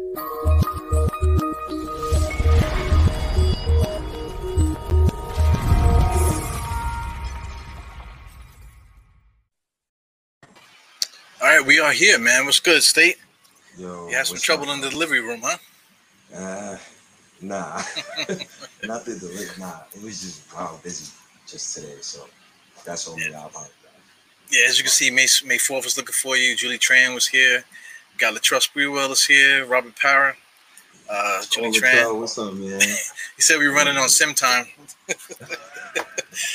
All right, we are here, man. What's good, State? Yo, You had some trouble up? in the delivery room, huh? Uh, nah, not the deli- Nah, it was just wow busy just today, so that's on me. I apologize. Yeah, as you can see, May May Fourth was looking for you. Julie Tran was here. Got Latrell Sprewell is here. Robert Parra. Uh, Julie Oh, Tran. What's up, man? He said we were running on sim time.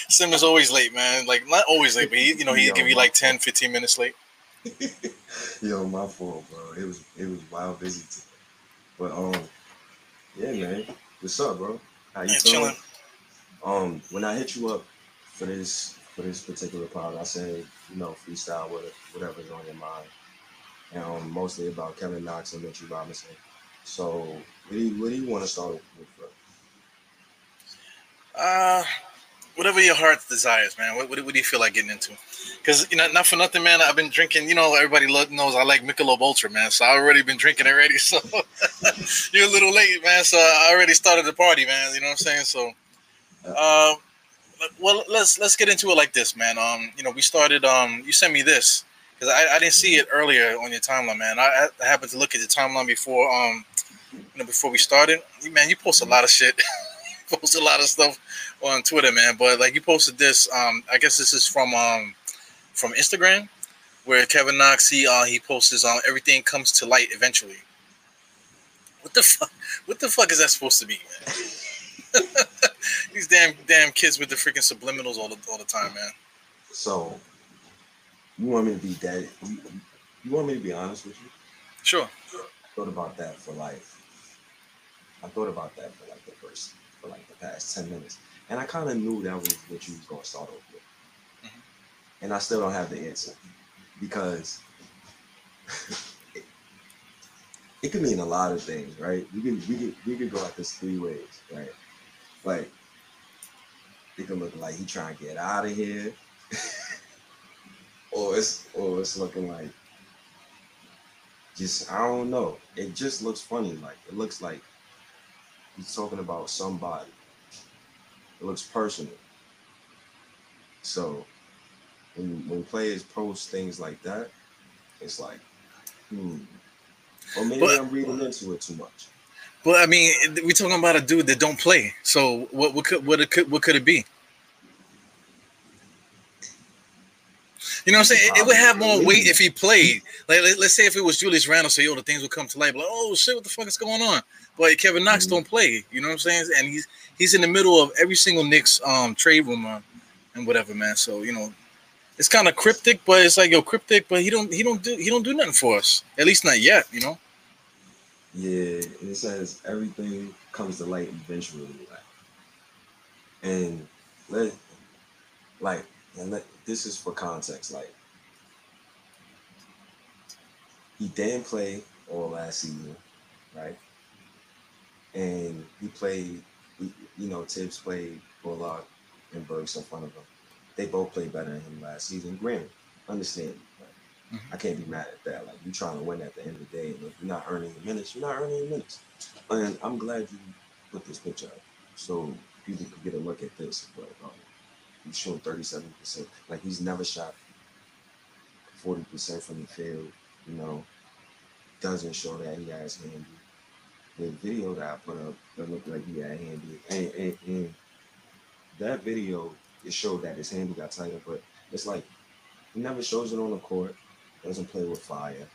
sim is always late, man. Like not always late, but he, you know, he Yo, give you like 10, 15 minutes late. Yo, my fault, bro. It was it was wild busy today, but um, yeah, man. What's up, bro? How you Yeah, feeling? chilling. Um, when I hit you up for this for this particular pod, I said, you know, freestyle with whatever's on your mind, um, mostly about Kevin Knox and Mitchell Robinson. So, what do you what do you want to start with? Bro? Uh, whatever your heart desires, man. What, what, what do you feel like getting into? Because you know, not for nothing, man. I've been drinking. You know, everybody lo- knows I like Michelob Ultra, man. So I already been drinking already. So you're a little late, man. So I already started the party, man. You know what I'm saying? So, uh, well, let's let's get into it like this, man. Um, you know, we started. Um, you sent me this because I, I didn't see it earlier on your timeline, man. I, I happened to look at the timeline before. Um, you know, before we started, man, you post a lot of shit. post a lot of stuff on Twitter, man. But like you posted this, um, I guess this is from um from Instagram, where Kevin Knox he uh he posts um everything comes to light eventually. What the fuck? What the fuck is that supposed to be? These damn damn kids with the freaking subliminals all the all the time, man. So, you want me to be that? You, you want me to be honest with you? Sure. thought about that for like I thought about that for like the first for like the past 10 minutes. And I kind of knew that was what you was gonna start off with. Mhm. And I still don't have the answer because it, it could mean a lot of things, right? We could we could we could go at this three ways, right? Like it could look like he trying to get out of here. or it's or it's looking like just I don't know. It just looks funny. Like it looks like he's talking about somebody. It looks personal. So when when players post things like that, it's like, hmm. Or maybe But- I'm reading into it too much. But I mean, we're talking about a dude that don't play. So what what could what it could what could it be? You know what I'm saying? It, it would have more weight if he played. Like let, us say if it was Julius Randle, so yo, the things would come to light. Like, oh shit, what the fuck is going on? But Kevin Knox Mhm. don't play. You know what I'm saying? And he's he's in the middle of every single Knicks um trade rumor and whatever, man. So you know, it's kind of cryptic, but it's like yo, cryptic, but he don't he don't do he don't do nothing for us. At least not yet. You know. Yeah, and it says everything comes to light eventually. Like, and let like and let this is for context. Like he didn't play all last season, right? And he played, you know, Thibs played Bullock and Burks in front of him. They both played better than him last season. Granted, understand. Mhm. I can't be mad at that. Like you're trying to win at the end of the day, and if you're not earning your minutes, you're not earning your minutes. And I'm glad you put this picture up so people can get a look at this. But um, he's shooting 37 percent. Like he's never shot 40 percent from the field. You know, doesn't show that he has handy. The video that I put up that looked like he had handy, and, and, and that video it showed that his handy got tighter, but it's like he never shows it on the court. Doesn't play with fire.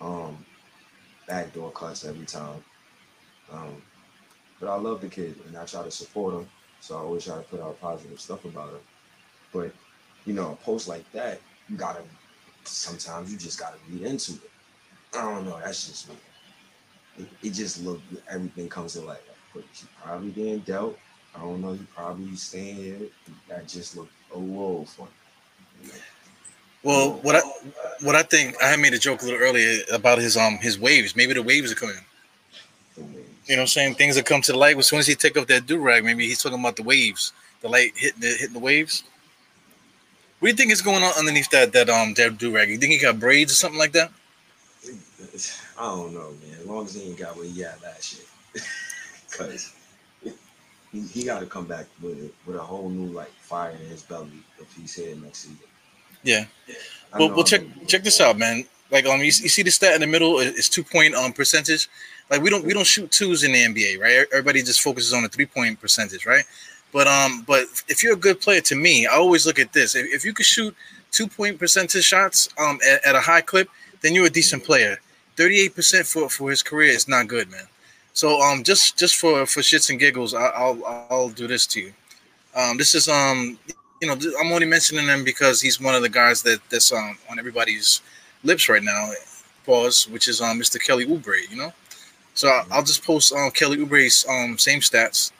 Um, backdoor cuts every time. Um, but I love the kid and I try to support him. So I always try to put out positive stuff about him. But you know, a post like that, you gotta sometimes you just gotta read into it. I don't know, that's just me. It, it just look everything comes to light. But he probably getting dealt. I don't know, he probably staying here. That just looked a little funny. Well, what I what I think I had made a joke a little earlier about his um his waves. Maybe the waves are coming. You know what I'm saying? Things that come to the light as soon as he take off that do rag. Maybe he's talking about the waves, the light hitting the hitting the waves. What do you think is going on underneath that that um that do rag? You think he got braids or something like that? I don't know, man. As long as he ain't got what he got last year, because he, he got to come back with it with a whole new like fire in his belly if he's here next season. Yeah. Well, well, check check this out, man. Like um, you, you see the stat in the middle is two point um percentage. Like we don't we don't shoot twos in the NBA, right? Everybody just focuses on the three point percentage, right? But um, but if you're a good player, to me, I always look at this. If, if you could shoot two point percentage shots um at, at a high clip, then you're a decent player. Thirty eight percent for for his career is not good, man. So um, just just for for shits and giggles, I, I'll I'll do this to you. Um, this is um, you know, I'm only mentioning him because he's one of the guys that that's um on everybody's lips right now. Pause, which is um Mr. Kelly Oubre, you know. So I'll just post um Kelly Oubre's um same stats,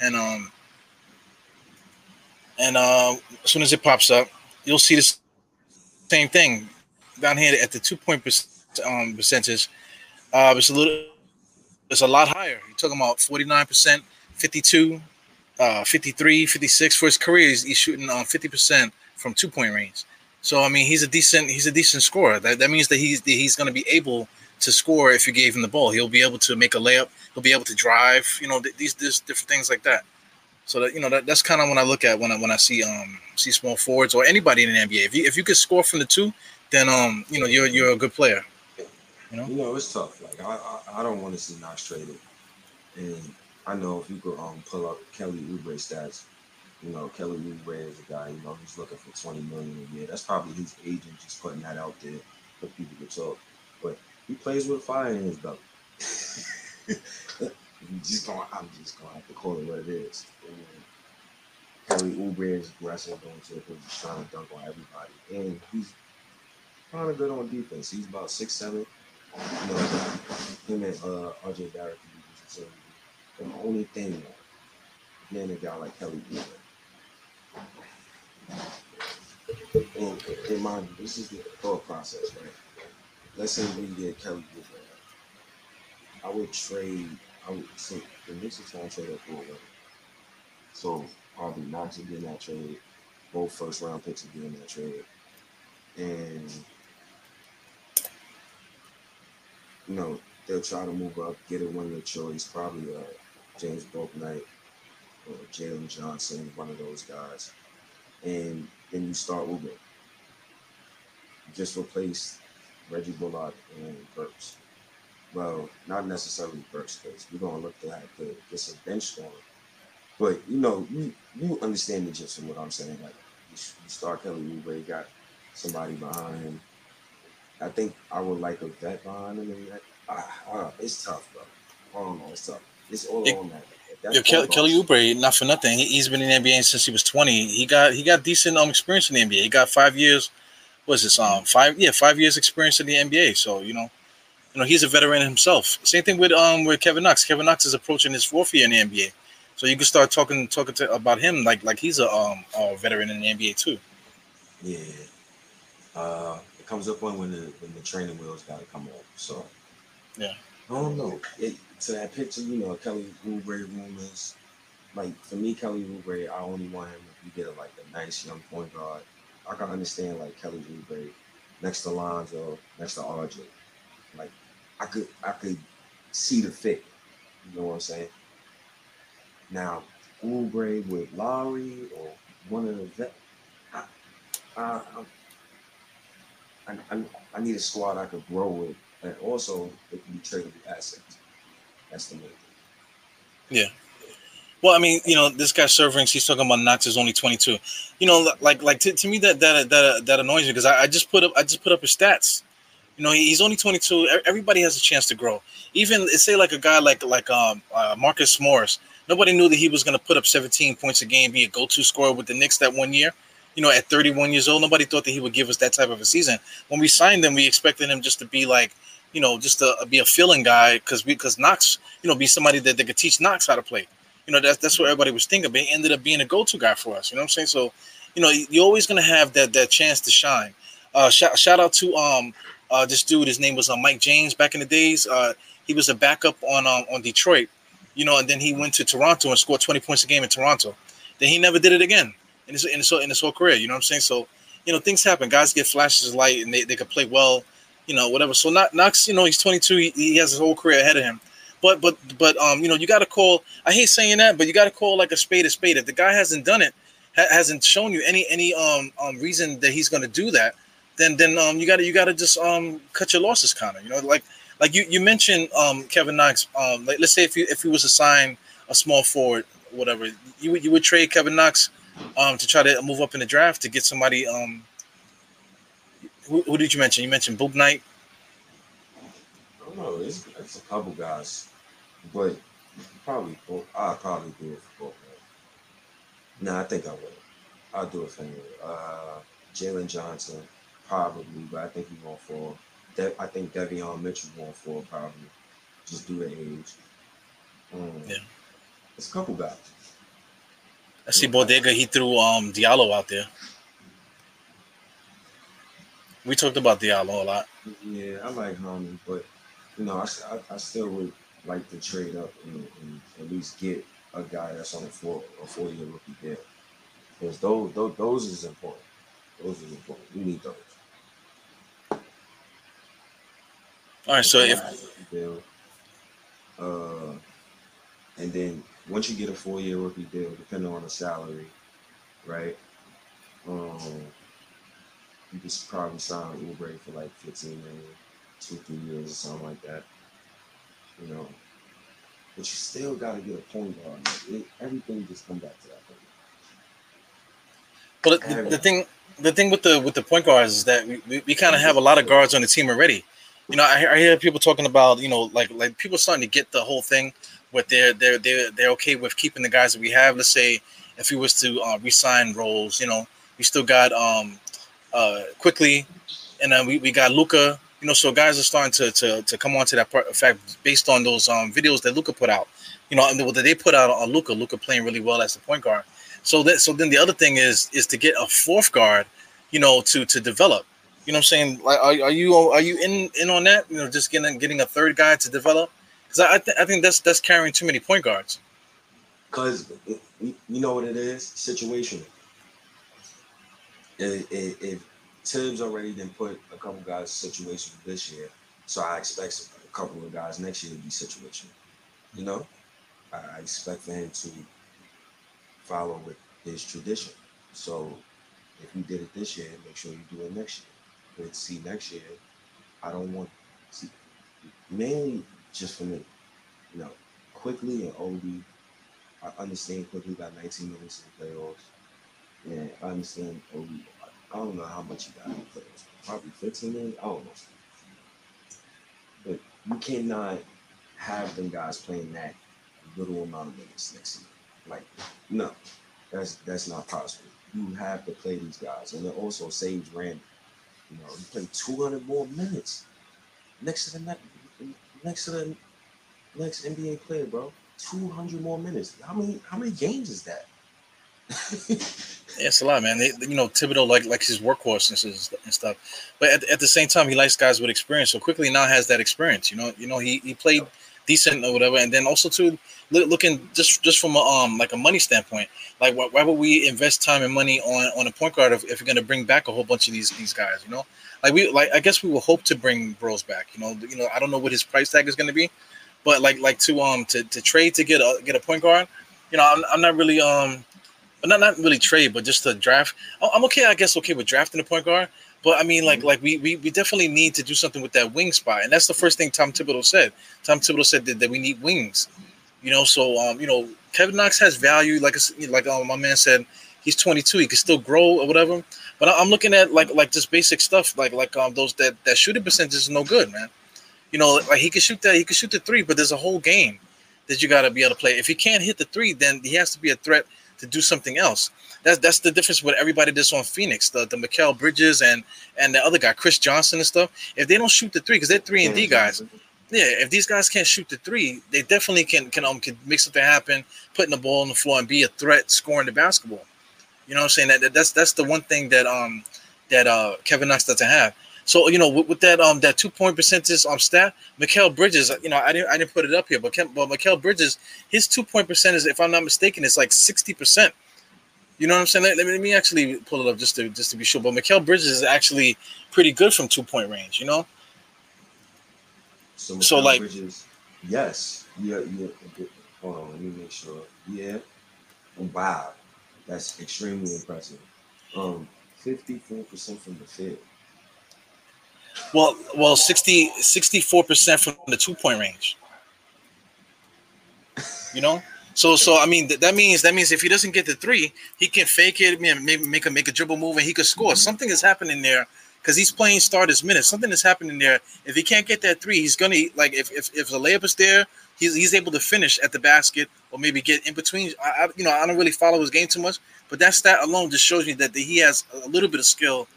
and um and uh, as soon as it pops up, you'll see the same thing down here at the two point um, percentage. Uh, it's a little, it's a lot higher. You're talking about 49%, 52, uh, 53, 56 for his career. He's, he's shooting on uh, 50% from two point range. So I mean, he's a decent he's a decent scorer. That, that means that he's he's going to be able to score if you gave him the ball. He'll be able to make a layup. He'll be able to drive. You know, these these different things like that. So that you know that, that's kind of when I look at when I when I see um see small forwards or anybody in the NBA. If you if you could score from the two, then um you know you're you're a good player. You know, you know it's tough. Like I I, I don't want to see Knox traded, and I know if you could um pull up Kelly Oubre stats, you know Kelly Oubre is a guy you know he's looking for twenty million a year. That's probably his agent just putting that out there for people to talk. He plays with fire in his belt. you just going I'm just gonna have to call it what it is. Kelly Oubre is aggressive going to it he's trying to dunk on everybody. And he's kind of good on defense. He's about six seven. You know, him and uh, RJ Barrett can be the only thing being a guy like Kelly Oubre. And, and mind you, this is the thought process, right? Let's say we get Kelly Oubre. I would trade I would say the Knicks are trying to trade up for a So probably Knox will get in that trade. Both first round picks will get in that trade. And you know, they'll try to move up, get a one of choice, probably uh, James Bouknight or Jalen Johnson, one of those guys. And then you start moving. Just replace Reggie Bullock and Burks well, not necessarily first because we're gonna look to have to get some bench scoring. But you know, you you understand the gist of what I'm saying. Like you, start Kelly Oubre, got somebody behind him. I think I would like a vet behind him. And uh, it's tough, bro. I don't know, it's tough. It's all it, on that. Yeah, Kelly, Kelly Oubre, not for nothing. He, has been in the NBA since he was 20. He got he got decent um experience in the NBA. He got five years. What's this? Um, five yeah, five years experience in the NBA. So you know, you know, he's a veteran himself. Same thing with um with Kevin Knox. Kevin Knox is approaching his fourth year in the NBA, so you can start talking talking to, about him like like he's a um a veteran in the NBA too. Yeah, uh, it comes up on when the when the training wheels got to come off. So yeah, I don't know. It, to that picture, you know, Kelly Oubre rumors. Like for me, Kelly Oubre, I only want him if you get a, like a nice young point guard. I can understand like Kelly Oubre next to Lonzo, next to RJ. Like I could I could see the fit. You know what I'm saying? Now, Oubre with Lowry or one of the vet, I, I, I, I, I need a squad I could grow with, and also it can be tradable assets. That's the main thing. Yeah. Well, I mean, you know, this guy Servings, he's talking about Knox is only 22. You know, like like to, to me that that that that annoys me because I, I just put up I just put up his stats you know, he's only 22. Everybody has a chance to grow. Even say like a guy like like um uh, Marcus Morris. Nobody knew that he was going to put up 17 points a game, be a go-to scorer with the Knicks that one year. You know, at 31 years old, nobody thought that he would give us that type of a season. When we signed him, we expected him just to be like, you know, just to be a filling guy because because Knox, you know, be somebody that, that could teach Knox how to play. You know, that's that's what everybody was thinking. But he ended up being a go-to guy for us. You know what I'm saying? So, you know, you're always to have that that chance to shine. Uh, shout, shout out to um uh, this dude, his name was uh, Mike James back in the days. Uh, he was a backup on um, on Detroit, you know, and then he went to Toronto and scored 20 points a game in Toronto. Then he never did it again in his in his, in his whole career. You know what I'm saying? So, you know, things happen. Guys get flashes of light and they, they can play well. you know, whatever. So not Knox, you know, he's 22. He, he has his whole career ahead of him. But but but um, you know, you got to call. I hate saying that, but you got to call like a spade a spade. If the guy hasn't done it, ha- hasn't shown you any any um um reason that he's going to do that, then then um you got to you got to just um cut your losses, kind of. You know, like like you you mentioned um Kevin Knox. Um, like let's say if you if he was to sign a small forward, whatever, you would you would trade Kevin Knox um to try to move up in the draft to get somebody um. Who, who did you mention? You mentioned Bouknight. I don't know. It's, it's a couple guys, but probably both. I'll probably do it for both. Nah, I think I will. I'll do it for him. Uh, Jalen Johnson, probably, but I think he's going for. De- I think Davion Mitchell going for probably, just due to age. Um, Yeah. It's a couple guys. I see Bodega. He threw um Diallo out there. We talked about Diallo a lot. Yeah, I like Harmon, but you know, I I still would like to trade up and, and at least get a guy that's on a four a four year rookie deal because those, those those is important. Those is important. We need those. All right, so if deal, uh, and then once you get a four year rookie deal, depending on the salary, right? Um, you could probably sign Oubre for like fifteen million, two three years or something like that. You know, but you still got to get a point guard. Like, it, everything just come back to that. But the, the thing, the thing with the with the point guards is that we, we, we kind of have a lot of guards on the team already. You know, I, hear- I hear people talking about you know like like people starting to get the whole thing where they're they're they're they're okay with keeping the guys that we have. Let's say if we was to uh, resign roles, you know, we still got um uh Quickley, and then we, we got Luca. You know, so guys are starting to to to come onto that part. In fact, based on those um videos that Luca put out, you know, and what they put out on Luca, Luca playing really well as the point guard. So that so then the other thing is is to get a fourth guard, you know, to to develop. You know what I'm saying? Like, are, are you are you in in on that? You know, just getting getting a third guy to develop because I I, th- I think that's that's carrying too many point guards. Cause you know what it is, situational. If, if, if Thibs already did put a couple guys situation this year, so I expect a couple of guys next year to be situational. You know, I expect for him to follow with his tradition. So if you did it this year, make sure you do it next year. But see, next year, I don't want see mainly just for me. You know, Quickley and Obi I understand Quickley got 19 minutes in the playoffs. And I understand Obi. I don't know how much you got playoffs. Probably 15 minutes. I don't know. But you cannot have them guys playing that little amount of minutes next season. Like, no, that's that's not possible. You have to play these guys, and then also Sage Randle. You know, he played 200 more minutes next to the ne- next to the next NBA player, bro. 200 more minutes. How many how many games is that? It's a lot, man. They, you know, Thibodeau like likes his workhorse and, and stuff, but at, at the same time, he likes guys with experience. So Quickley now has that experience. You know, you know he, he played decent or whatever, and then also too look, looking just just from a um like a money standpoint, like why, why would we invest time and money on on a point guard if, if we're gonna bring back a whole bunch of these these guys? You know, like we like I guess we will hope to bring Bros back. You know, you know I don't know what his price tag is gonna be, but like like to um to, to trade to get a get a point guard, you know, I'm, I'm not really um but not not really trade, but just to draft. I'm okay, I guess, okay with drafting a point guard. But I mean, like, like we, we we definitely need to do something with that wing spot, and that's the first thing Tom Thibodeau said. Tom Thibodeau said that, that we need wings, you know. So um, you know, Kevin Knox has value, like like um, my man said, he's 22, he can still grow or whatever. But I- I'm looking at like like just basic stuff, like like um those that that shooting percentage is no good, man. You know, like he can shoot that, he can shoot the three, but there's a whole game that you got to be able to play. If he can't hit the three, then he has to be a threat to do something else. That's that's the difference with everybody that's on Phoenix, the the Mikal Bridges and and the other guy, Chris Johnson and stuff. If they don't shoot the three, because they're three and D guys, yeah. If these guys can't shoot the three, they definitely can can um can make something happen, putting the ball on the floor and be a threat scoring the basketball. You know what I'm saying? That, that that's that's the one thing that um that uh Kevin Knox doesn't have. So you know with, with that um that two point percentage um stat, Mikal Bridges, you know I didn't I didn't put it up here, but but Mikal Bridges, his two point percentage, if I'm not mistaken, is like sixty percent. You know what I'm saying? Let, let me, let me actually pull it up just to just to be sure. But Mikal Bridges is actually pretty good from two point range. You know, So, So, like- Bridges, yes, yeah, yeah. Hold on, let me make sure. Yeah, wow, that's extremely impressive. Um, fifty-four percent from the field. Well, well, 64 percent from the two point range. You know, so so I mean th- that means that means if he doesn't get the three, he can fake it, maybe make a make a dribble move, and he could score. Something is happening there because he's playing starters minutes. Something is happening there. If he can't get that three, he's gonna like if if, if the layup is there, he's he's able to finish at the basket or maybe get in between. I, I you know I don't really follow his game too much, but that stat alone just shows me that he has a little bit of skill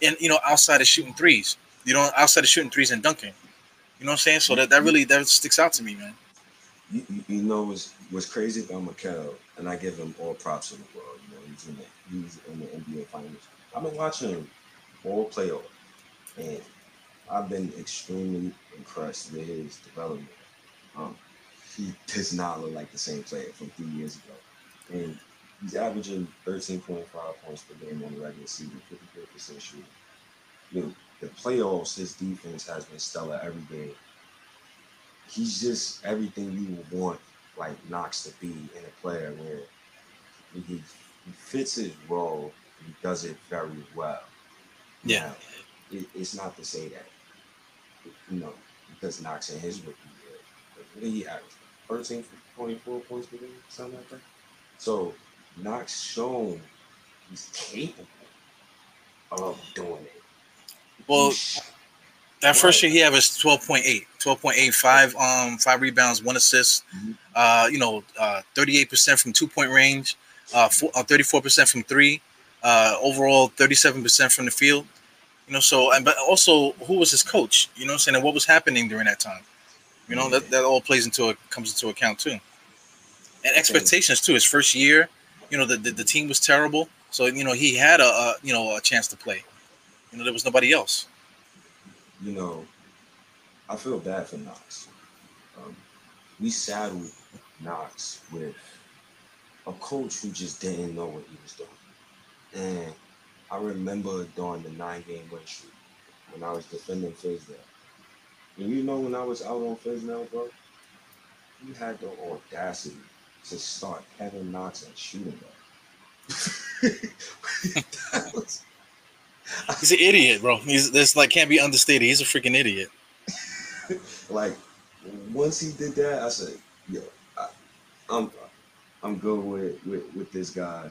in you know outside of shooting threes. You know outside of shooting threes and dunking. You know what I'm saying? So that, that really that sticks out to me, man. You, you, know what's what's crazy about Mikal, and I give him all props in the world. You know, he's in the he's in the NBA finals. I've been watching him all playoff, and I've been extremely impressed with his development. Um, he does not look like the same player from three years ago, and he's averaging 13.5 points per game on the regular season, 54% shooting. You know, the playoffs, his defense has been stellar every game he's just everything you would want like Knox to be in a player where he, he fits his role and he does it very well. Yeah. Now, it, it's not to say that you know because Knox in his rookie year, what did he average? 13, 24 points per game, something like that. So Knox shown he's capable of doing it. Well, that first year he averaged 12.8, 12.85, um, five rebounds, one assist. Mhm. Uh, you know, uh, 38% from two point range, uh, four, uh, 34% from three, uh, overall 37% from the field. You know, so and but also who was his coach? You know, I'm saying and what was happening during that time. You know, that, that all plays into it comes into account too. And expectations too. His first year, you know, the, the, the team was terrible, so you know he had a, a you know a chance to play. You know, there was nobody else. you know, I feel bad for Knox. Um, we saddled Knox with a coach who just didn't know what he was doing. And I remember during the nine game win streak when I was defending Fizdale. And you know, when I was out on Fizdale, bro, you had the audacity to start Kevin Knox at shooting guard. that was, He's an idiot, bro. He's this like can't be understated. He's a freaking idiot. like once he did that, I said, "Yo, I, I'm I'm good with, with with this guy."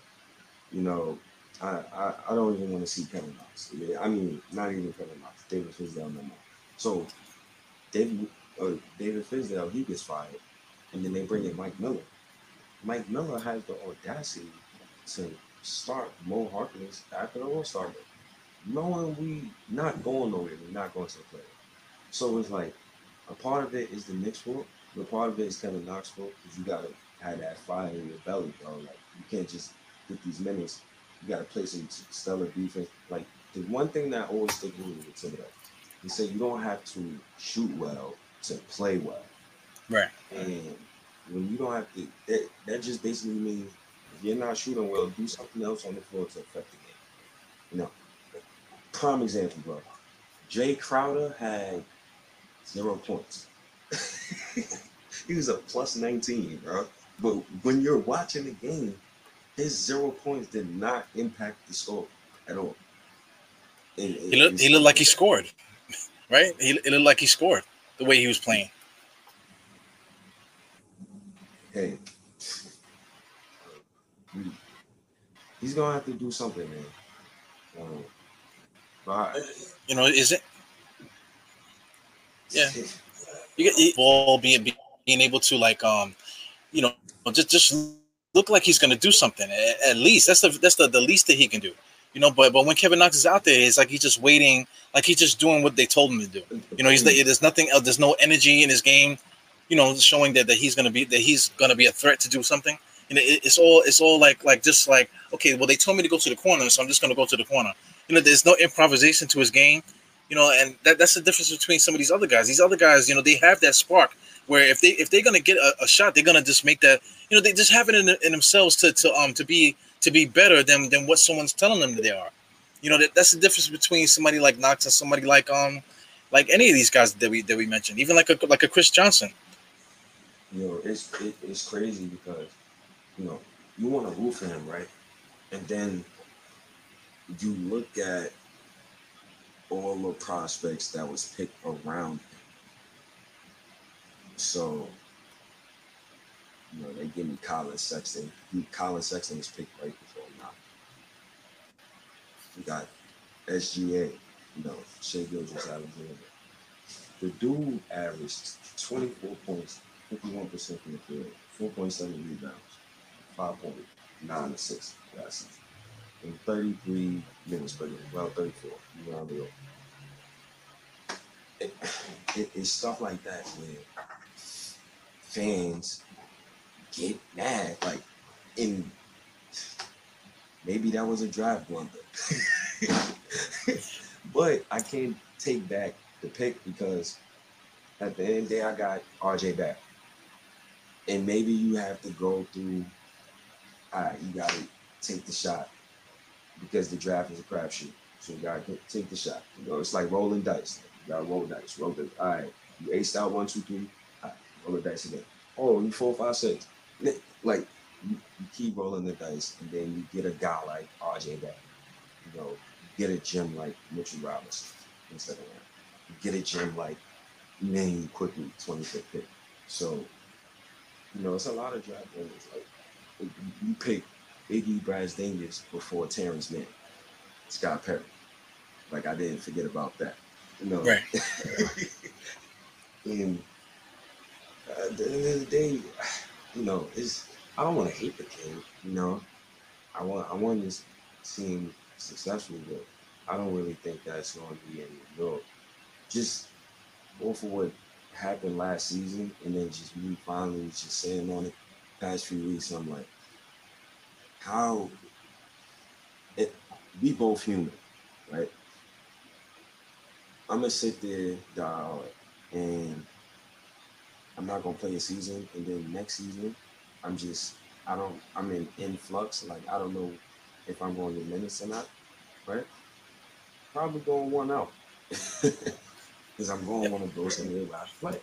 You know, I I, I don't even want to see Kevin Knox. I mean, not even Kevin Knox. David Fizdale no more. So David uh, David Fizdale he gets fired, and then they bring in Mike Miller. Mike Miller has the audacity to start Mo Harkless after the All Star break, knowing we not going nowhere, we're not going to the playoffs. So it's like a part of it is the Knicks' fault, but part of it is Kevin Knox' fault because you gotta have that fire in your belly, bro. Like you can't just get these minutes. You gotta play some stellar defense. Like the one thing that always stuck with me with Thibodeau, he said you don't have to shoot well to play well. Right. And when you don't have to, that, that just basically means if you're not shooting well, do something else on the floor to affect the game. You know, prime example, bro. Jae Crowder had zero points. he was a plus 19, bro. But when you're watching the game, his zero points did not impact the score at all. And He looked he looked like he scored. Right? He it looked like he scored the way he was playing. Hey, he's gonna have to do something, man. Um, I- You know, is it? Yeah. you get ball being being able to like um you know just just look like he's gonna do something at, at least. That's the that's the, the least that he can do you know but but when Kevin Knox is out there it's like he's just waiting like he's just doing what they told him to do. You know he's there's nothing else there's no energy in his game you know showing that, that he's gonna be that he's gonna be a threat to do something. And it, it's all it's all like like just like okay well they told me to go to the corner so I'm just gonna go to the corner you know there's no improvisation to his game you know, and that, that's the difference between some of these other guys. These other guys, you know, they have that spark where if they if they're gonna get a, a shot, they're gonna just make that. You know, they just have it in, in themselves to to um to be to be better than than what someone's telling them that they are. You know, that, that's the difference between somebody like Knox and somebody like um like any of these guys that we that we mentioned, even like a like a Chris Johnson. You know, it's it, it's crazy because you know you want to root for him, right? And then you look at all the prospects that was picked around him. So, you know, they give me Collin Sexton. He, Collin Sexton was picked right before now. We got SGA, you know, Shai Gilgeous-Alexander. The dude averaged 24 points, 51% from the field, 4.7 rebounds, 5.9 assists. In 33 minutes game, well, 34, you round it up. It, it, it's stuff like that where fans get mad. Like, in maybe that was a drive blunder. but I can't take back the pick because at the end of the day, I got RJ back. And maybe you have to go through, all right, you got to take the shot because the draft is a crapshoot. So you got to take the shot. You know, it's like rolling dice. You got to roll dice. Roll the, all right, you aced out one, two, three. Roll the dice again. Oh, you four, five, six. Like, you, you keep rolling the dice, and then you get a guy like RJ back. You know, get a gem like Mitchell Robinson instead of him. Get a gem like Name Quickley, 25th pick. So, you know, it's a lot of draft winners. Like you pick Iggy Brazdeikis before Terance Mann, Scott Perry. Like I didn't forget about that. You know, right. and uh, at the end of the day, you know, it's I don't want to hate the kid. You know, I want I want to see him successful, but I don't really think that's going to be any real. Just go for what happened last season, and then just me finally just saying on it past few weeks, I'm like, how it we both human, right? I'm gonna sit there, dog, and I'm not gonna play a season, and then next season, I'm just I don't I'm in influx. Like I don't know if I'm going to get minutes or not, right? Probably going one out. Because I'm going one of those in the last play.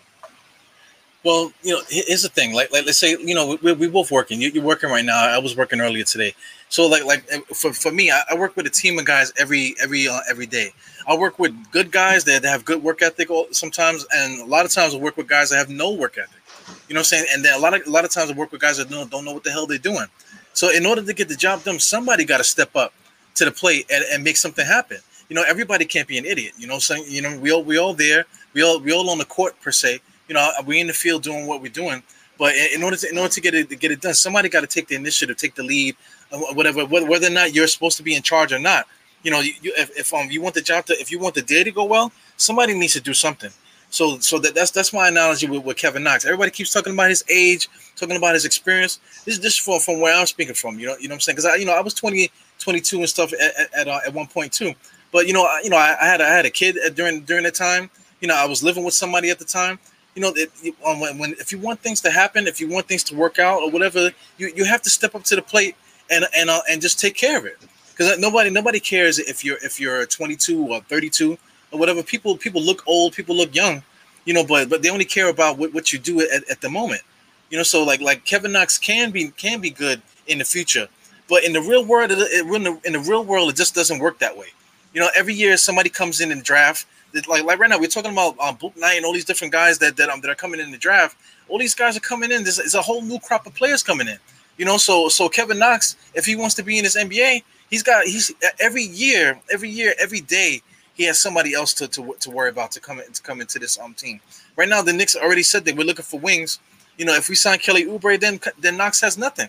Well, you know, here's the thing. Like, like let's say, you know, we, we both working. You, are working right now. I was working earlier today. So, like, like eh, for, for me, I, I work with a team of guys every every uh, every day. I work with good guys that, that have good work ethic sometimes, and a lot of times I work with guys that have no work ethic. You know what I'm saying? And then a lot of a lot of times I work with guys that don't, don't know what the hell they're doing. So in order to get the job done, somebody got to step up to the plate and, and make something happen. You know, everybody can't be an idiot. You know, saying you know we all we all there, we all we all on the court per se. You know, we in the field doing what we're doing. But in order to in order to get it to get it done, somebody got to take the initiative, take the lead, uh, whatever. Whether or not you're supposed to be in charge or not, you know, you, if, if um you want the job to if you want the day to go well, somebody needs to do something. So so that, that's that's my analogy with, with Kevin Knox. Everybody keeps talking about his age, talking about his experience. This is just from, from where I'm speaking from. You know, you know what I'm saying? Because I you know I was 20, 22 and stuff at at, at, uh, at one point too. But you know, I, you know, I, I, had I had a kid during during that time. You know, I was living with somebody at the time. You know, it, um, when, when if you want things to happen, if you want things to work out or whatever, you, you have to step up to the plate and and uh, and just take care of it. Because nobody nobody cares if you're if you're 22 or 32 or whatever. People people look old, people look young you know, but but they only care about what, what you do at, at the moment. You know, so like like Kevin Knox can be can be good in the future, but in the real world, it, in, the, in the real world, it just doesn't work that way. You know, every year somebody comes in and draft. Like like right now, we're talking about um, Bouknight and all these different guys that that um that are coming in the draft. All these guys are coming in. There's, there's a whole new crop of players coming in. You know, so so Kevin Knox, if he wants to be in this NBA, he's got he's every year, every year, every day he has somebody else to, to, to worry about to come in, to come into this um team. Right now, the Knicks already said that we're looking for wings. You know, if we sign Kelly Oubre, then then Knox has nothing.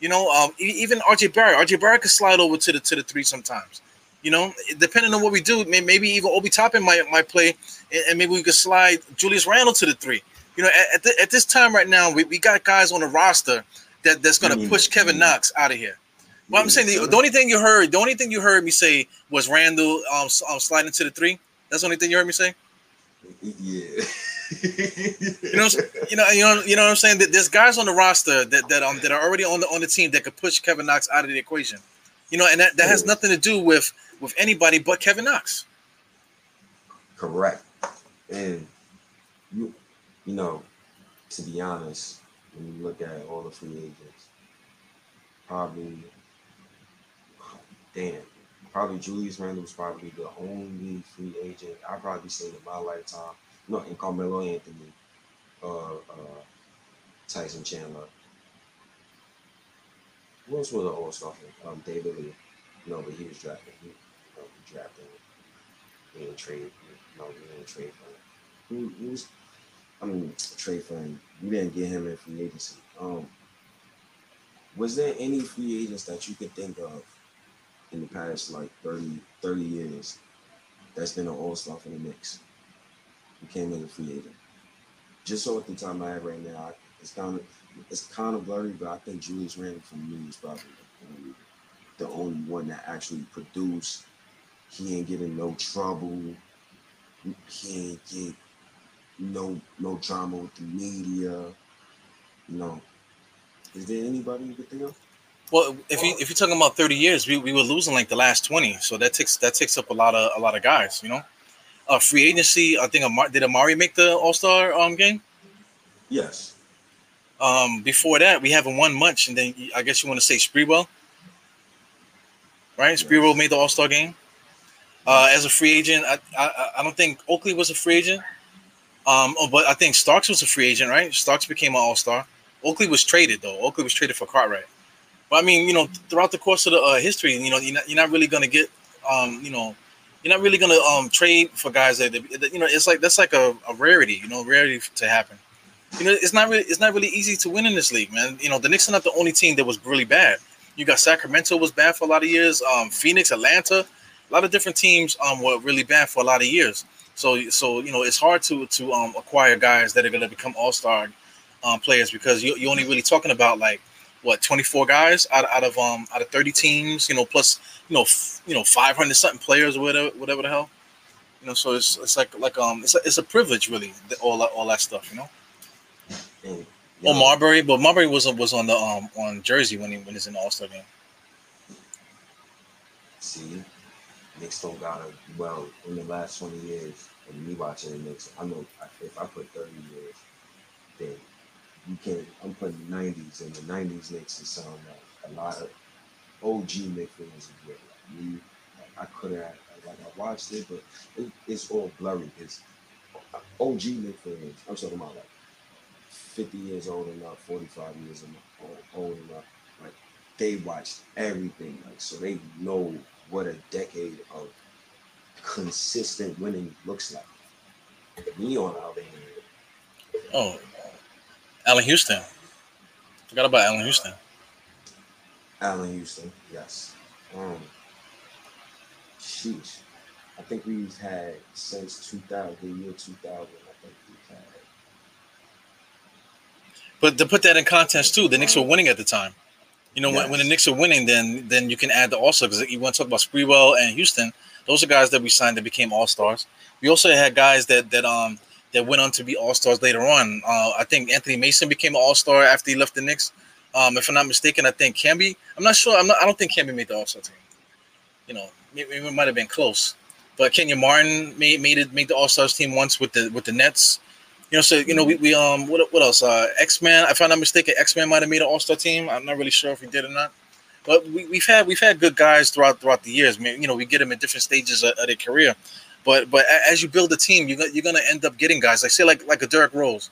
You know, um, even RJ Barrett, RJ Barrett could slide over to the to the three sometimes. You know, depending on what we do, maybe even Obi Toppin might might play, and maybe we could slide Julius Randle to the three. You know, at, at, the, at this time right now, we, we got guys on the roster that, that's going to push Kevin Knox out of here. But I'm saying the, the, only thing you heard, the only thing you heard me say was Randle um, um sliding to the three. That's the only thing you heard me say. Yeah. you know, you know, you know, you know what I'm saying. That there's guys on the roster that that um that are already on the on the team that could push Kevin Knox out of the equation. You know, and that, that has nothing to do with with anybody but Kevin Knox. Correct. And you, you know, to be honest, when you look at all the free agents, probably, damn, probably Julius Randle was probably the only free agent I probably seen in my lifetime. No, and Carmelo Anthony, uh, uh, Tyson Chandler. Who else was an All Star? Um, David Lee. No, but he was drafted. Drafted. He didn't trade. No, he didn't trade him. He, he was. I mean, trade for him. We didn't get him in free agency. Um, was there any free agents that you could think of in the past like 30, 30 years that's been an all-star for the Knicks? Who came in a free agent? Just so at the time I have right now, it's kind of it's kind of blurry, but I think Julius Randle for me is probably um, the only one that actually produced. He ain't getting no trouble. He ain't get no no drama with the media. You know, is there anybody you could think of? Well, if you if you're talking about 30 years, we, we were losing like the last 20, so that takes that takes up a lot of a lot of guys, you know. Uh, free agency, I think Amar, did Amar'e make the All Star um game? Yes. Um, before that, we haven't won much, and then I guess you want to say Sprewell, right? Sprewell made the All Star game. Uh, as a free agent, I, I I don't think Oakley was a free agent. Um, oh, but I think Starks was a free agent, right? Starks became an All Star. Oakley was traded though. Oakley was traded for Cartwright. But I mean, you know, throughout the course of the uh, history, you know, you're not, you're not really gonna get, um, you know, you're not really gonna um trade for guys that, that you know, it's like that's like a, a rarity, you know, rarity to happen. You know, it's not really it's not really easy to win in this league, man. You know, the Knicks are not the only team that was really bad. You got Sacramento was bad for a lot of years. Um, Phoenix, Atlanta, a lot of different teams um were really bad for a lot of years. So so you know, it's hard to to um acquire guys that are gonna become all star um players because you you're only really talking about like what 24 guys out, out of um out of 30 teams, you know, plus you know f- you know 500 something players or whatever whatever the hell. You know, so it's it's like like um it's a, it's a privilege really all that all that stuff, you know. And, Or Marbury, but Marbury was was on the um on Jersey when he when he's in the All Star game. See, Knicks don't got to well in the last 20 years. And me watching the Knicks, I know if I put 30 years, then you can. I'm putting 90s, and the 90s Knicks is sound like a lot of OG Knicks fans. Like me, like I could have like I watched it, but it, it's all blurry. It's OG Knicks fans. I'm talking about like 50 years old enough, 45 years enough, old enough. Like they watched everything, like so they know what a decade of consistent winning looks like. Me on there. Oh, Allan Houston. Forgot about Allan Houston. Allan Houston, yes. Um, sheesh. I think we've had since 2000, the year 2000. I think we've had. But to put that in context too, the Knicks were winning at the time. You know, when, when the Yes. Knicks are winning, then then you can add the also because you want to talk about Sprewell and Houston. Those are guys that we signed that became all stars. We also had guys that that um that went on to be all stars later on. Uh, I think Anthony Mason became an all star after he left the Knicks. Um, if I'm not mistaken, I think Camby. I'm not sure. I'm not. I don't think Camby made the all star team. You know, maybe it might have been close. But Kenyon Martin made made it made the all stars team once with the with the Nets. You know, so you know we, we um what what else? Uh, X Men. If I'm not mistaken, X Men might have made an all star team. I'm not really sure if he did or not. But we, we've had we've had good guys throughout throughout the years. I mean, you know, we get them at different stages of, of their career. But but as you build a team, you're you're gonna end up getting guys like say like like a Derrick Rose.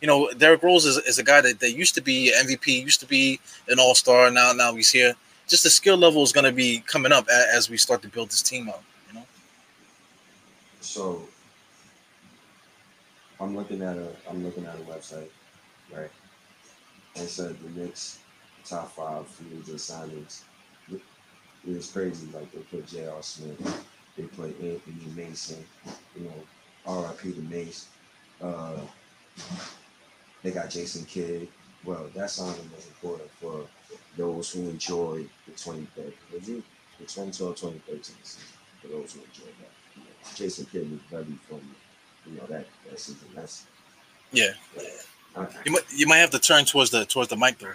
You know, Derrick Rose is, is a guy that, that used to be MVP, used to be an all star. Now now he's here. Just the skill level is gonna be coming up a- as we start to build this team up. You know. So I'm looking at a I'm looking at a website, right? And said the Knicks top five free agent signings. It was crazy. Like they put J.R. Smith, they put Anthony Mason, you know, R.I.P. to Mace. Uh, they got Jason Kidd. Well, that signing was important for those who enjoyed the 2013, was it the 2012 2013 season, for those who enjoyed that. Jason Kidd was very from, you know, that, that season. That's, Yeah. I, You might you might have to turn towards the towards the mic though.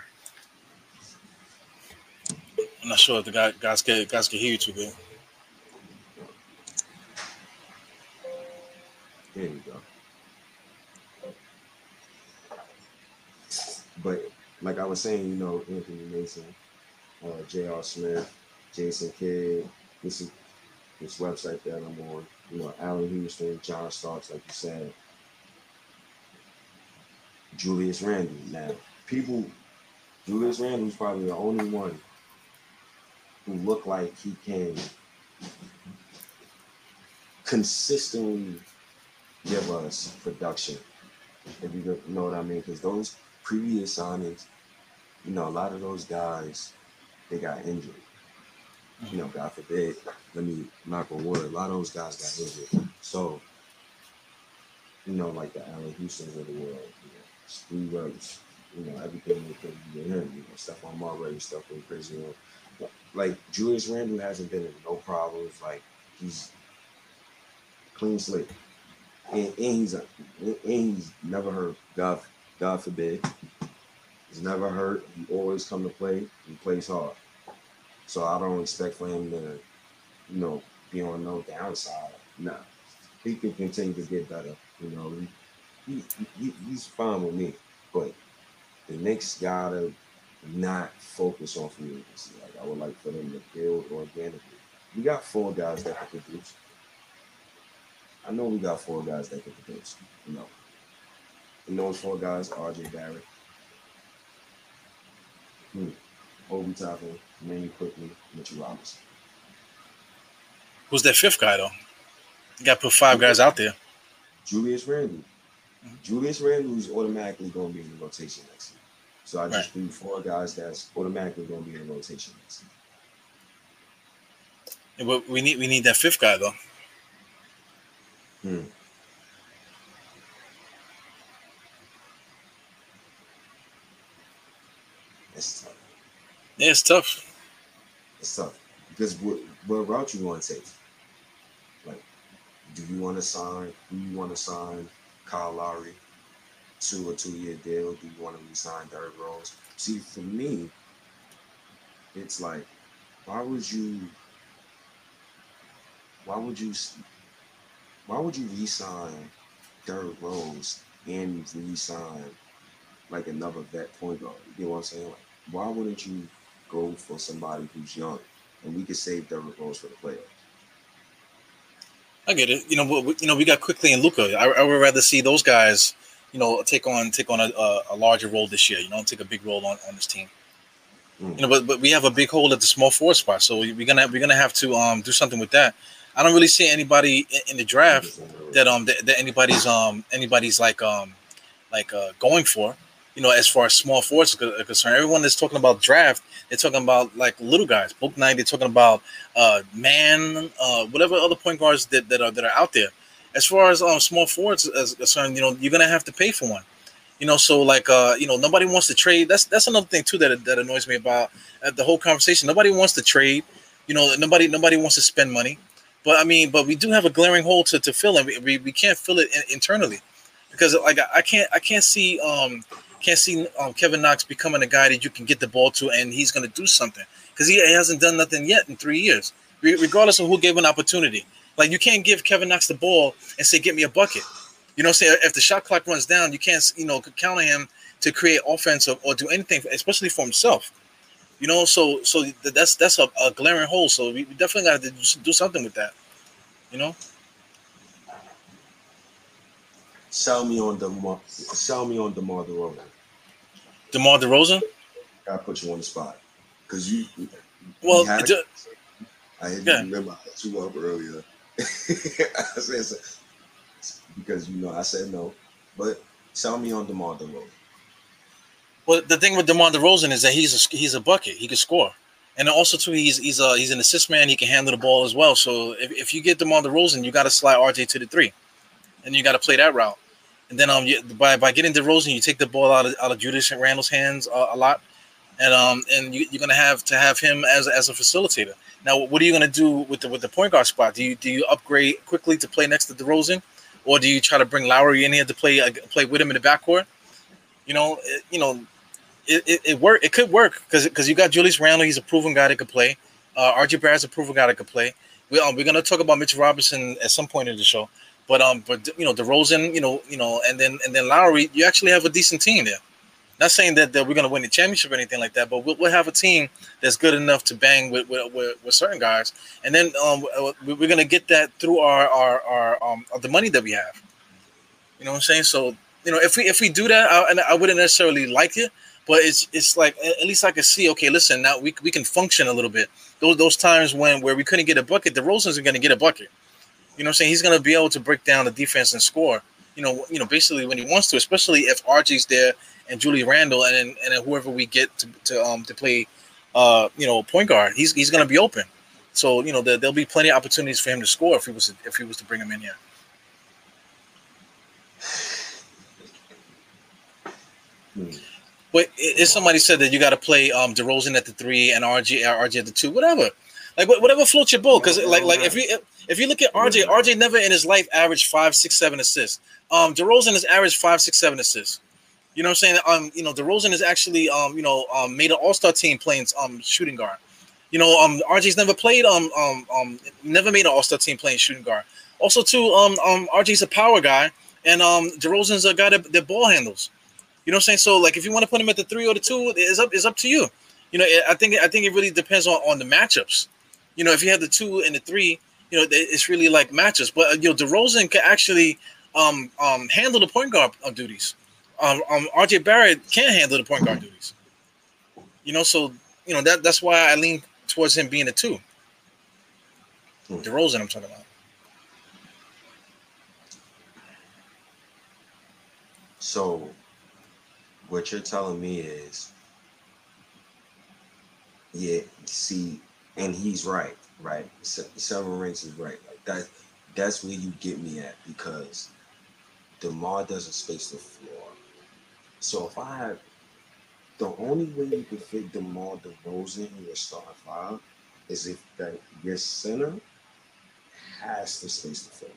I'm not sure if the guy, guys can guys can hear you too good. There you go. But like I was saying, you know, Anthony Mason, uh, J.R. Smith, Jason Kidd, this is this website that I'm on, you know, Allan Houston, John Starks, like you said, Julius Randle. Now, people, Julius Randle's probably the only one who look like he can consistently give us production. If you know what I mean, because those previous signings, you know, a lot of those guys, they got injured. You know, God forbid, let me knock on wood, a lot of those guys got injured. So, you know, like the Allan Houstons of the world, you know, Steve Rhodes, you know, everything they could do him, you know, Stephon Marbury, stuff went crazy. You know. Like Julius Randle hasn't been in no problems. Like he's clean slate. And, and he's a, and he's never hurt. God God forbid. He's never hurt. He always come to play. He plays hard. So I don't expect for him to, you know, be on no downside. No, He can continue to get better. You know, he, he, he he's fine with me. But the Knicks gotta not focus on free agency. Like I would like for them to build organically. We got four guys that can produce. I know we got four guys that can produce. You know, and those four guys, RJ Barrett, hmm, Obi Toppin, Manny Quickley, Mitchell Robinson. Who's that fifth guy though? You got to put five guys out there. Julius Randle. Mm-hmm. Julius Randle is automatically going to be in the rotation next year. So I just right. threw four guys that's automatically going to be in the rotation next year. Yeah, but we need we need that fifth guy though. Hmm. It's tough. Yeah, it's tough. Tough because what, what route you want to take? Like, do you want to sign? Do you want to sign Kyle Lowry to a two-year deal? Do you want to resign Derrick Rose? See, for me, it's like, why would you? Why would you? Why would you resign Derrick Rose and resign like another vet point guard? You know what I'm saying? Like, why wouldn't you go for somebody who's young and we could save Derrick Rose for the playoffs? I get it. You know, we, you know, we got Quickley and Luka. I, I, would rather see those guys, you know, take on take on a, a, larger role this year. You know, take a big role on, on this team. Mm. You know, but but we have a big hole at the small forward spot, so we're gonna we're gonna have to um do something with that. I don't really see anybody in, in the draft that um that, that, anybody's um anybody's like um like uh going for you know, as far as small forwards are concerned, everyone is talking about draft, they're talking about like little guys. Bouknight, they're talking about uh, man, uh, whatever other point guards that, that are that are out there. As far as um, small forwards is concerned, you know, you're gonna have to pay for one. You know, so like uh, you know, nobody wants to trade. That's that's another thing too that that annoys me about uh, the whole conversation. Nobody wants to trade. You know, nobody nobody wants to spend money. But I mean, but we do have a glaring hole to, to fill, and we, we, we can't fill it in, internally because like I, I can't I can't see um can't see um, Kevin Knox becoming a guy that you can get the ball to and he's going to do something because he hasn't done nothing yet in three years, Re- regardless of who gave an opportunity. Like you can't give Kevin Knox the ball and say, "Get me a bucket." You know, say if the shot clock runs down, you can't you know count on him to create offense or, or do anything, especially for himself. You know, so so that's that's a, a glaring hole. So we definitely got to do something with that. You know. Sell me on the sell me on DeMar DeRozan. DeMar DeRozan. I put you on the spot because you. Well, had, it, I yeah. remember I put you up earlier. I said because you know I said no, but tell me on DeMar DeRozan. Well, the thing with DeMar DeRozan is that he's a he's a bucket. He can score, and also too he's he's a he's an assist man. He can handle the ball as well. So if, if you get DeMar DeRozan, you got to slide RJ to the three, and you got to play that route. And then um, by by getting DeRozan, you take the ball out of out of Julius Randle's hands uh, a lot, and um, and you, are gonna have to have him as as a facilitator. Now, what are you gonna do with the with the point guard spot? Do you do you upgrade quickly to play next to DeRozan, or do you try to bring Lowry in here to play uh, play with him in the backcourt? You know, it, you know, it it, it work. It could work because because you got Julius Randle. He's a proven guy that could play. Uh, RJ Barrett's a proven guy that could play. We, um, we're gonna talk about Mitch Robinson at some point in the show. But um, but you know, DeRozan, you know, you know, and then and then Lowry, you actually have a decent team there. Not saying that, that we're going to win the championship or anything like that, but we'll, we'll have a team that's good enough to bang with with, with, with certain guys, and then um, we're going to get that through our our, our um the money that we have. You know what I'm saying? So you know, if we if we do that, I, and I wouldn't necessarily like it, but it's it's like at least I can see. Okay, listen, now we, we can function a little bit. Those those times when where we couldn't get a bucket, the DeRozan's are going to get a bucket. You know what I'm saying? He's going to be able to break down the defense and score. You know, you know, basically when he wants to, especially if RJ's there and Julie Randle and and whoever we get to, to um to play, uh, you know, point guard, he's he's going to be open. So you know, there, will be plenty of opportunities for him to score if he was if he was to bring him in here. But if somebody said that you got to play um DeRozan at the three and RJ RJ at the two, whatever, like whatever floats your boat. Because like like if you if you look at RJ, RJ never in his life averaged five, six, seven assists. Um, DeRozan has averaged five, six, seven assists. You know what I'm saying? Um, you know, DeRozan is actually um, you know, um, made an all-star team playing um shooting guard. You know, um, RJ's never played um um um never made an all-star team playing shooting guard. Also, too, um, um, RJ's a power guy, and um, DeRozan's a guy that, that ball handles. You know what I'm saying? So, like, if you want to put him at the three or the two, it's up, it's up to you. You know, I think I think it really depends on, on the matchups. You know, if you have the two and the three, you know, it's really like matches. But uh, you know, DeRozan can actually um, um, handle the point guard uh, duties um, um, RJ Barrett can't handle the point guard duties. You know, so you know that that's why I lean towards him being a two. Hmm. DeRozan, I'm talking about. So, what you're telling me is, yeah, see, and he's right, right? Seven rings is right. Like that, that's where you get me at because DeMar doesn't space the floor. So if I had the only way you can fit DeMar DeRozan in your starting five is if that your center has to space the floor.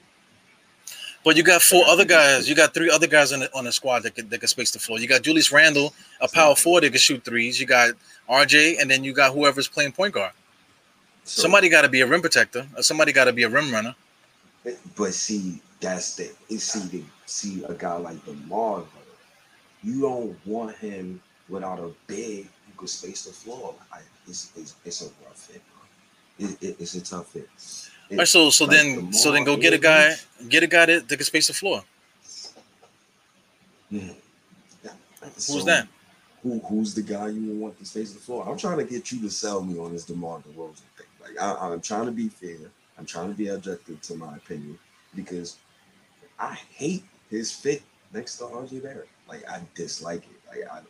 But you got four other guys. You got three other guys on the, on the squad that could, that could space the floor. You got Julius Randle, a power forward that can shoot threes. You got RJ, and then you got whoever's playing point guard. So, somebody got to be a rim protector. Or somebody got to be a rim runner. But see, that's the see the see a guy like DeMar you don't want him without a big who could space the floor. I, it's, it's, it's a rough fit. It, it, it's a tough fit. It, All right, so so like then so then go get a guy get a guy that, that can space the floor. Yeah. Who's so, that? Who who's the guy you want to space the floor? I'm trying to get you to sell me on this DeMar DeRozan. Like I, I'm trying to be fair. I'm trying to be objective to my opinion because I hate his fit next to RJ Barrett. Like I dislike it. Like I,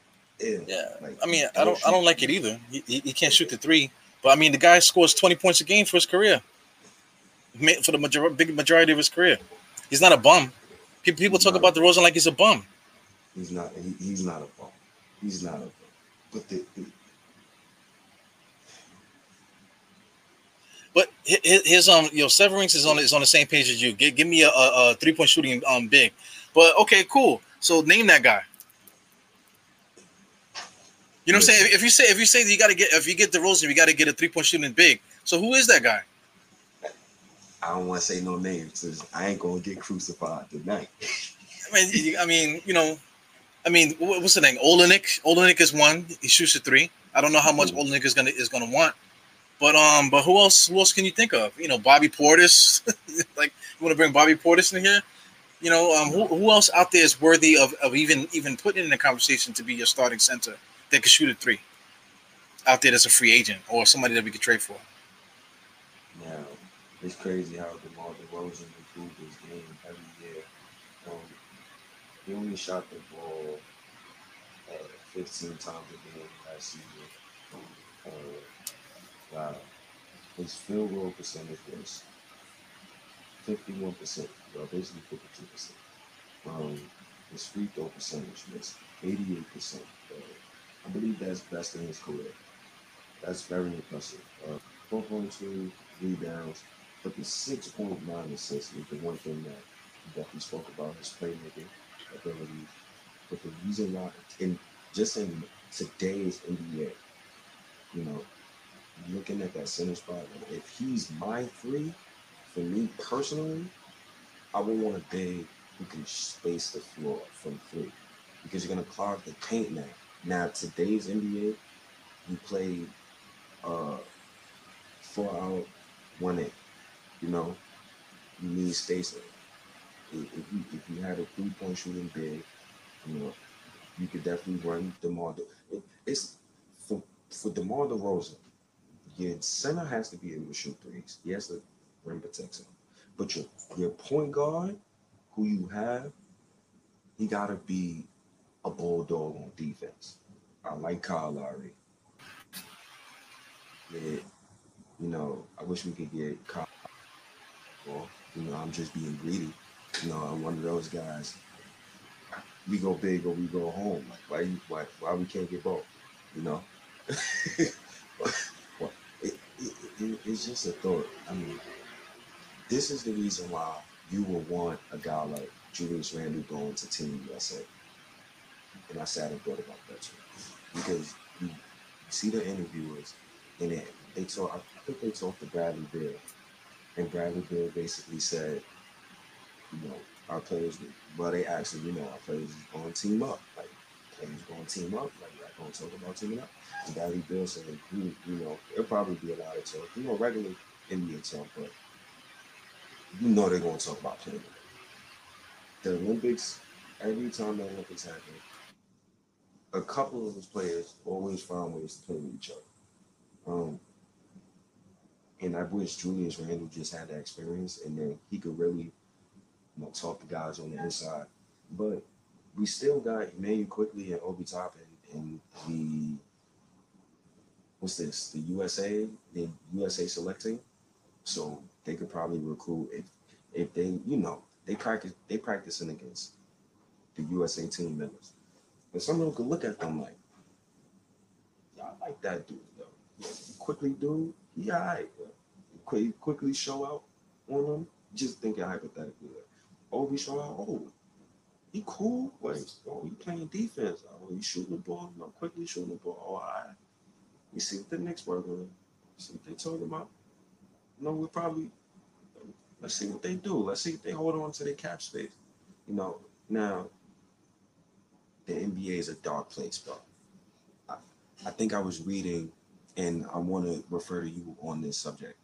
ew. yeah. Like, I mean, I don't, I don't like it either. He, he, he, can't shoot the three, but I mean, the guy scores twenty points a game for his career, for the major, big majority of his career. He's not a bum. People, people talk about the DeRozan like he's a bum. He's not. He, he's not a bum. He's not a bum. But the, the But his, his, um, you know, Severance is on is on the same page as you. Give, give me a, a, a three point shooting um big. But okay, cool. So name that guy. You know what I'm saying? If you say if you say you got to get if you get the DeRozan, you got to get a three point shooting big. So who is that guy? I don't want to say no names because I ain't gonna get crucified tonight. I mean, I mean, you know, I mean, what's the name? Olynyk. Olynyk is one. He shoots a three. I don't know how much mm Olynyk is gonna is gonna want, but um, but who else? Who else can you think of? You know, Bobby Portis. like, you want to bring Bobby Portis in here? You know, um, who, who else out there is worthy of, of even even putting in the conversation to be your starting center that could shoot a three out there that's a free agent or somebody that we could trade for? Now, it's crazy how DeMar DeRozan improved his game every year. Um, he only shot the ball uh, 15 times a game last season. Uh, wow. His field goal percentage was 51%, well, basically 52%. Um, his free throw percentage was 88%. Uh, I believe that's best in his career. That's very impressive. Uh, 4.2 rebounds, but the 6.9 assists is the one thing that definitely spoke about his playmaking ability. But the reason why, in just in today's NBA, you know, looking at that center spot, if he's my three, for me personally, I would want a big who can space the floor from three because you're gonna clog the paint now. Now today's NBA, you play uh four out, one in. You know, you need spacing. If you if you had a three point shooting big, you know, you could definitely run DeMar. De- it, it's for for DeMar DeRozan. Your center has to be able to shoot threes. He has to rim protect him. But your your point guard, who you have, he gotta be a bulldog on defense. I like Kyle Lowry. Yeah, you know, I wish we could get Kyle. Well, you know, I'm just being greedy. You know, I'm one of those guys. We go big or we go home. Like why why why we can't get both? You know. it, it, it, it's just a thought. I mean, this is the reason why you will want a guy like Julius Randle going to Team USA. And I sat and thought about that too. Because you see the interviewers and they, they talk I think they talked to Bradley Beal. And Bradley Beal basically said, you know, our players well they actually, you know, our players is gonna team up. Like players gonna team up, like y'all gonna talk about teaming up. And Bradley Beal said, you, you know, there'll probably be a lot of talk, you know, regular NBA talk, but you know they're gonna talk about playing. The Olympics, every time the Olympics happen, a couple of those players always find ways to play with each other. Um, and I wish Julius Randle just had that experience, and then he could really, you know, talk to guys on the inside. But we still got Immanuel Quickley and Obi Toppin and the what's this? The USA, the USA selecting. So they could probably recruit if if they, you know, they practice they practicing against the USA team members. But some of them could look at them like, yeah, I like that dude though. Yeah, Quickley dude, he all right. Quick, Quickley show out on them. Just thinking hypothetically. Like, show out. Oh, he cool. Wait, oh, you playing defense. Oh, you shooting the ball. No, Quickley shooting the ball. Oh, all right. We see what the next on. See what they talking about. No, we probably let's see what they do. Let's see if they hold on to their cap space. You know, now the NBA is a dark place, bro. I, I think I was reading, and I want to refer to you on this subject.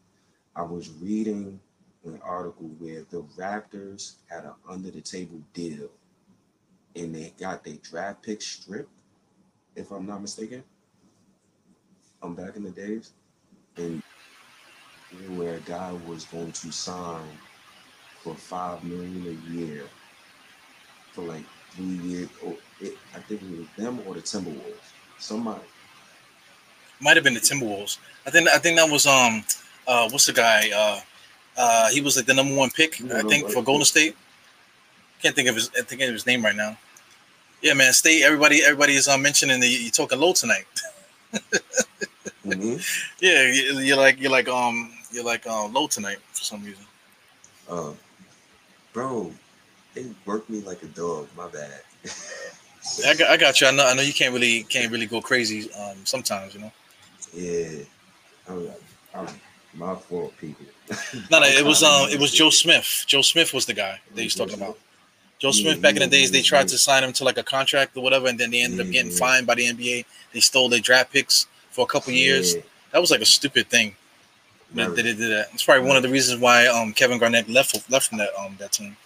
I was reading an article where the Raptors had an under the table deal and they got their draft pick stripped, if I'm not mistaken. I'm back in the days. And where a guy was going to sign for five million a year for like three years. Or it, I think it was them or the Timberwolves. Somebody. Might have been the Timberwolves. I think I think that was um uh what's the guy? Uh uh he was like the number one pick, I think, for Golden State. Can't think of his I think of his name right now. Yeah, man. stay. everybody everybody is uh, mentioning the you're talking low tonight. mm-hmm. Yeah, you're like you're like um you're like uh, low tonight for some reason. Uh, bro, they work me like a dog. My bad. I got, I got you. I know, I know you can't really can't really go crazy um, sometimes, you know. Yeah, I'm, I'm my fault, people. no, no, it was um, it was Joe Smith. Joe Smith was the guy that he's talking about. Joe Smith, back in the days, they tried to sign him to like a contract or whatever, and then they ended up getting fined by the NBA. They stole their draft picks for a couple years. That was like a stupid thing. They, they did that. It's probably one of the reasons why um, Kevin Garnett left left from that um that team.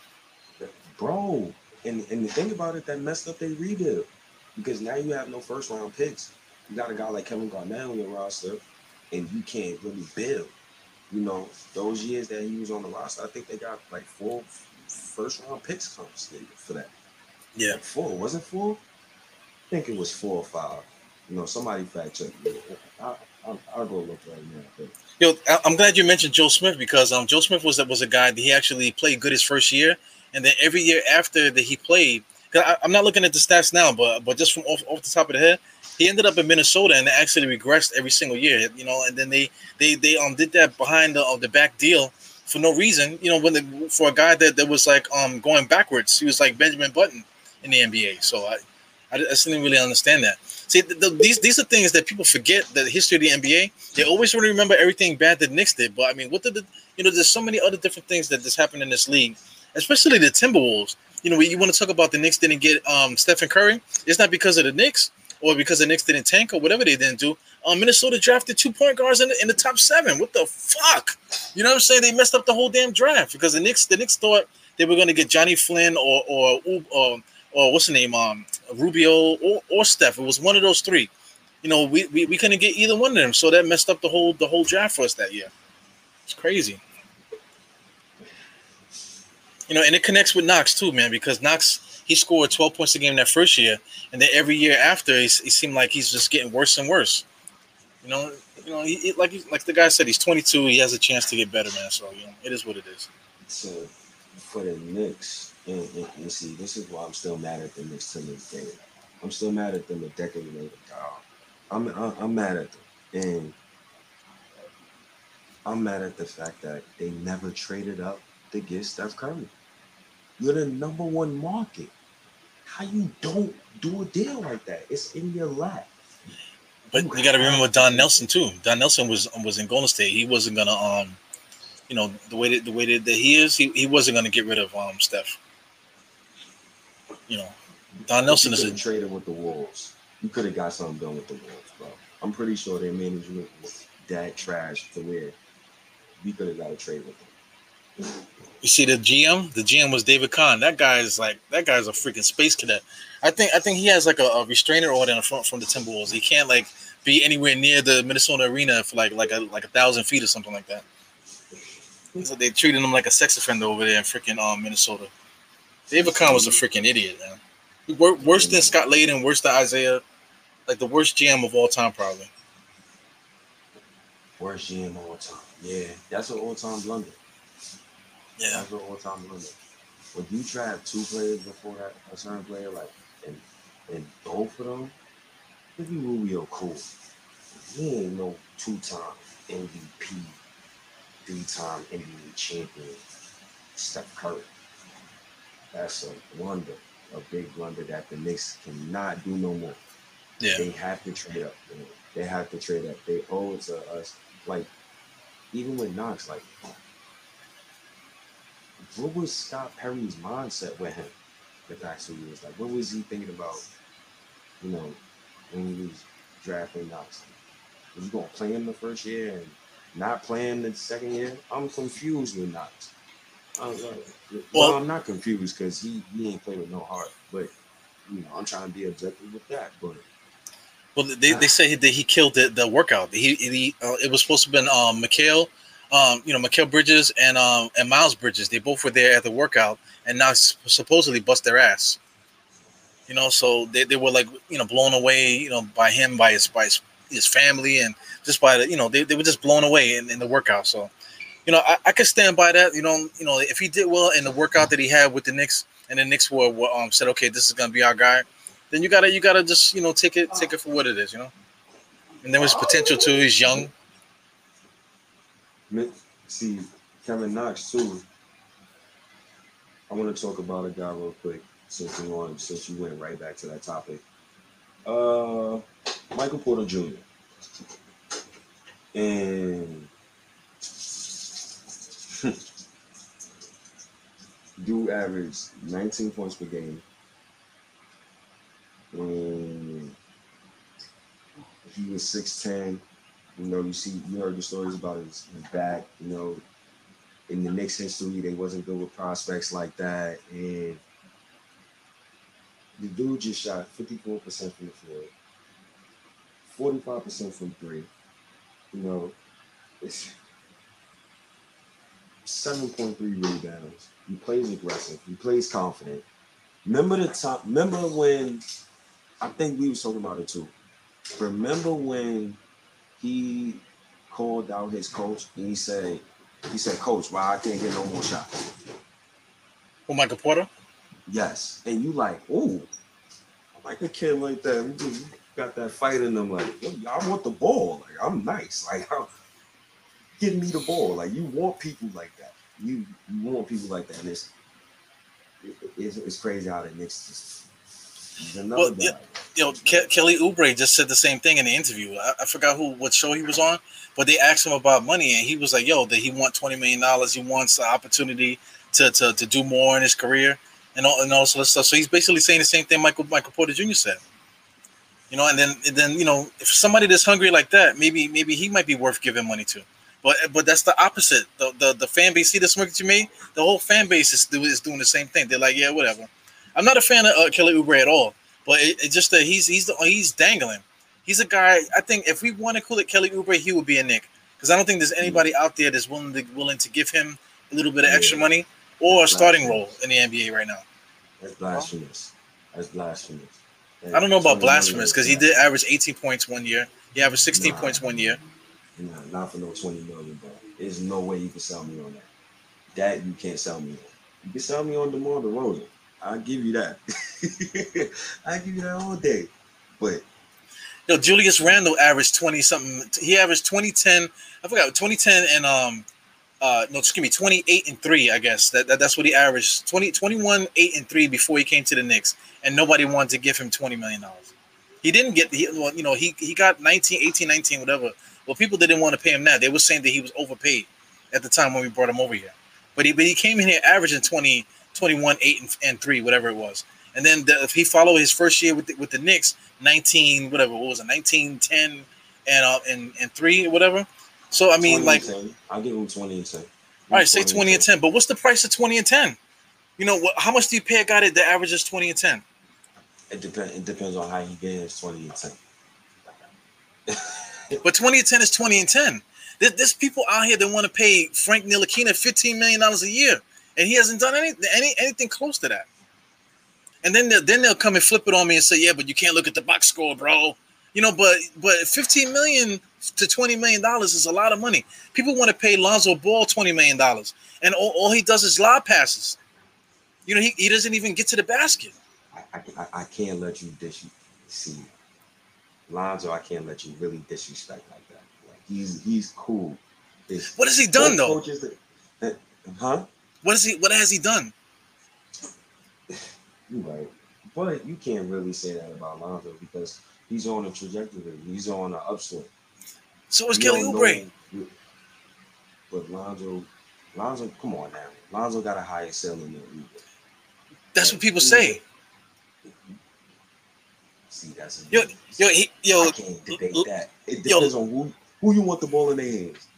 Bro, and and the thing about it that messed up their rebuild because now you have no first round picks. You got a guy like Kevin Garnett on your roster, and you can't really build. You know, those years that he was on the roster, I think they got like four first round picks confiscated for that. Yeah, like four wasn't four. I think it was four or five. You know, somebody fact check me. I, I'll, I'll go look right now. But. Yo, I'm glad you mentioned Joe Smith because um Joe Smith was was a guy that he actually played good his first year, and then every year after that he played. I, I'm not looking at the stats now, but but just from off, off the top of the head, he ended up in Minnesota and actually regressed every single year. You know, and then they they they um did that behind the uh, the back deal for no reason. You know, when for a guy that that was like um going backwards, he was like Benjamin Button in the NBA. So I I, I didn't really understand that. See, the, the, these these are things that people forget. The history of the NBA, they always want to remember everything bad that Knicks did. But I mean, what did the you know? There's so many other different things that just happened in this league especially the Timberwolves. You know, you want to talk about the Knicks didn't get um Stephen Curry. It's not because of the Knicks or because the Knicks didn't tank or whatever they didn't do. Um, Minnesota drafted two point guards in the, in the top seven. What the fuck? You know what I'm saying? They messed up the whole damn draft because the Knicks the Knicks thought they were going to get Johnny Flynn or or or, or what's the name um Rubio or, or Steph. It was one of those three. You know, we, we, we couldn't get either one of them, so that messed up the whole the whole draft for us that year. It's crazy. You know, and it connects with Knox too, man, because Knox he scored 12 points a game that first year, and then every year after, it seemed like he's just getting worse and worse. You know, you know, he, he, like like the guy said, he's 22. He has a chance to get better, man. So you know, it is what it is. So for the Knicks, and, and, and see, this is why I'm still mad at the Knicks to this day. I'm still mad at them a decade later. I'm I'm mad at them, and I'm mad at the fact that they never traded up to get Steph Curry. You're the number one market. How you don't do a deal like that? It's in your lap. But you got to remember Don Nelson too. Don Nelson was was in Golden State. He wasn't gonna um, you know, the way that the way that, that he is, he, he wasn't gonna get rid of um Steph. You know, Don Nelson is a trader with the Wolves. You could have got something done with the Wolves, bro. I'm pretty sure their management was that trash to where we could have got a trade with them. You see the GM? The GM was David Kahn. That guy is like that guy's a freaking space cadet. I think I think he has like a, a order in front from the Timberwolves. He can't like be anywhere near the Minnesota arena for like like a like a thousand feet or something like that. So they treated him like a sex offender over there in freaking um, Minnesota. David Kahn was a freaking idiot, man. Worse than Scott Layden, worse than Isiah, like the worst GM of all time, probably. Worst GM of all time. Yeah, that's an all-time blunder. Yeah, that's an all-time blunder. When you trap two players before that, a certain player, like, and and both of them, if maybe Rubio cool. He ain't no two-time MVP, three-time NBA champion, Steph Curry. That's a blunder, a big blunder that the Knicks cannot do no more. Yeah. They have to trade up. Man. They have to trade up. They owe it to us. Like, even with Knox, like, what was Scott Perry's mindset with him the past two years? Like, what was he thinking about, you know, when he was drafting Knox? Was he going to play him the first year and not play him the second year? I'm confused with Knox. I'm, well, well, I'm not confused because he, he ain't playing with no heart, but you know, I'm trying to be objective with that. But well, they, they say that he killed the, the workout. He, he uh, it was supposed to have been um, Mikal, um, you know, Mikal Bridges and um, and Miles Bridges. They both were there at the workout, and now supposedly bust their ass. You know, so they, they were like you know blown away, you know, by him, by his by his, his family, and just by the you know they, they were just blown away in, in the workout. So, you know, I, I could stand by that. You know, you know, if he did well in the workout that he had with the Knicks, and the Knicks were, were um, said, okay, this is gonna be our guy then you gotta you gotta just you know take it take it for what it is, you know. And there was potential too. He's young. See, Kevin Knox too. I want to talk about a guy real quick since you since you went right back to that topic. Uh, Michael Porter Jr. And do averaged 19 points per game, when he was 6'10. You know, you see, you heard the stories about his, his back. You know, in the Knicks history, they wasn't good with prospects like that. And the dude just shot 54% from the floor, 45% from three. You know, it's 7.3 rebounds. He plays aggressive. He plays confident. Remember the top. Remember when I think we was talking about it too. Remember when he called out his coach and he said, he said, Coach, why I can't get no more shots? Oh, Michael Porter? Yes. And you like, oh, I like a kid like that. We just got that fight in them. Like, I want the ball. Like, I'm nice. Like, I'm, give me the ball. Like, you want people like that. You you want people like that. And it's, it's, it's crazy how the Knicks just well, you know, Ke- Kelly Oubre just said the same thing in the interview. I, I, forgot who what show he was on, but they asked him about money, and he was like, "Yo, that he want twenty million dollars. He wants the opportunity to, to, to do more in his career and all and all sort of stuff. So he's basically saying the same thing Michael Michael Porter Jr. said. You know, and then and then you know, if somebody that's hungry like that, maybe maybe he might be worth giving money to. But but that's the opposite. The the, the fan base, see the smirk that you made, the whole fan base is, do, is doing the same thing. They're like, yeah, whatever. I'm not a fan of uh, Kelly Oubre at all, but it, just that he's he's the, he's dangling. He's a guy. I think if we want to call it Kelly Oubre, he would be a Knick because I don't think there's anybody out there that's willing to willing to give him a little bit of extra money or a starting role in the NBA right now. That's blasphemous. That's blasphemous. I don't know about blasphemous because he did average 18 points one year. He averaged 16 nah, points one year. Nah, not for no 20 million, bro. There's no way you can sell me on that. That you can't sell me on. You can sell me on DeMar DeRozan. I'll give you that. I'll give you that all day. But Yo, Julius Randle averaged 20 something. He averaged 2010. I forgot 2010 and um uh no excuse me 28 and 3 i guess that, that that's what he averaged 20 21 8 and 3 before he came to the Knicks and nobody wanted to give him 20 million dollars he didn't get the well, you know he he got 19 18 19 whatever well people didn't want to pay him that they were saying that he was overpaid at the time when we brought him over here but he but he came in here averaging 20 21 8 and, and 3 whatever it was and then the, if he followed his first year with the, with the Knicks 19 whatever what was it 19 10 and uh and, and 3 whatever so I mean, like, I'll give him twenty and ten. All right, say twenty and 10. 10. But what's the price of twenty and ten? You know, what? How much do you pay a guy that, that averages twenty and ten? It depends. It depends on how he gets twenty and ten. but twenty and ten is twenty and ten. There's people out here that want to pay Frank Ntilikina fifteen million dollars a year, and he hasn't done any, any anything close to that. And then they'll, then they'll come and flip it on me and say, "Yeah, but you can't look at the box score, bro." You know, but but 15 million to 20 million dollars is a lot of money. People want to pay Lonzo Ball 20 million dollars, and all, all, he does is lob passes. You know, he, he doesn't even get to the basket. I, I, I can't let you dish see Lonzo. I can't let you really disrespect like that. Like he's he's cool. It's, what has he done though? That, huh? What is he? What has he done? You're right, but you can't really say that about Lonzo because he's on a trajectory. He's on an upswing. So is Kelly Oubre. But Lonzo, Lonzo, come on now. Lonzo got a higher ceiling than Oubre. That's what people say. See, that's a yo, yo, he, yo. I can't debate that. It depends yo, on who who you want the ball in their hands.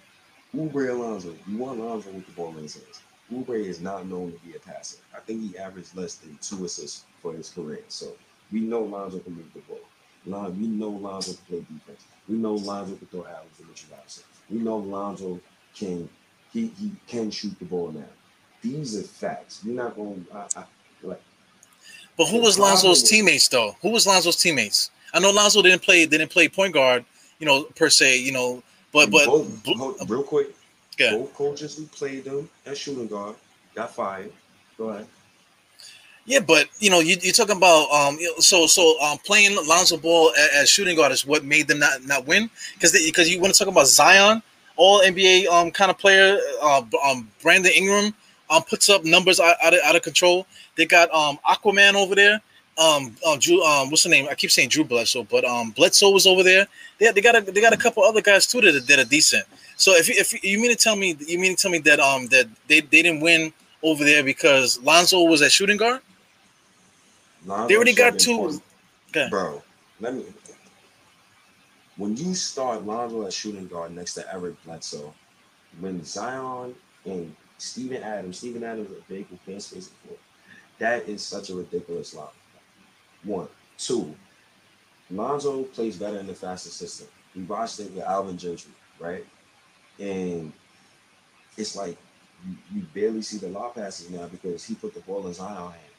Oubre or Lonzo. You want Lonzo with the ball in his hands. Oubre is not known to be a passer. I think he averaged less than two assists for his career. So we know Lonzo can move the ball. Lon, we know Lonzo can play defense. We know Lonzo can throw alleys to Mitchell Robinson. We know Lonzo can he he can shoot the ball now. These are facts. You're not going to like. But who was Lonzo's teammates though? Who was Lonzo's teammates? I know Lonzo didn't play didn't play point guard, you know, per se, you know, but but both, real quick, yeah. both coaches who played them at shooting guard got fired. Go ahead. Yeah, but you know, you, are talking about um, so so um, playing Lonzo Ball as, shooting guard is what made them not not win because because you want to talk about Zion, all NBA um kind of player, uh, um Brandon Ingram um puts up numbers out, out, of, out of control. They got um Aquaman over there. Um, um, Drew, um, what's the name? I keep saying Drew Bledsoe, but um, Bledsoe was over there. They, they got a, they got a couple other guys too that, that are decent. So if if you mean to tell me you mean to tell me that um that they, they didn't win over there because Lonzo was at shooting guard? Lonzo they already got two. Okay. Bro, let me. When you start Lonzo at shooting guard next to Eric Bledsoe, when Zion and Steven Adams, Steven Adams is big and can't space the floor. That is such a ridiculous line. One. Two. Lonzo plays better in the faster system. We watched it with Alvin Gentry, right? And it's like you, you barely see the law passes now because he put the ball in Zion's hand.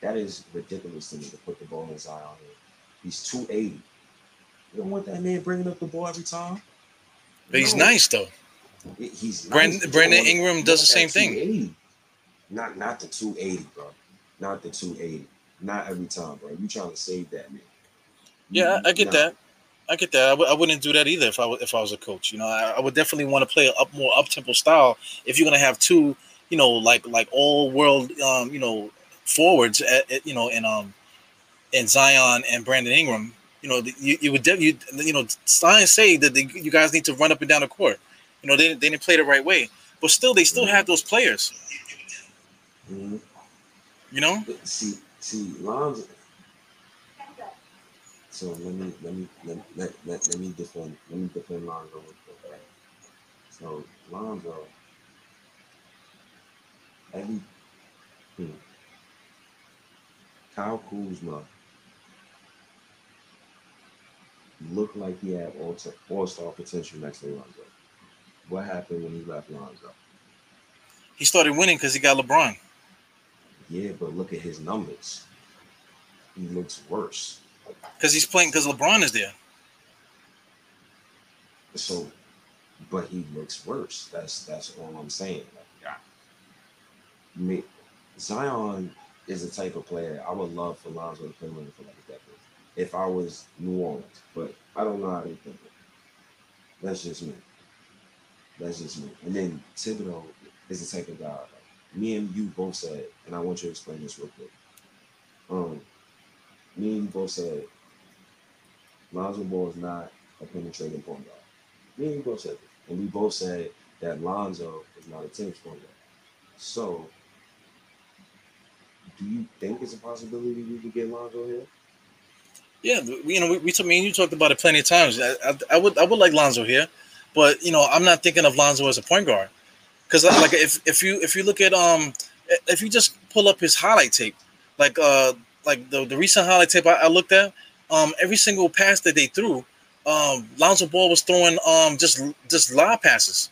That is ridiculous to me to put the ball in Zion here. He's 280. You don't want that man bringing up the ball every time. But he's nice though. He's Brandon, nice, Brandon Ingram does the same thing. Not not the 280, bro. Not the 280. Not every time, bro. You trying to save that man. Yeah, I get not. that. I get that. I w- I wouldn't do that either if I w- if I was a coach. You know, I, I would definitely want to play a up more up tempo style. If you're gonna have two, you know, like like all world, um, you know, forwards, at, at, you know, in um, in Zion and Brandon Ingram, you know, you, you would de- you you know, science say that you guys need to run up and down the court. You know, they, they didn't play the right way, but still, they still have those players. Mhm. You know? See, see, Lonzo. So let me let me let, let, let, let me defend let me defend Lonzo real quick. Right? So Lonzo, every hmm, Kyle Kuzma looked like he had all all star potential next to Lonzo. What happened when he left Lonzo? He started winning because he got LeBron. Yeah, but look at his numbers. He looks worse. Because he's playing because LeBron is there. So, but he looks worse. That's that's all I'm saying. Like, yeah. Me, Zion is the type of player I would love for Lonzo to play with for like a decade. If I was New Orleans, but I don't know how they think. It. That's just me. That's just me. And then Thibodeau is the type of guy. Like, me and you both said, and I want you to explain this real quick. Um, me and you both said Lonzo Ball is not a penetrating point guard. Me and you both said this. And we both said that Lonzo is not a tennis point guard. So, do you think it's a possibility we could get Lonzo here? Yeah, you know, we, we told me and you talked about it plenty of times. I, I, I would I would like Lonzo here, but you know, I'm not thinking of Lonzo as a point guard because like if if you if you look at um if you just pull up his highlight tape, like uh like the, the recent highlight tape I, I looked at, um every single pass that they threw, um Lonzo Ball was throwing um just just lob passes,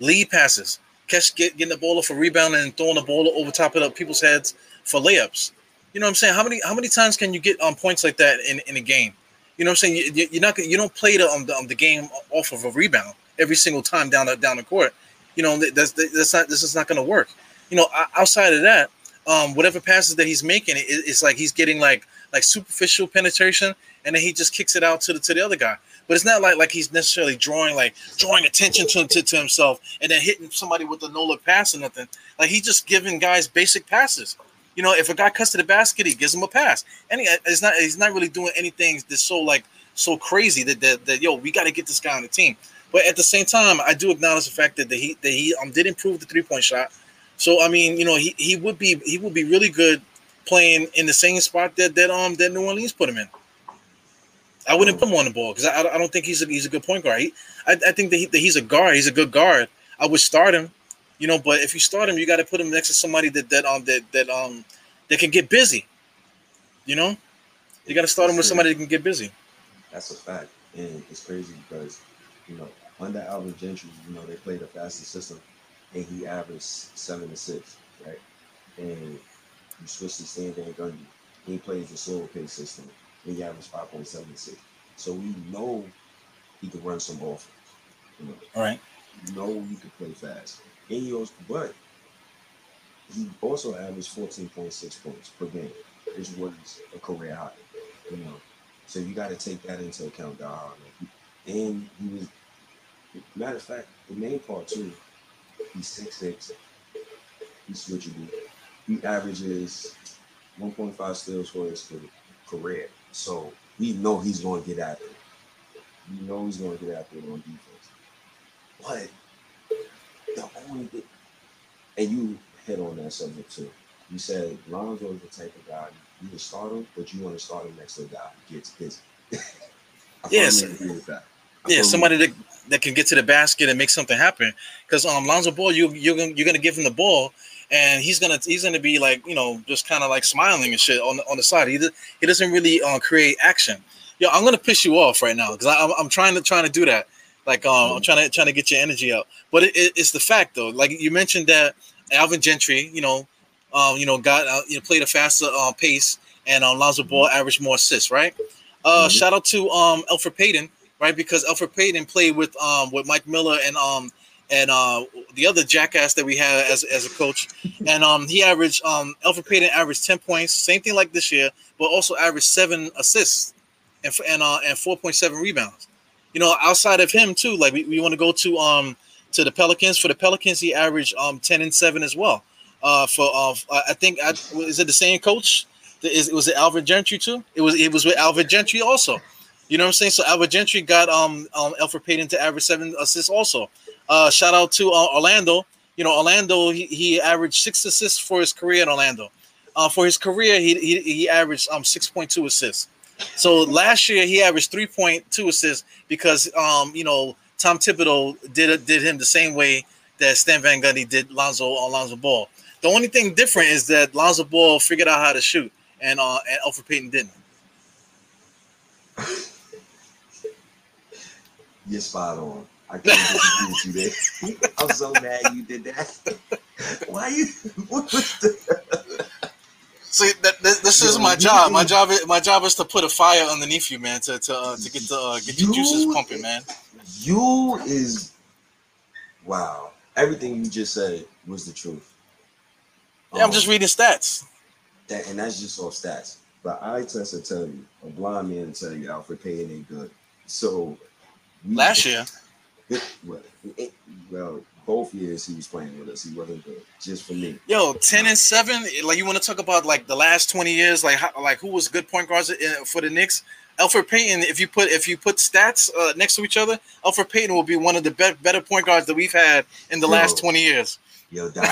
lead passes, catch get, getting the ball off a rebound and throwing the ball over top of the people's heads for layups. You know what I'm saying? How many how many times can you get um, points like that in, in a game? You know what I'm saying? You, you- you're not you don't play the, um, the um, the game off of a rebound every single time down the down the court. You know that's that's not this is not going to work. You know outside of that, um, whatever passes that he's making, it, it's like he's getting like like superficial penetration, and then he just kicks it out to the to the other guy. But it's not like like he's necessarily drawing like drawing attention to to, to himself and then hitting somebody with a no look pass or nothing. Like he's just giving guys basic passes. You know, if a guy cuts to the basket, he gives him a pass, and he, it's not he's not really doing anything that's so like so crazy that that, that yo we got to get this guy on the team. But at the same time, I do acknowledge the fact that the, he that he um did improve the three point shot. So I mean, you know, he, he would be he would be really good playing in the same spot that that um that New Orleans put him in. I wouldn't put him on the ball because I, I don't think he's a, he's a good point guard. He, I, I think that, he, that he's a guard. He's a good guard. I would start him, you know. But if you start him, you got to put him next to somebody that that um that that um that can get busy. You know, you got to start him with somebody that can get busy. That's a fact, and it's crazy because you know under Alvin Gentry, you know they played a faster system, and he averaged seven to six, right? And you switch to Stan Van Gundy, he plays the slower pace system, and he averaged five point seven to. So we know he could run some offense. You know, All right. we know he could play fast, and he also, but he also averaged fourteen point six points per game, which was a career high. You know, so you got to take that into account, dog. And he was, matter of fact, the main part too. He's six six. He's switchable. He averages one point five steals for his career. So we know he's going to get after it. We know he's going to get after it on defense. But the only thing, and you hit on that subject too. You said Lonzo is the type of guy you can start him, but you want to start him next to a guy who gets busy. Yes. firmly agree with that. I Yeah, somebody that, that can get to the basket and make something happen. Because um, Lonzo Ball, you you're gonna, you're gonna give him the ball, and he's gonna he's gonna be like you know just kind of like smiling and shit on the, on the side. He he doesn't really uh, create action. Yo, I'm gonna piss you off right now because I'm, I'm trying to trying to do that. Like um, I'm trying to trying to get your energy out. But it, it, it's the fact though. Like you mentioned that Alvin Gentry, you know, um, you know, got uh, you know played a faster uh, pace, and um, Lonzo Ball averaged more assists, right? Uh, Mhm. Shout out to um Elfrid Payton, right? Because Elfrid Payton played with um with Mike Miller and um and uh the other jackass that we had as, as a coach, and um he averaged um Elfrid Payton averaged ten points, same thing like this year, but also averaged seven assists and and uh and four point seven rebounds. You know, outside of him too, like we, we want to go to um to the Pelicans. For the Pelicans, he averaged um ten and seven as well. Uh, for uh, I think I, is it the same coach? Is it was it Alvin Gentry too? It was it was with Alvin Gentry also. You know what I'm saying? So Alvin Gentry got um um Elfrid Payton to average seven assists also. Uh, shout out to uh, Orlando. you know, Orlando, he, he averaged six assists for his career in Orlando. Uh, for his career, he, he he averaged um 6.2 assists. So last year he averaged 3.2 assists because um you know Tom Thibodeau did did him the same way that Stan Van Gundy did Lonzo Lonzo Ball. The only thing different is that Lonzo Ball figured out how to shoot, and uh and Elfrid Payton didn't. You're spot on. I can't disagree with you there. I'm so mad you did that. Why you? What was the? See, that, that this is my job. My job, is, my job is to put a fire underneath you, man, to to uh, to get the uh, get your You- juices pumping, man. You is wow. Everything you just said was the truth. Yeah, I'm Um, just reading stats. that, and that's just off stats. But I test to tell you, a blind man tell you Elfrid Payton ain't good. So Last year, well, it- well, both years he was playing with us, he wasn't good. Just for me, yo, ten and seven. Like you want to talk about like the last twenty years, like how, like who was good point guards uh, for the Knicks? Elfrid Payton. If you put if you put stats uh, next to each other, Elfrid Payton will be one of the be- better point guards that we've had in the Yo. last twenty years. yo, dog. dog.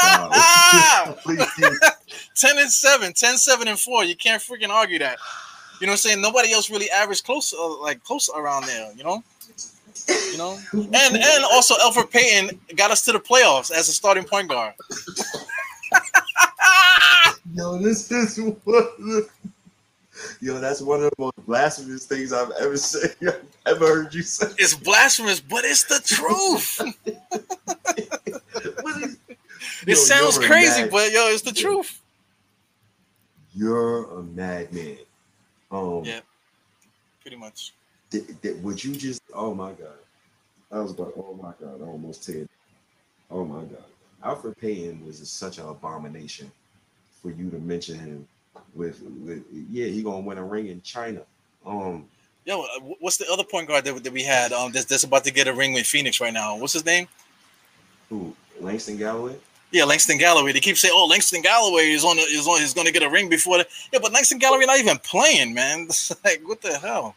Ah! 10 and 7, 10, 7 and 4. You can't freaking argue that. You know what I'm saying? Nobody else really averaged close uh, like close around there, you know? You know? And and also Elfrid Payton got us to the playoffs as a starting point guard. Yo, this is one. Yo, that's one of the most blasphemous things I've ever said. I've ever heard you say. It's blasphemous, but it's the truth. Is- It Yo, sounds crazy, mad- but yo, it's the truth. You're a madman. Um, Yeah. Pretty much. Did, did, would you just? Oh my god! I was about. Oh my god! I almost said. Oh my god! Elfrid Payton was such an abomination for you to mention him. With, with yeah, he gonna win a ring in China. Um, Yo, uh, what's the other point guard that, that we had um that's, that's about to get a ring with Phoenix right now? What's his name? who? Langston Galloway. Yeah, Langston Galloway. They keep saying, "Oh, Langston Galloway is on the, is on is going to get a ring before." The, yeah, but Langston Galloway not even playing, man. It's like, what the hell?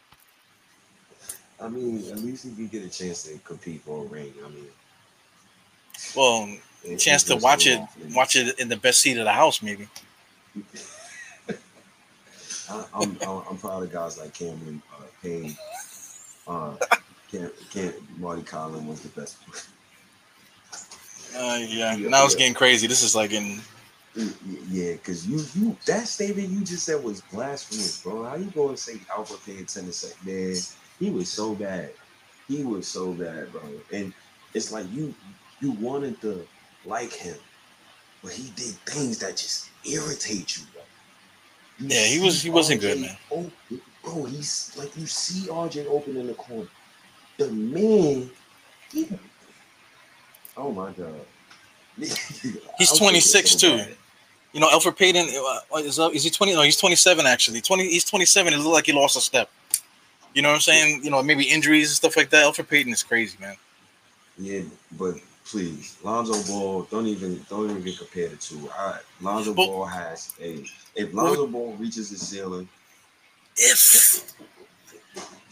I mean, at least he could get a chance to compete for a ring. I mean, Well, chance to watch it, watch it in the best seat of the house, maybe. I, I'm, I'm I'm proud of guys like Cameron uh, Payne. Uh, Cam, Cam, Marty Collin was the best. Uh, yeah, Yeah, now it's getting crazy. This is like in Yeah, because you you that statement you just said was blasphemous, bro. How you going to say Alpha Payne Tennessee? Man, he was so bad. He was so bad, bro. And it's like you you wanted to like him, but he did things that just irritate you, bro. You Yeah, he was- he wasn't good, man. open- bro, he's like you see RJ open in the corner. The man, he, oh my god. He's 26 too. bad. you know Elfrid Payton uh, is uh, is he 20? No, he's 27 actually. 20. He's 27. It looked like he lost a step. You know what I'm saying? You know, maybe injuries and stuff like that. Elfrid Payton is crazy, man. Yeah, but please, Lonzo Ball, don't even don't even get compared the two. All right, Lonzo But- Ball has a if Lonzo Ball reaches his ceiling, If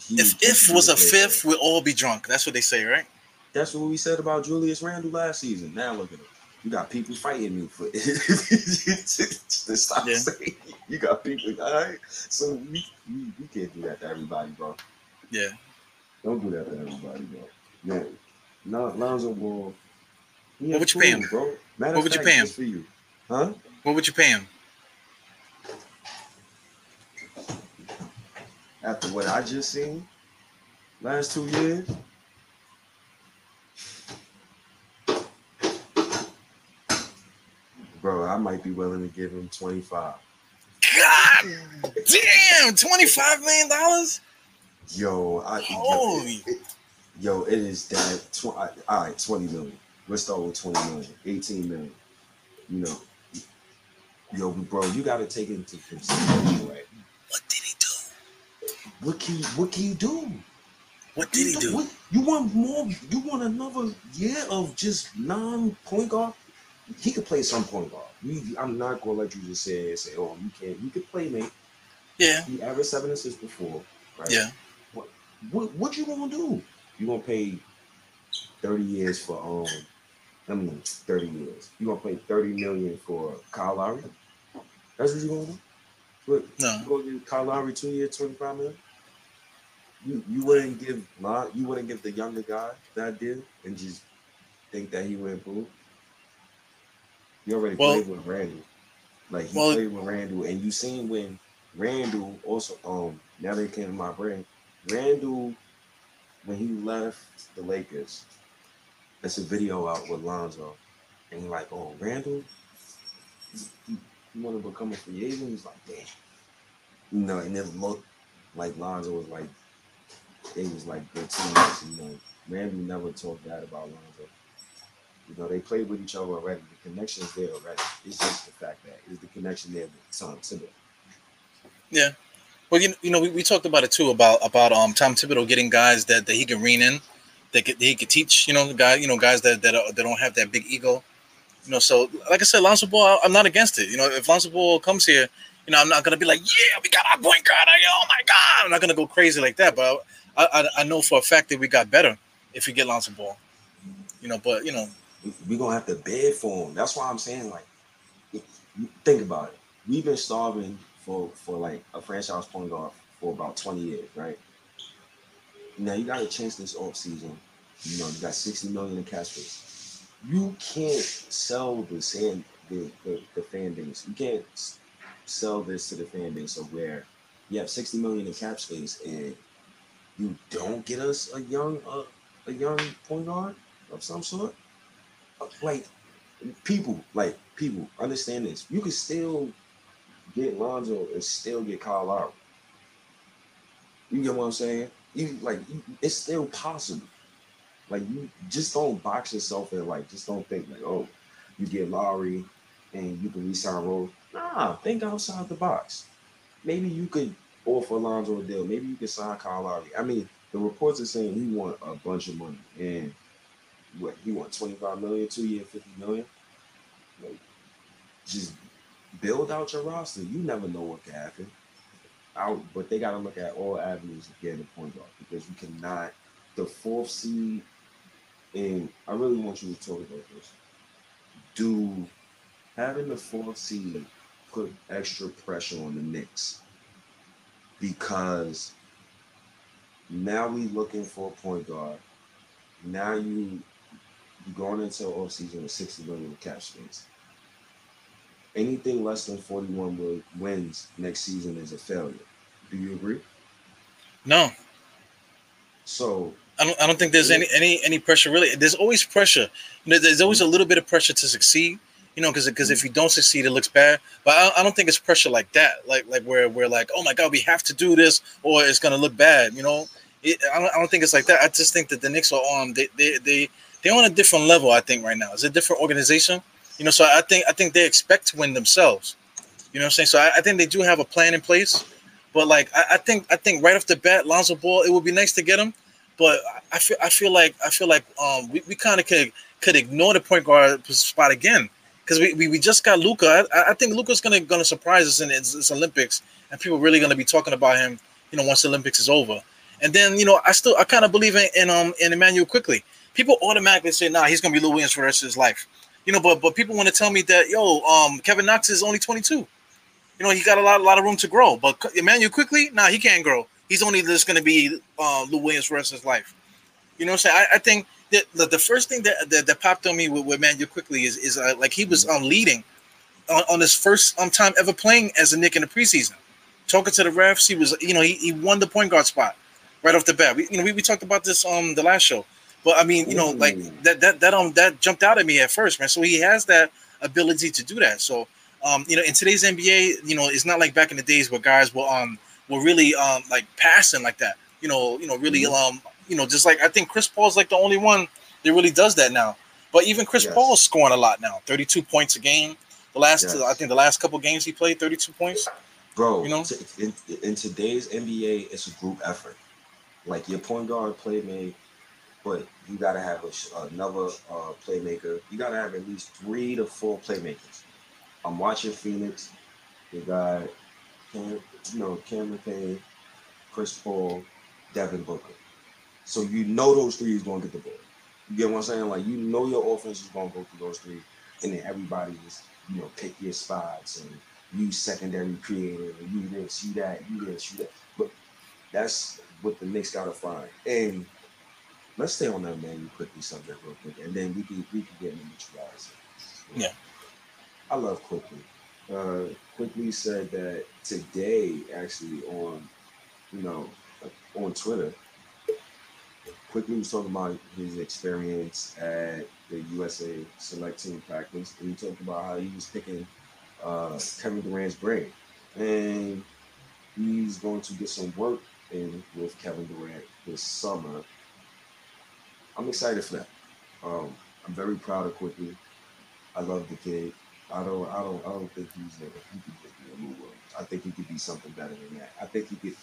he, if he if was a fifth, we'll all be drunk. That's what they say, right? That's what we said about Julius Randle last season. Now look at him. You got people fighting me for to stop Yeah. saying you got people. All right, so we, we we can't do that to everybody, bro. Yeah. Don't do that to everybody, bro. Man, Lon- Lonzo Ball. What would you pay him? bro? Matter What would you pay him? For you, huh? What would you pay him? after what I just seen last two years. Bro, I might be willing to give him 25. God damn, 25 million dollars. Yo, I Holy. yo, it is that tw- all right, 20 million. Let's start with 20 million, 18 million. You know, yo, bro, you gotta take it into consideration, right? What did he do? What can you what can you do? What did he do? What, you want more? You want another year of just non-point guard? He could play some point guard. We, I'm not gonna let you just say say, "Oh, you can't." You could play, mate. Yeah, He averaged seven assists before, right? yeah. What What you gonna do? You gonna pay thirty years for um I mean, 30 years. You gonna pay 30 million for Kyle Lowry? That's what you gonna do? Look, No. you gonna give Kyle Lowry two years, 25 million? You you wouldn't give you wouldn't give the younger guy that deal and just think that he would improve. You already Well- played with Randle. Like he Well- played with Randle, and you seen when Randle also um now they came to my brain. Randle when he left the Lakers, there's a video out with Lonzo, and he like, oh Randle, you, want to become a free agent? He's like, damn, you know, and it looked like Lonzo was like, it was like good teammates. You know, Randle never talked bad about Lonzo. You know, they played with each other already. The connection's there already. It's just the fact that is the connection there with Tom Thibodeau. Yeah. Well, you, you know, we, we talked about it too about about um Tom Thibodeau getting guys that, that he can rein in, that, that he could teach. You know, guy, you know, guys that that, are, that don't have that big ego. You know, so like I said, Lonzo Ball, I'm not against it. You know, if Lonzo Ball comes here, you know, I'm not gonna be like, yeah, we got our point guard. Oh my god, I'm not gonna go crazy like that. But I I, I know for a fact that we got better if we get Lonzo Ball. You know, but you know, We're gonna have to bid for him. That's why I'm saying, like, think about it. We've been starving for for like a franchise point guard for about 20 years, right? Now you got a chance this off season. You know, you got 60 million in cash space. You can't sell the sand the, the, the fan base. You can't sell this to the fan base of where you have 60 million in cap space and you don't get us a young uh, a young point guard of some sort. Like people, like people, understand this. You can still get Lonzo and still get Kyle Lowry. You get what I'm saying? You like you, it's still possible. Like you just don't box yourself in. Like just don't think like oh, you get Lowry and you can resign Rose. Nah, think outside the box. Maybe you could offer Lonzo a deal. Maybe you could sign Kyle Lowry. I mean, the reports are saying he want a bunch of money and what he want 25 million, two year, 50 million. Like, just build out your roster. You never know what can happen. Out, but they got to look at all avenues of getting a point guard because you cannot. The fourth seed, and I really want you to talk about this. Do having the fourth seed put extra pressure on the Knicks because now we looking for a point guard. Now you you going into off season with 60 million cap space. Anything less than 41 wins next season is a failure. Do you agree? no, So I don't, I don't think there's any any any pressure really. There's always pressure. You know, there's always a little bit of pressure to succeed. You know, because because if you don't succeed, it looks bad. But I, I don't think it's pressure like that. Like like where we're like, oh my god, we have to do this, or it's gonna look bad. You know, it, I don't I don't think it's like that. I just think that the Knicks are on they they they they're on a different level. I think right now it's a different organization. You know, so I think I think they expect to win themselves. You know what I'm saying? So I, I think they do have a plan in place. But like I, I think I think right off the bat, Lonzo Ball, it would be nice to get him. But I feel I feel like I feel like um we, we kind of could could ignore the point guard spot again because we, we, we just got Luca. I, I think Luca's gonna gonna surprise us in this, Olympics, and people really gonna be talking about him. You know, once the Olympics is over, and then you know I still I kind of believe in in um in Immanuel Quickley. People automatically say, "Nah, he's gonna be Lou Williams for the rest of his life." You know, but but people want to tell me that yo um Kevin Knox is only 22. You know, he got a lot a lot of room to grow, but Immanuel Quickley, nah, he can't grow. He's only just gonna be uh, Lou Williams for the rest of his life. You know what I'm saying? I, I think that the, the first thing that, that, that popped on me with, with Immanuel Quickley is is uh, like he was um leading on, on his first um time ever playing as a Knick in the preseason. Talking to the refs, he was you know he, he won the point guard spot right off the bat. We you know we, we talked about this um the last show, but I mean you know like that that that um that jumped out at me at first, man. So he has that ability to do that. So um you know in today's NBA, you know it's not like back in the days where guys were um were really um like passing like that. You know you know really Mhm. um you know just like I think Chris Paul's like the only one that really does that now. But even Chris Yes. Paul's scoring a lot now, 32 points a game. The last, Yes. I think, the last couple games he played, 32 points. Bro, You know? t- in, in today's NBA, it's a group effort. Like your point guard playmate, but you gotta have a, another uh, playmaker. You gotta have at least three to four playmakers. I'm watching Phoenix. They got, Cam, you know, Cameron Payne, Chris Paul, Devin Booker. So you know those three is gonna get the ball. You get what I'm saying? Like you know your offense is gonna go through those three, and then everybody is you know pick your spots and use secondary creative and you this, you that, you this, you that. But that's what the Knicks gotta find. And let's stay on that man Quickley subject real quick, and then we can we can get into guys. Yeah. I love Quickley. Uh, Quickley said that today, actually on, you know, on Twitter, Quickley was talking about his experience at the USA select team practice, and he talked about how he was picking uh, Kevin Durant's brain, and he's going to get some work in with Kevin Durant this summer. I'm excited for that. Um, I'm very proud of Quickley. I love the kid. I don't, I don't, I don't think he's a, he could be a mover. I think he could be something better than that. I think he could.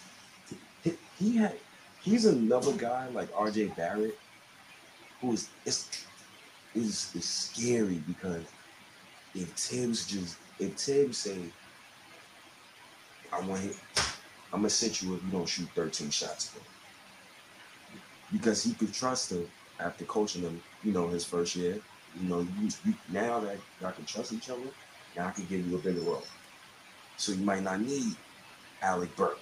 He, had, he's another guy like R.J. Barrett, who is is is scary because if Thibs just if Thibs say, I want him, I'm gonna sit you if you don't shoot 13 shots. Because he could trust him after coaching him, you know, his first year. You know, you, you now that y'all can trust each other, now I can give you a bigger role. So you might not need Alec Burks.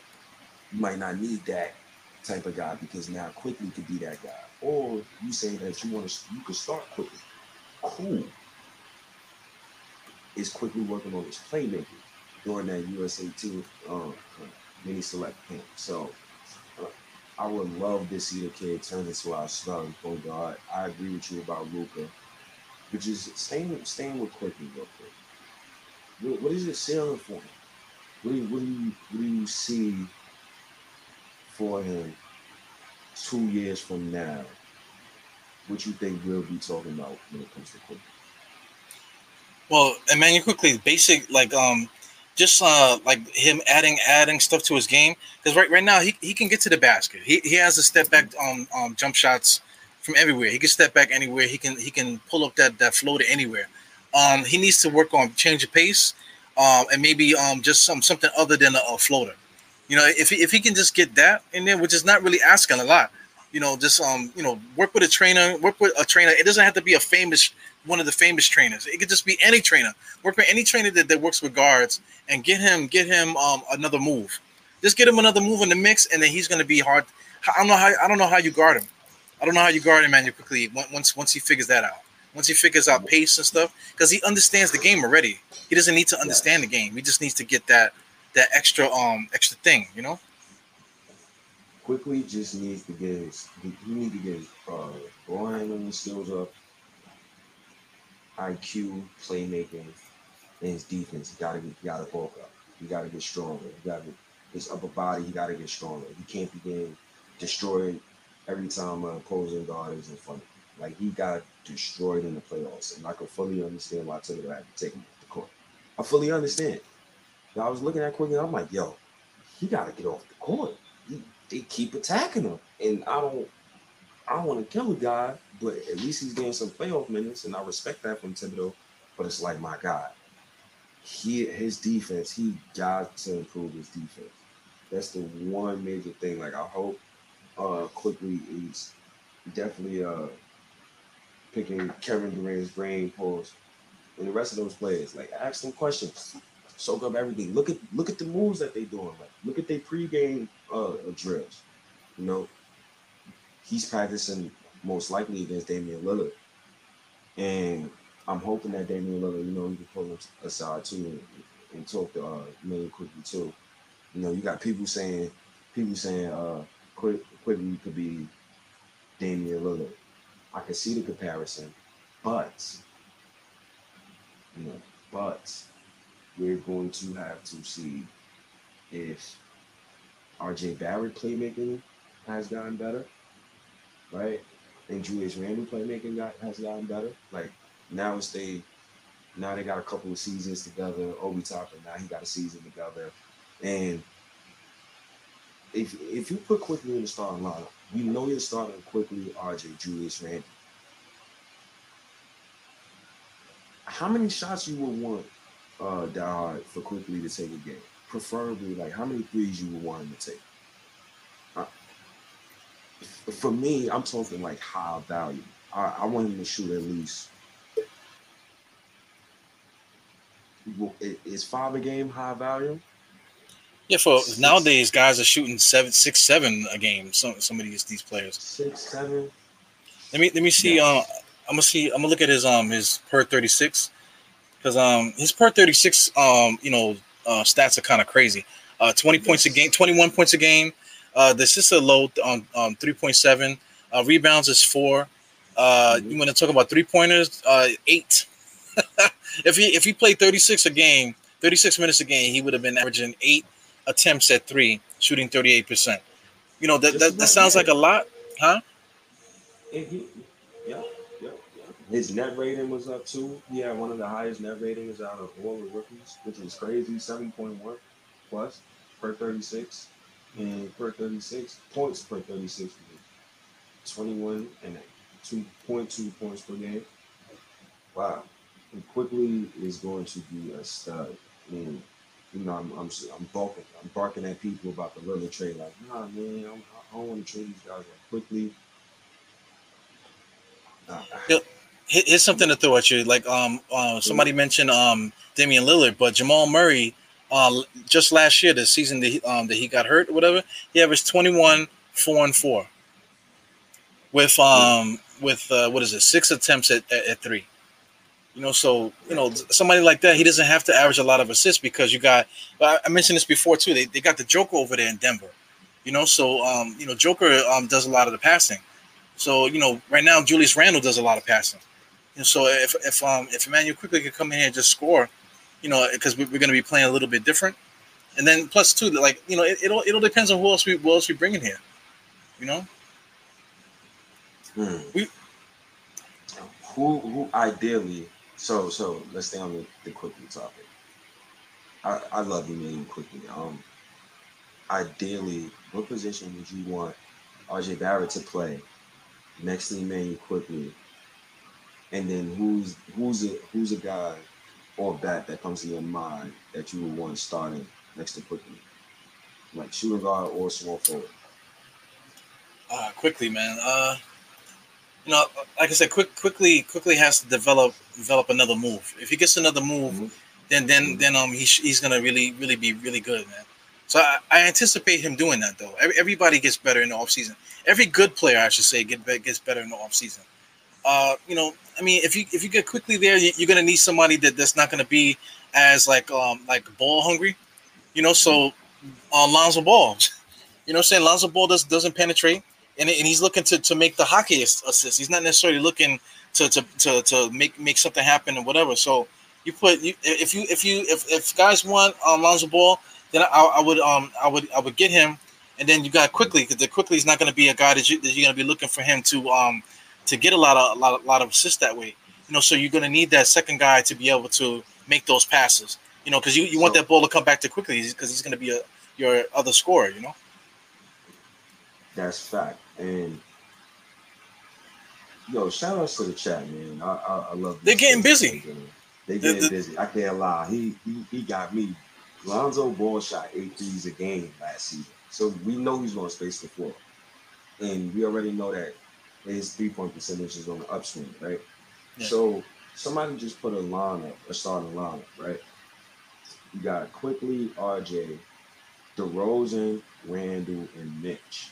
You might not need that type of guy because now Quickley could be that guy. Or you say that you want to you could start Quickley. Cool. Is Quickley working on his playmaking during that USA team um, mini select camp. So uh, I would love to see the kid turn into our starting point guard. I agree with you about Luca, but just staying staying with Quickley real quick. What, what is your ceiling for him? What do you, what do you what do you see for him two years from now? What you think we'll be talking about when it comes to Quickley? Well, Immanuel Quickley, basic like um, just uh like him adding adding stuff to his game because right right now he, he can get to the basket. He, he has a step back um, um jump shots from everywhere. He can step back anywhere. He can he can pull up that that floater anywhere. Um, he needs to work on change of pace, um, and maybe um just some something other than a, a floater. You know, if he, if he can just get that in there, which is not really asking a lot. You know, just um, you know, work with a trainer, work with a trainer. It doesn't have to be a famous one of the famous trainers. It could just be any trainer. Work with any trainer that, that works with guards and get him get him um another move. Just get him another move in the mix, and then he's going to be hard. I don't know how I don't know how you guard him. I don't know how you guard him, man. You Quickley once once he figures that out. Once he figures out pace and stuff, because he understands the game already. He doesn't need to understand the game. He just needs to get that that extra um extra thing, you know. Quickley just needs to get his he, he need to get his uh ball handling skills up, IQ, playmaking, and his defense. He gotta get he gotta bulk up. He gotta get stronger. He gotta his upper body, he gotta get stronger. He can't be getting destroyed every time an opposing guard is in front of him. Like he got destroyed in the playoffs. And I can fully understand why Thibodeau had to take him off the court. I fully understand. I was looking at Quickley, I'm like, yo, he got to get off the court. He, they keep attacking him, and I don't, I want to kill a guy, but at least he's getting some playoff minutes, and I respect that from Thibodeau. But it's like, my God, he his defense, he got to improve his defense. That's the one major thing. Like I hope uh Quickley is definitely uh picking Kevin Durant's brain pause and the rest of those players. Like ask them questions soak up everything. Look at look at the moves that they're doing. Like look at their pregame uh, drills. You know, he's practicing most likely against Damian Lillard, and I'm hoping that Damian Lillard, you know, he can pull him aside too and, and talk to uh, Immanuel Quickley too. You know, you got people saying people saying uh, quick Quickley could be Damian Lillard. I can see the comparison, but you know, but we're going to have to see if RJ Barrett playmaking has gotten better, right? And Julius Randle playmaking got has gotten better. Like now it's they now they got a couple of seasons together. Obi Toppin now he got a season together. And if if you put Quickley in the starting lineup, you know you're starting Quickley RJ Julius Randle. How many shots you would want uh, die for Quickley to take a game? Preferably, like how many threes you would want him to take? For me, I'm talking like high value. I, I want him to shoot at least. Is five a game high value? Yeah, for Six. nowadays, guys are shooting seven, six, seven a game. Some some of these these players. Six, seven. Let me let me see. Yeah. Uh, I'm gonna see. I'm gonna look at his um his per 36 because um his per 36 um you know uh, stats are kind of crazy. Uh, 20 points a game, 21 points a game. Uh, the assists are low on um, 3.7. Uh, rebounds is four. Uh, Mhm. You want to talk about three pointers? Uh, eight. if he if he played 36 a game, 36 minutes a game, he would have been averaging eight attempts at three, shooting 38 percent. You know that, that, that sounds like a lot, huh? He, yeah, yeah, yeah. His net rating was up too. He had one of the highest net ratings out of all the rookies, which was crazy. Seven point one plus per thirty six, and per thirty six points per thirty six. Twenty one and two point two points per game. Wow. And Quickley is going to be a stud. And you know, I'm I'm I'm barking, I'm barking at people about the Lillard trade. Like, nah, man, I'm, I don't want to trade these guys like Quickley. Uh, Here- Here's something to throw at you. Like um, uh, somebody mentioned um Damian Lillard, but Jamal Murray, uh, just last year, the season that he, um that he got hurt or whatever, he averaged 21, four and four, with um with uh, what is it, six attempts at, at, at three. You know, so you know somebody like that, he doesn't have to average a lot of assists because you got. I mentioned this before too. They, they got the Joker over there in Denver. You know, so um, you know Joker um does a lot of the passing. So you know, right now Julius Randle does a lot of passing. And so if if um if Immanuel Quickley could come in here and just score, you know, because we, we're going to be playing a little bit different, and then plus two, like you know, it, it'll it'll depends on who else we who else we bring in here, you know. hmm. We- who who ideally so so let's stay on the, the Quickley topic. I, I love Immanuel Quickley. Um ideally, what position would you want RJ Barrett to play next to Immanuel Quickley? And then who's who's a who's a guy or bat that comes to your mind that you would want starting next to Quickley? Like shooting guard or small forward. Uh, Quickley, man. Uh, you know, like I said, quick Quickley Quickley has to develop develop another move. If he gets another move, Mhm. then then Mhm. then um he sh- he's gonna really really be really good, man. So I, I anticipate him doing that though. Every, everybody gets better in the offseason. Every good player, I should say, get gets better in the offseason. Uh, you know, I mean, if you if you get Quickley there, you, you're gonna need somebody that that's not gonna be as like um like ball hungry. You know, so on Lonzo Ball, you know, I'm saying Lonzo Ball does doesn't penetrate, and, and he's looking to, to make the hockey assist. He's not necessarily looking to to, to, to make make something happen or whatever. So you put you if you if you if, if guys want um, Lonzo Ball, then I, I would um I would I would get him, and then you got Quickley because the Quickley is not to be a guy that, you, that you're to be looking for him to um to get a lot of a lot of, lot of assists that way. You know, so you're going to need that second guy to be able to make those passes. You know, because you, you want So- that ball to come back to Quickley because he's going to be a your other scorer. You know. That's fact. And yo, shout outs to the chat, man. I I, I love. They're getting busy. They The- getting the- busy. I can't lie. He he he got me. Lonzo Ball shot eight threes a game last season, so we know he's going to space the floor, and we already know that his three point percentage is on the upswing, right? Yeah. So somebody just put a lineup, a starting lineup, right? You got Quickley RJ, DeRozan, Randle, and Mitch.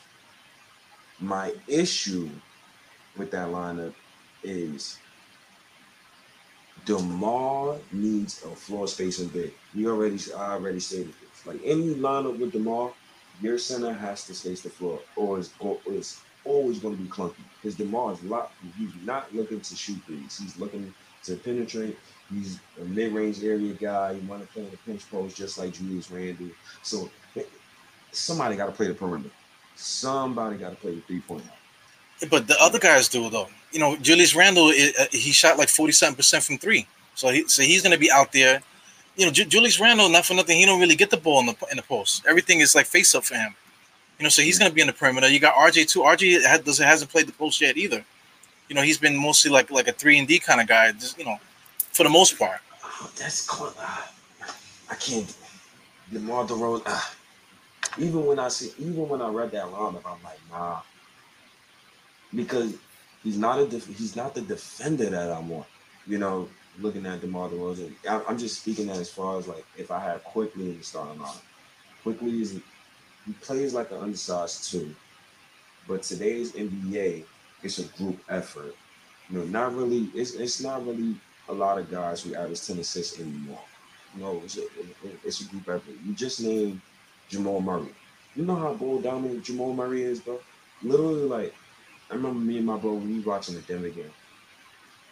My issue with that lineup is DeMar needs a floor spacing big. We already I already stated this. Like any lineup with DeMar, your center has to space the floor, or it's, or it's always going to be clunky. Because DeMar is locked. he's not looking to shoot threes. He's looking to penetrate. He's a mid-range area guy. He want to play in the pinch post just like Julius Randle. So somebody got to play the perimeter. Somebody got to play the three-point line. But the other guys do though. You know, Julius Randle, uh, he shot like forty-seven percent from three, so he so he's going to be out there. You know, Ju- Julius Randle, not for nothing, he don't really get the ball in the in the post. Everything is like face up for him. You know, so he's going to be in the perimeter. You got RJ too. RJ ha- doesn't hasn't played the post yet either. You know, he's been mostly like like a three and D kind of guy. Just you know, for the most part. Oh, that's cl- ah, I can't. DeMar DeRozan. Ah. Even when I see, even when I read that lineup, I'm like, nah. Because He's not a def- he's not the defender that I want. You know, looking at DeMar DeRozan, I- I'm just speaking as far as like if I had Quickley in the starting line. Quickley is he plays like an undersized two, but today's NBA it's a group effort. You know, not really. It's it's not really a lot of guys who average ten assists anymore. No, it's a, it's a group effort. You just named Jamal Murray. You know how ball dominant Jamal Murray is, bro. Literally, like I remember me and my bro we watching the Denver game.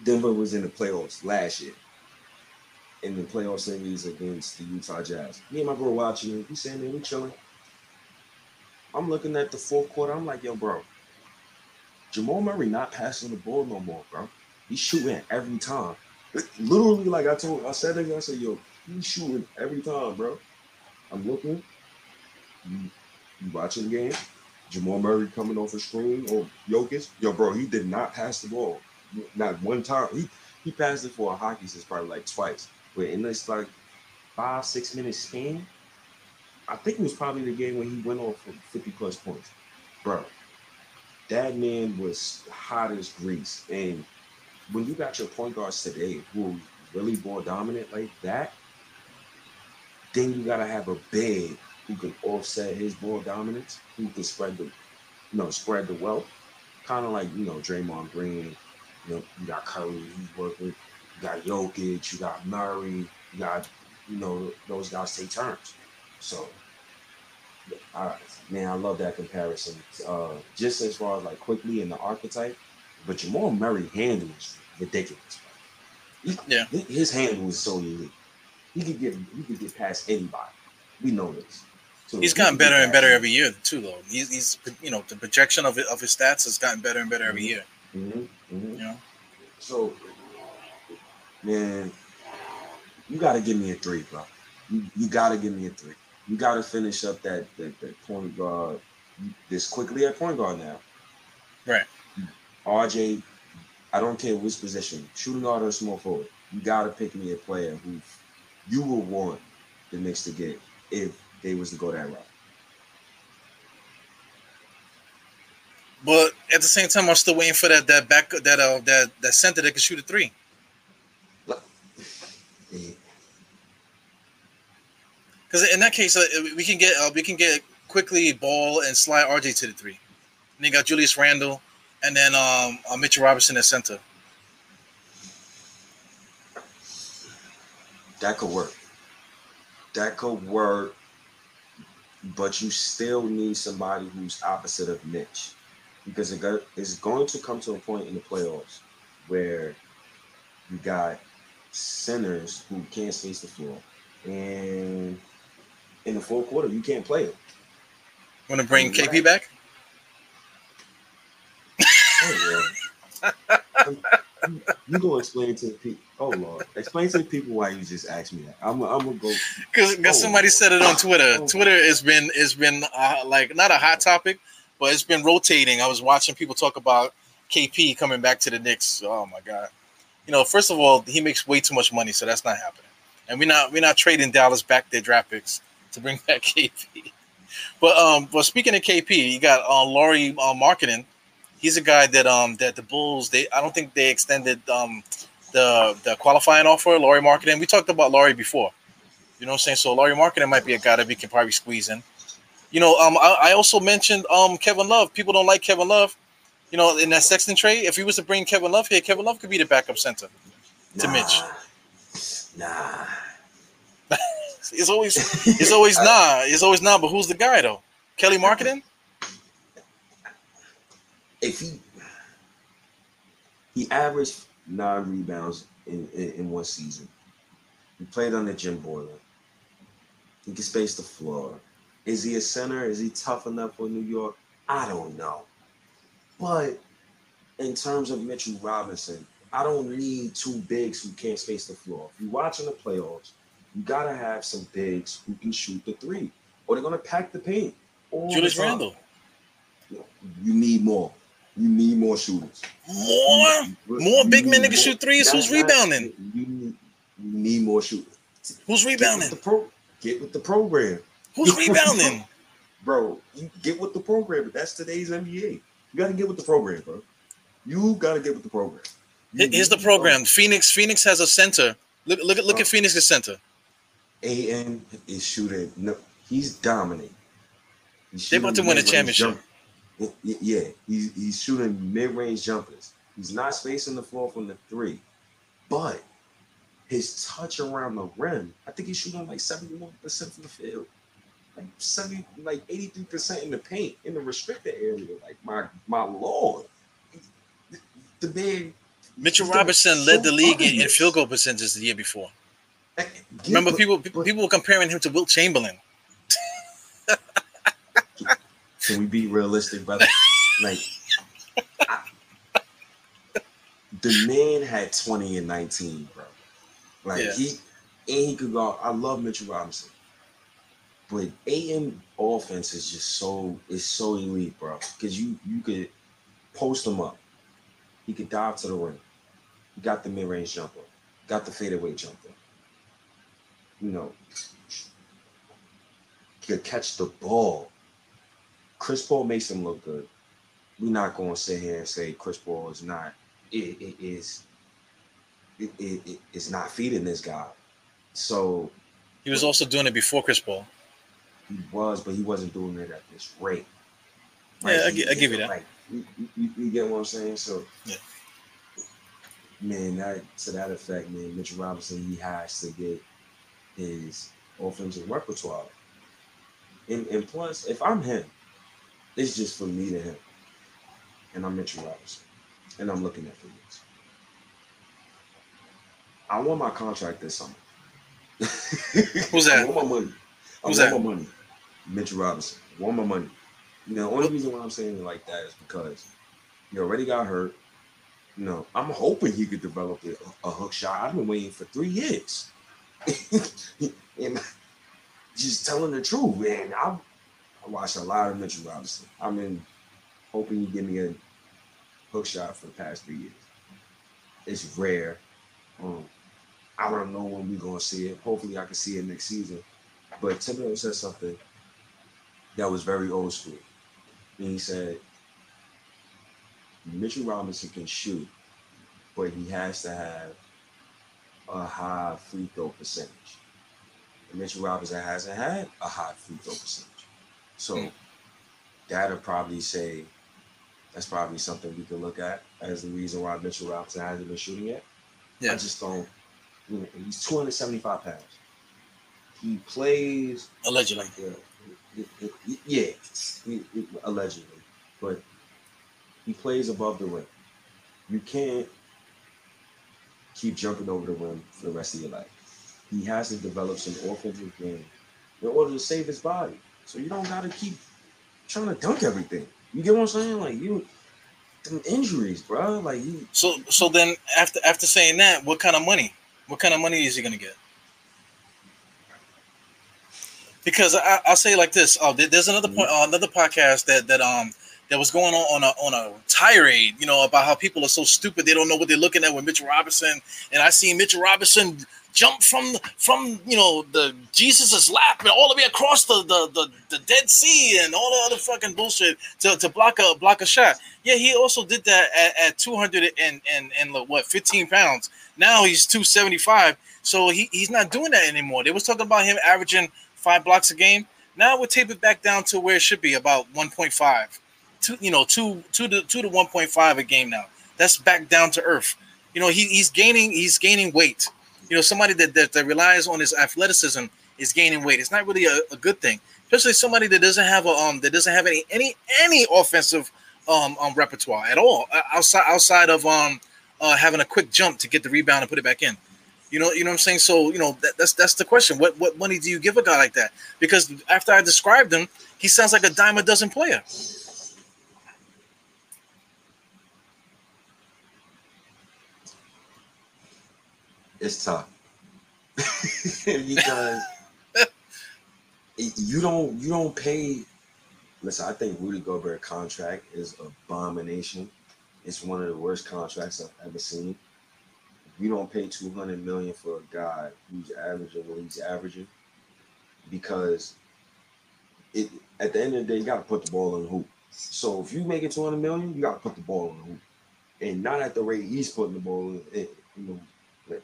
Denver was in the playoffs last year. In the playoff series against the Utah Jazz. Me and my bro watching it. We saying there, we chilling. I'm looking at the fourth quarter. I'm like, yo, bro, Jamal Murray not passing the ball no more, bro. He's shooting every time. Literally, like I told, I said it. I said, yo, he's shooting every time, bro. I'm looking. You, you watching the game? Jamal Murray coming off a screen or Jokic? Yo, bro, he did not pass the ball. Not one time. He he passed it for a hockey assist probably like twice. But in this like five, six minute span, I think it was probably the game when he went off for 50 plus points. Bro, that man was hot as grease. And when you got your point guards today who really ball dominant like that, then you gotta have a big who can offset his ball dominance, who can spread the, you know, spread the wealth. Kind of like you know Draymond Green. You know, you got Curry, he's working. You got Jokic, you got Murray, you got you know those guys take turns. So, I, man, I love that comparison. Uh, just as far as like Quickley in the archetype, but Jamal Murray handle is ridiculous. He, Yeah. his handle is so elite. He could get he could get past anybody. We know this. So He's gotten get better and better every year too, though. He's, he's you know the projection of it, of his stats has gotten better and better every Mhm. year. Mhm, mhm. You know, So, man, you got to give me a three, bro. You, you got to give me a three. You got to finish up that, that that point guard this Quickley at point guard now. Right. RJ, I don't care which position, shooting guard or small forward. You got to pick me a player who you would want the Knicks to get if they was to go that route. but at the same time, I'm still waiting for that that back that uh that that center that can shoot a three. Because in that case, uh, we can get uh, we can get Quickley ball and slide RJ to the three. And you got Julius Randle, and then um uh, Mitchell Robinson at center. That could work. That could work, but you still need somebody who's opposite of Mitch, because it got, it's going to come to a point in the playoffs where you got centers who can't space the floor, and in the fourth quarter you can't play it. Want to bring KP back? Oh you, gonna explain to the people? Oh lord, explain to the people why you just asked me that. I'm, I'm gonna go. Because Oh. somebody said it on Twitter. Oh. Twitter has been has been uh, like not a hot topic, but it's been rotating. I was watching people talk about KP coming back to the Knicks. Oh my god! You know, first of all, he makes way too much money, so that's not happening. And we're not we're not trading Dallas back their draft picks to bring back KP. But um, but speaking of KP, you got uh, Lauri uh, Markkanen. He's a guy that um that the Bulls they I don't think they extended um the the qualifying offer. Lauri Markkanen. We talked about Lauri before. You know what I'm saying? So Lauri Markkanen might be a guy that we can probably squeeze in. You know, um, I, I also mentioned um Kevin Love. People don't like Kevin Love. You know, in that Sexton trade, if he was to bring Kevin Love here, Kevin Love could be the backup center. To Mitch. Nah. It's always it's always nah. It's always nah. But who's the guy though? Kelly Markkanen? If he he averaged nine rebounds in, in, in one season. He played under Jim Boylen. He can space the floor. Is he a center? Is he tough enough for New York? I don't know. But in terms of Mitchell Robinson, I don't need two bigs who can't space the floor. If you're watching the playoffs, you gotta have some bigs who can shoot the three, or they're gonna pack the paint. Julius. Randle. You need more. You need more shooters. More? More big men that can shoot threes? Who's rebounding? You need, you need more shooters. Who's Get with rebounding? the pro. Get with the program, Who's rebounding? bro. You get with the program. That's today's NBA. You got to get with the program, bro. You got to get with the program. You, Here's the program. Phoenix. Phoenix has a center. Look, look at look at Uh, Phoenix's center. An is shooting. No, he's dominating. He's They about to win a championship. jump- Yeah, he's he's shooting mid-range jumpers. He's not spacing the floor from the three, but his touch around the rim, I think he's shooting like seventy-one percent from the field, like seventy, like eighty-three percent in the paint in the restricted area. Like my my lord, the, man. Mitchell Robinson led the league in, in field goal percentages the year before. Remember, but- people but- people were comparing him to Wilt Chamberlain. Can we be realistic, brother? like, I- the man had 20 and 19, bro. Like, Yeah. he, and he could go. I love Mitchell Robinson. But AM offense is just so, it's so elite, bro. Because you, you could post him up. He could dive to the rim. He got the mid range jumper, got the fadeaway jumper. You know, could catch the ball. Chris Paul makes him look good. We're not going to sit here and say Chris Paul is not. It, it is. It, it, it- it's not feeding this guy. So He was also doing it before Chris Paul. he was, but he wasn't doing it at this rate. Yeah, I he- I give you that. Like, you, you, you get what I'm saying? So, Yeah. man, that to that effect, man, Mitchell Robinson, he has to get his offensive repertoire. And, and plus, if I'm him, it's just for me to him. And I'm Mitchell Robinson. And I'm looking at Phoenix. I want my contract this summer. Who's that? I want my money. I Who's want that? my money. Mitchell Robinson. I want my money. You know, the only reason why I'm saying it like that is because he already got hurt. You know, I'm hoping he could develop a, a hook shot. I've been waiting for three years. and just telling the truth, man. I, I watched a lot of Mitchell Robinson. I've been hoping he give me a hook shot for the past three years. It's rare. Um, I don't know when we're gonna see it. Hopefully, I can see it next season. But Thibodeau said something that was very old school. And he said, Mitchell Robinson can shoot, but he has to have a high free throw percentage. And Mitchell Robinson hasn't had a high free throw percentage. So Hmm. that'll probably say that's probably something we can look at as the reason why Mitchell Robinson hasn't been shooting yet. I just don't. You know, he's 275 pounds. He plays Allegedly. yeah, allegedly, but he plays above the rim. You can't keep jumping over the rim for the rest of your life. He has to develop some offensive game in order to save his body. So you don't got to keep trying to dunk everything. You get what I'm saying? Like you, them injuries, bro. Like you, So so then after after saying that, what kind of money? What kind of money is he gonna get? Because I, I'll say like this: oh, there's another point, uh, another podcast that that um that was going on on a on a tirade, you know, about how people are so stupid they don't know what they're looking at with Mitchell Robinson, and I see Mitchell Robinson jump from from you know the Jesus's lap and all the way across the the, the the Dead Sea and all the other fucking bullshit to, to block a block a shot. Yeah, he also did that at, at 200 and, and and what 15 pounds. Now he's 275, so he, he's not doing that anymore. They was talking about him averaging five blocks a game. Now we're tapered back down to where it should be, about 1.5, two, you know, two two to two to 1.5 a game now. That's back down to earth. You know, he, he's gaining he's gaining weight. You know, somebody that, that that relies on his athleticism is gaining weight. It's not really a, a good thing, especially somebody that doesn't have a um that doesn't have any any any offensive um, um repertoire at all uh, outside outside of um uh, having a quick jump to get the rebound and put it back in. You know, you know what I'm saying. So you know that, that's that's the question. What what money do you give a guy like that? Because after I described him, he sounds like a dime a dozen player. It's tough because you don't you don't pay. Listen, I think Rudy Gobert contract is abomination. It's one of the worst contracts I've ever seen. You don't pay two hundred million for a guy who's averaging what he's averaging because it at the end of the day you got to put the ball in the hoop. So if you make it two hundred million, you got to put the ball in the hoop. and not at the rate he's putting the ball. In, you know,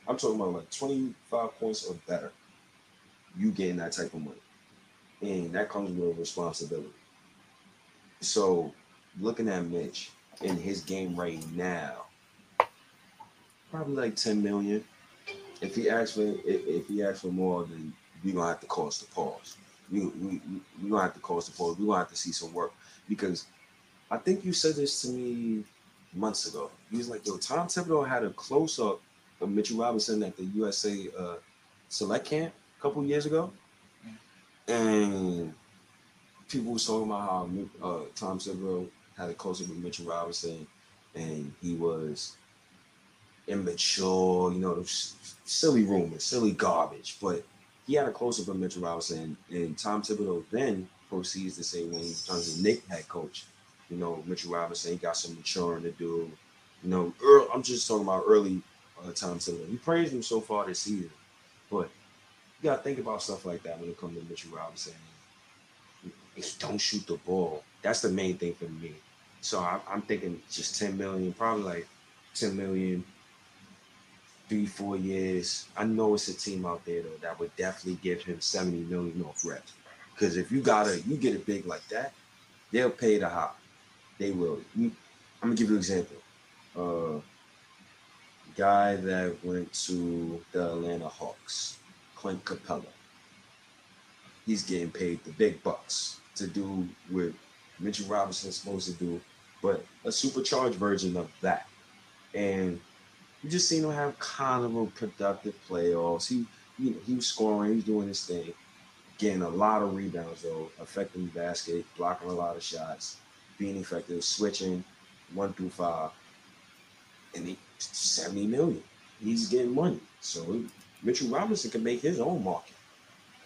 I'm talking about like 25 points or better. You getting that type of money, and that comes with responsibility. So, looking at Mitch in his game right now, probably like 10 million. If he asks for if, if he asks for more, then we're gonna have to cause the pause. We we we gonna have to cause the pause. We're gonna have to see some work because I think you said this to me months ago. He was like, "Yo, Tom Thibodeau had a close up of Mitchell Robinson at the USA uh, Select Camp a couple years ago, and people was talking about how uh, Tom Thibodeau had a close up with Mitchell Robinson, and he was immature, you know, silly rumors, silly garbage. But he had a close up of Mitchell Robinson, and Tom Thibodeau then proceeds to say when he becomes a Knick head coach, you know, Mitchell Robinson, he got some maturing to do. You know, early, I'm just talking about early uh, Tom Thibodeau. We praised him so far this season, but you got to think about stuff like that when it comes to Mitchell Robinson. He don't shoot the ball. That's the main thing for me. So I, I'm thinking just 10 million, probably like 10 million, three, four years. I know it's a team out there though that would definitely give him 70 million off reps. Because if you gotta you get it big like that, they'll pay the hop. They will. You, I'm gonna give you an example. Uh guy that went to the Atlanta Hawks, Clint Capela. He's getting paid the big bucks to do what Mitchell Robinson's supposed to do, but a supercharged version of that. And you just seen him have kind of a productive playoffs. He, he, he was scoring, he was doing his thing, getting a lot of rebounds though, affecting the basket, blocking a lot of shots, being effective, switching one through five, and he 70 million. He's getting money. So Mitchell Robinson can make his own market.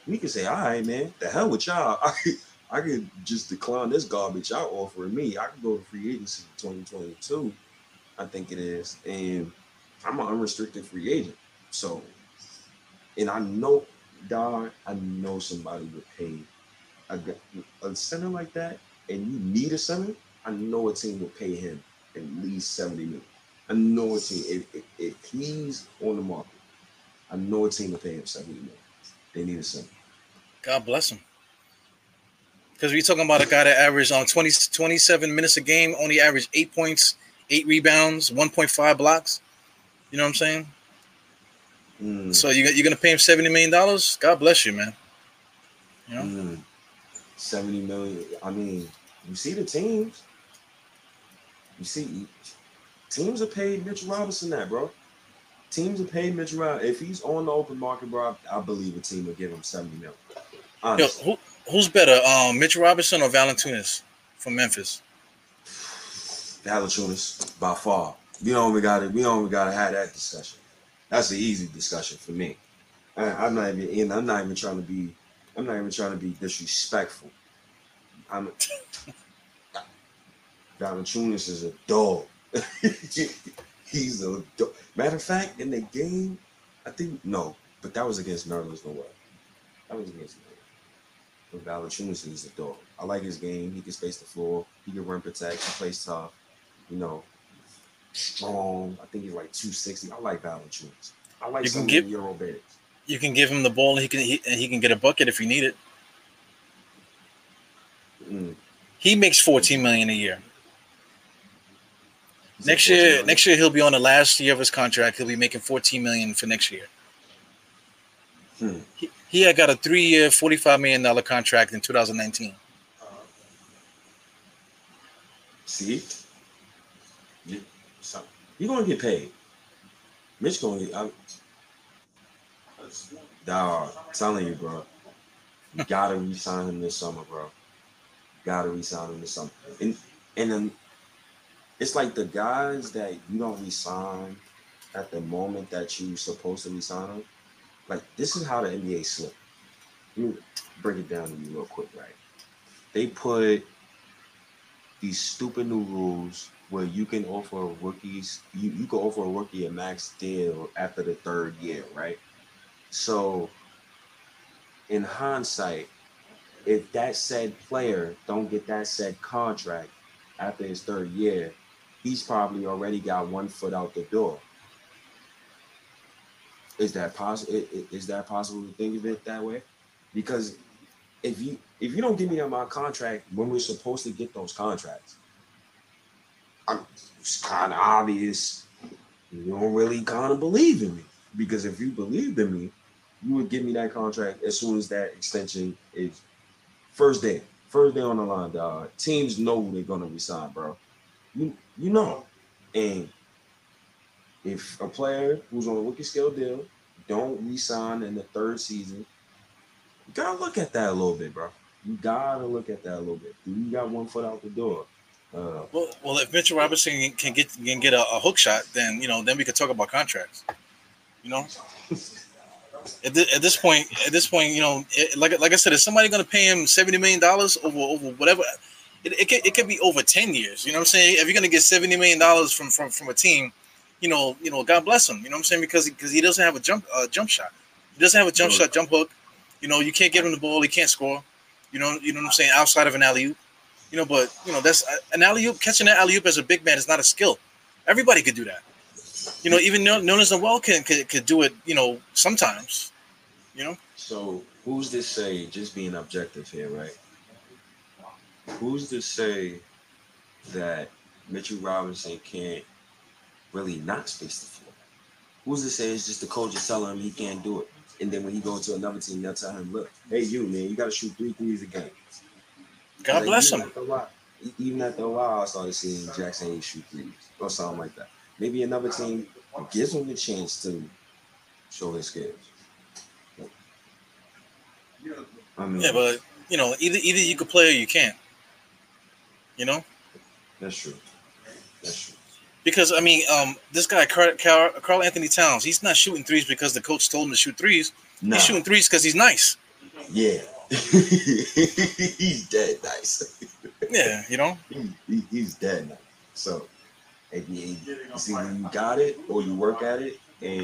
We can say, all right, man, the hell with y'all. I could, I could just decline this garbage y'all offering me. I could go to free agency 2022, I think it is. And I'm an unrestricted free agent. So, and I know, dog, I know somebody would pay a, a center like that, and you need a center. I know a team will pay him at least 70 million. I know a team, if, if, if he's on the market, I know a team will pay him 70 million. They need a center. God bless him. Because we're talking about a guy that averaged on 20, 27 minutes a game, only averaged eight points, eight rebounds, 1.5 blocks. You know what I'm saying? Mm. So you, you're going to pay him $70 million? God bless you, man. You know? Mm. 70 million. I mean, you see the teams. You see, teams are paid Mitch Robinson that, bro. Teams are paid Mitch Robinson. If he's on the open market, bro, I, I believe a team will give him 70 million. Yo, who, who's better, um, Mitch Robinson or Valanciunas from Memphis? Valanciunas, by far. We don't got to. We don't even got to have that discussion. That's an easy discussion for me. I, am not even. I'm not even trying to be. I'm not even trying to be disrespectful. I'm. Valanciunas is a dog. He's a dog. Matter of fact, in the game, I think no, but that was against Nerlens Noel. That was against Nerlens. Valanciunas is a dog. I like his game. He can space the floor. He can run protect. He plays tough. You know, strong. I think he's like 260. I like Valanciunas. I like you some give, Euro bigs. You can give him the ball and he can he, and he can get a bucket if you need it. Mm. He makes 14 million a year. Next year, million? next year he'll be on the last year of his contract. He'll be making 14 million for next year. Hmm. He, he had got a three-year, 45 million dollar contract in 2019. See, you're gonna get paid. Mitch gonna. I'm, dog, telling you, bro. You gotta resign him this summer, bro. Gotta resign him this summer. And and then it's like the guys that you don't resign at the moment that you supposed to resign them. Like this is how the NBA slipped. Me break it down to you real quick, right? They put these stupid new rules where you can offer rookies you, you can offer a rookie a max deal after the third year, right? So in hindsight, if that said player don't get that said contract after his third year, he's probably already got one foot out the door. Is that possible? Is that possible to think of it that way? Because if you if you don't give me my contract when we're supposed to get those contracts, I'm, it's kind of obvious you don't really kind of believe in me. Because if you believed in me, you would give me that contract as soon as that extension is first day, first day on the line. Dog. Teams know they're gonna resign, bro. You you know, and if a player who's on a rookie scale deal don't resign in the third season, you gotta look at that a little bit, bro. You gotta look at that a little bit. You got one foot out the door. Uh, well, well, if Mitchell Robinson can get can get a, a, hook shot, then you know, then we could talk about contracts. You know, at, at this point, at this point, you know, it, like like I said, is somebody going to pay him seventy million dollars over over whatever? It, it could, it could be over ten years. You know what I'm saying? If you're going to get seventy million dollars from from from a team, you know, you know, God bless him. You know what I'm saying? Because because he doesn't have a jump uh, jump shot. He doesn't have a jump shot, jump hook. You know, you can't get him the ball. He can't score. You know, you know what I'm saying? Outside of an alley oop. You know, but you know that's an alley oop. Catching an alley oop as a big man is not a skill. Everybody could do that. You know, even Nerlens Noel can could, could do it. You know, sometimes. You know. So who's to say? Just being objective here, right? Who's to say that Mitchell Robinson can't really not space the floor? Who's to say it's just the coach is telling him he can't do it? And then when he goes to another team, they'll tell him, look, hey, you, man, you got to shoot three threes a game. God like, bless him. After while, even after a while, I started seeing Jaxson Hayes shoot threes or something like that. Maybe another team gives him the chance to show his skills. I mean, yeah, but you know, either either you could play or you can't. You know. That's true. That's true. Because I mean, um, this guy Karl-Anthony Towns, he's not shooting threes because the coach told him to shoot threes. He's shooting threes because he's nice. Yeah, he's dead nice. yeah, you know, he, he, he's dead nice. So, if you, see when you got it or you work at it, and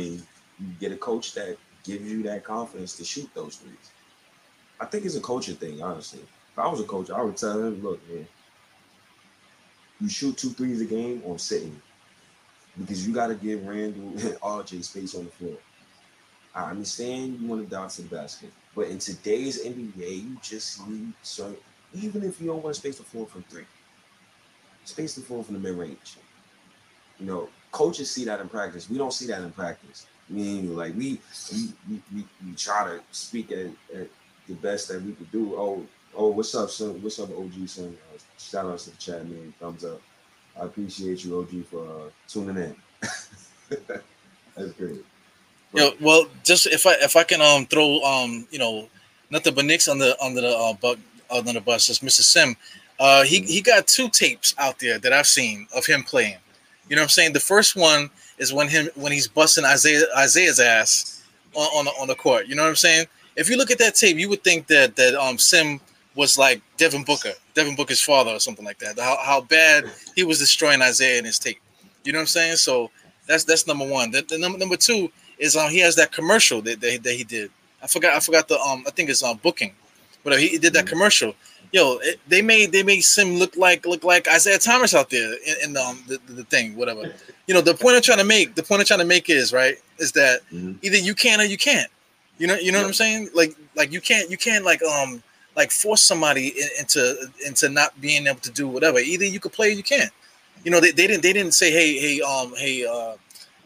you get a coach that gives you that confidence to shoot those threes, I think it's a coaching thing. Honestly, if I was a coach, I would tell him, "Look, man, you shoot two threes a game or sitting because you got to give Randle and RJ space on the floor. I understand you want to down to the basket, but in today's NBA, you just need certain, even if you don't want to space the floor from three, space the floor from the mid range. You know, coaches see that in practice. We don't see that in practice. I mean, like we we, we, we, we try to speak at, at, the best that we could do. Oh, oh, what's up, son? What's up, OG son? Uh, shout out to the chat, man. Thumbs up. I appreciate you, OG, for uh, tuning in. That's great. Yeah, well, just if I if I can um throw um you know nothing but Knicks on the on the uh, bu- on the bus, just Mr. Sim. Uh, he he got two tapes out there that I've seen of him playing. You know what I'm saying? The first one is when him when he's busting Isiah Isiah's ass on on the, on the court. You know what I'm saying? If you look at that tape, you would think that that um Sim was like Devin Booker, Devin Booker's father or something like that. How, how bad he was destroying Isiah in his tape. You know what I'm saying? So that's that's number one. The, the number number two is um he has that commercial that, that, that he did. I forgot I forgot the um I think it's um booking, but he, he did that mm-hmm. commercial. Yo, it, they made they made Sim look like look like Isiah Thomas out there in, in um the, the, the thing whatever. You know the point I'm trying to make the point I'm trying to make is right is that mm-hmm. either you can or you can't. You know you know yeah. what I'm saying? Like like you can't you can't like um like force somebody into into not being able to do whatever. Either you could play or you can't. You know, they, they didn't they didn't say, hey, hey, um, hey, uh,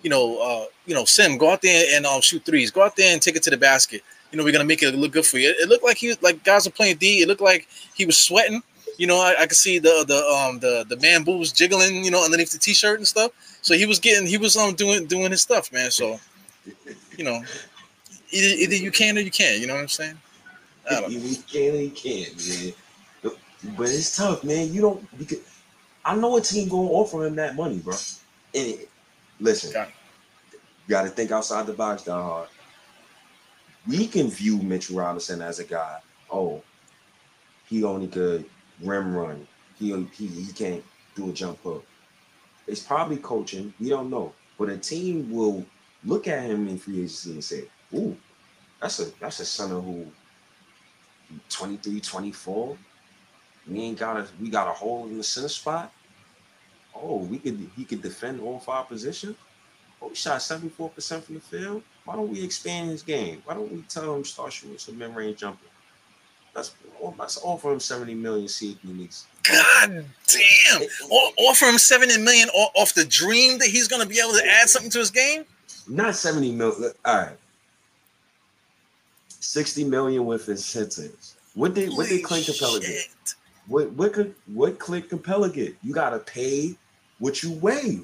you know, uh, you know, Sim, go out there and um shoot threes. Go out there and take it to the basket. You know, we're gonna make it look good for you. It, it looked like he like guys were playing D. It looked like he was sweating. You know, I, I could see the the um the the man boobs jiggling, you know, underneath the t-shirt and stuff. So he was getting he was um doing doing his stuff, man. So, you know, either, either you can or you can't. You know what I'm saying? You can you can't, man. But it's tough, man. You don't because I know a team gonna offer him that money, bro. And it, listen, you gotta think outside the box, that hard. We can view Mitchell Robinson as a guy. Oh, he only could rim run. He he, he can't do a jump hook. It's probably coaching. We don't know, but a team will look at him in free agency and say, "Ooh, that's a that's a center who 23, 24. We ain't got a we got a hole in the center spot. oh, we could he could defend all five positions. Oh, he shot 74% from the field. Why don't we expand his game? Why don't we tell him start shooting some mid-range jumper? Let's, let's offer him 70 million, see if he needs. God damn! O- offer him 70 million off the dream that he's gonna be able to add something to his game. Not 70 million. All right. 60 million with incentives. What did what did Clint Capela get? Shit. What what could what Clint Capela get? You gotta pay what you weigh.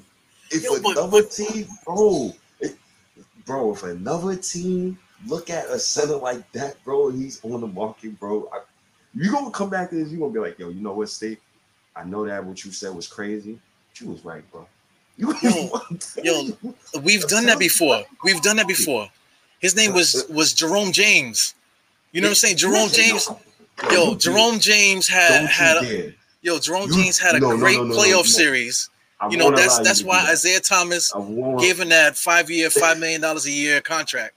If Yo, another but- team, bro, it- bro, if another team look at a center like that, bro, he's on the market, bro. I, you gonna come back to this? You gonna be like, yo, you know what, State? I know that what you said was crazy. But you was right, bro. You, yo, We've done that before. We've done that before. His name was was Jerome James. You know what I'm saying? Jerome James. Yo, Jerome James had had dare. yo. Jerome James had a great playoff series. You know that's that's why. Isiah Thomas gave him that five year, five million dollars a year contract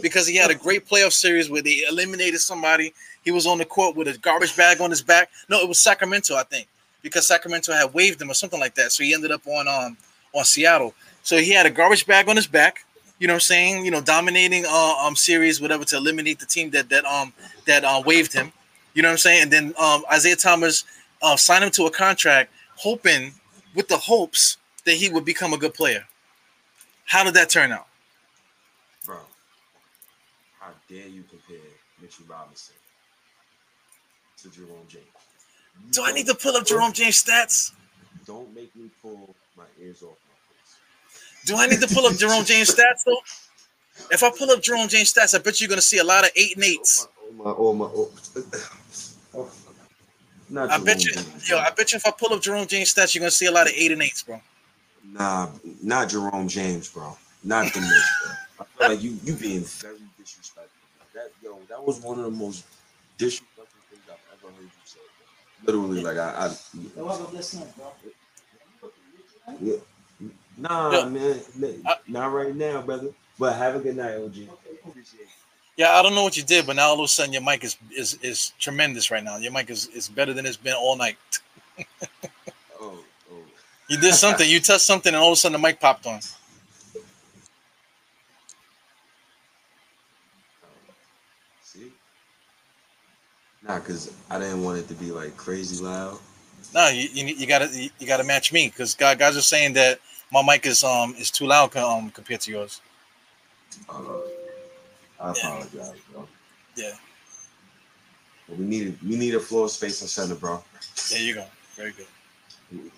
because he had a great playoff series where they eliminated somebody. He was on the court with a garbage bag on his back. No, it was Sacramento, I think, because Sacramento had waived him or something like that. So he ended up on um on Seattle. So he had a garbage bag on his back. You know what I'm saying? You know, dominating uh, um series, whatever, to eliminate the team that that um that uh, waived him. You know what I'm saying? And then um Isiah Thomas uh, signed him to a contract, hoping with the hopes that he would become a good player. How did that turn out? Bro, how dare you compare Mitchell Robinson to Jerome James? You Do I need to pull up Jerome James stats? Don't make me pull my ears off my face. Do I need to pull up Jerome James stats though? If I pull up Jerome James stats, I bet you're gonna see a lot of eight and eights. Oh my, oh my, oh my. Oh. Not I bet you, James, yo. I bet you if I pull up Jerome James stats, you're gonna see a lot of eight and eights, bro. Nah, not Jerome James, bro. Not the Mitch, bro. I feel like you you being very disrespectful. That yo, that was one of the most disrespectful things I've ever heard you say. Bro. Literally, like I, I Yo, have a blessed bro. yeah. Nah, Yo, man, not right now, brother. But have a good night, OG. Yeah, I don't know what you did, but now all of a sudden your mic is is is tremendous right now. Your mic is is better than it's been all night. Oh, oh. You did something. You touched something, and all of a sudden the mic popped on. See? Nah, cause I didn't want it to be like crazy loud. No, you you, you gotta you, you gotta match me because guys guys are saying that my mic is um is too loud um compared to yours. Uh, I apologize, bro. Yeah, But we need we need a floor space and center, bro. there you go. Very good.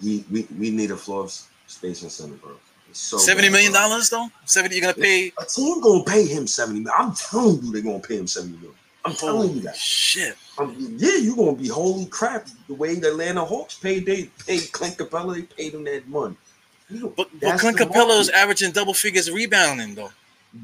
We we, we need a floor space and center, bro. It's so Seventy bad, million dollars though. Seventy. You're gonna pay. A team gonna pay him seventy million. I'm telling you, they're gonna pay him seventy million. I'm telling Holy you that. shit. Um, yeah, you're gonna be holy crap. The way the Atlanta Hawks paid, they paid Clint Capela, they paid him that money. But, but Clint Capela is averaging double figures rebounding though.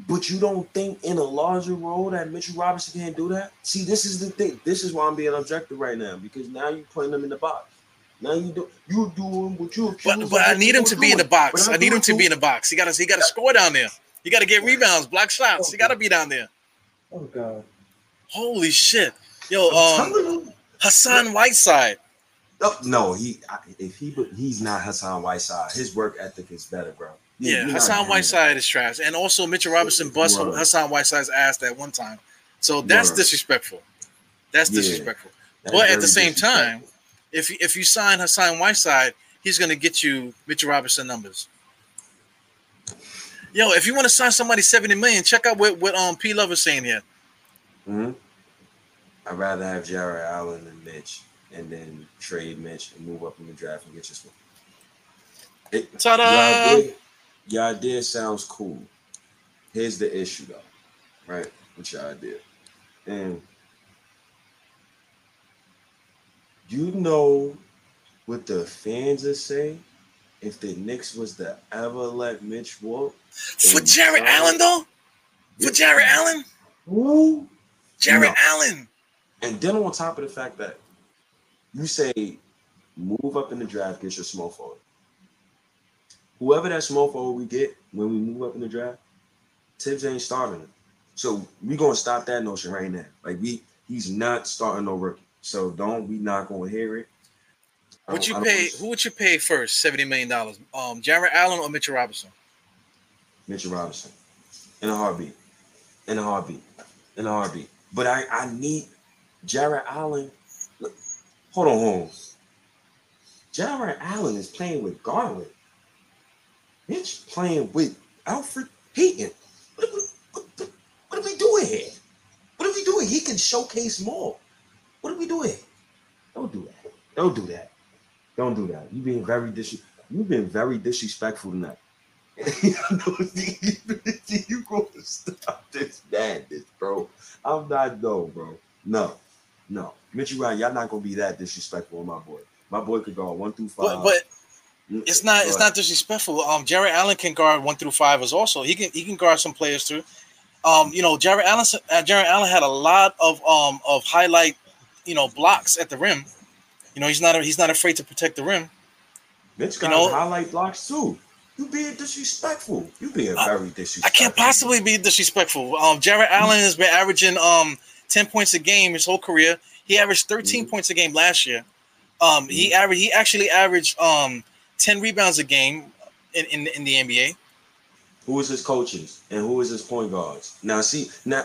But you don't think in a larger role that Mitchell Robinson can't do that? See, this is the thing. This is why I'm being objective right now because now you're putting them in the box. Now you do you doing what you But but I need him to were be in the box. I need him to doing be in the box. He got to he got to score down there. He got to get rebounds, block shots. He got to be down there. Oh God. Holy shit, yo, um. Hassan Whiteside. No, no, he if he he's not Hassan Whiteside. His work ethic is better, bro. You- Yeah, Hassan Whiteside is trash, and also Mitchell Robinson bust Word. Hassan Whiteside's ass that one time. So that's Word. disrespectful. That's Yeah. disrespectful. that. But at the same time, if you, if you sign Hassan Whiteside, he's gonna get you Mitchell Robinson numbers. Yo, if you want to sign somebody seventy million, check out what what um P Love is saying here. Mhm. I'd rather have Jarrett Allen than Mitch, and then trade Mitch and move up in the draft and get your swing. It, Ta-da! Your idea, your idea sounds cool. Here's the issue, though, right? With your idea, and you know what the fans are saying. If the Knicks was to ever let Mitch walk, For Jarrett Allen though, for Jarrett Allen, Who? Jarrett No. Allen. And then on top of the fact that you say move up in the draft, get your small forward. Whoever that small forward we get when we move up in the draft, Thibs ain't starting it. So we gonna stop that notion right now. Like we he's not starting no rookie. So don't we not gonna hear it. Would you pay? Who would you pay first? Seventy million dollars. Um, Jarrett Allen or Mitchell Robinson? Mitchell Robinson in a heartbeat, in a heartbeat, in a heartbeat. But I, I need Jarrett Allen. Hold on, hold on. Jarrett Allen is playing with Garland. Mitch playing with Elfrid Payton. What are, we, what, what- what are we doing here? What are we doing? He can showcase more. What are we doing? Don't do that. Don't do that. Don't do that. You being very dis. You've been very disrespectful tonight. you to stop this madness, bro? I'm not no, bro. No, no. Mitchell Ryan, y'all not gonna be that disrespectful, with my boy. My boy could guard one through five. But but Mm, it's not it's not disrespectful. Um, Jarrett Allen can guard one through five as also. He can he can guard some players too. Um, you know, Jarrett Allen uh, Jarrett Allen had a lot of um of highlight, you know, blocks at the rim. You know, he's not he's not afraid to protect the rim. Mitch got you know- highlight blocks too. You being disrespectful. You being very disrespectful. I can't possibly be disrespectful. Um, Jarrett Allen has been averaging um 10 points a game his whole career. He averaged 13 Mhm. points a game last year. Um, he averaged he actually averaged um 10 rebounds a game in, in, in the NBA. Who is his coaches and who is his point guards? Now, see, now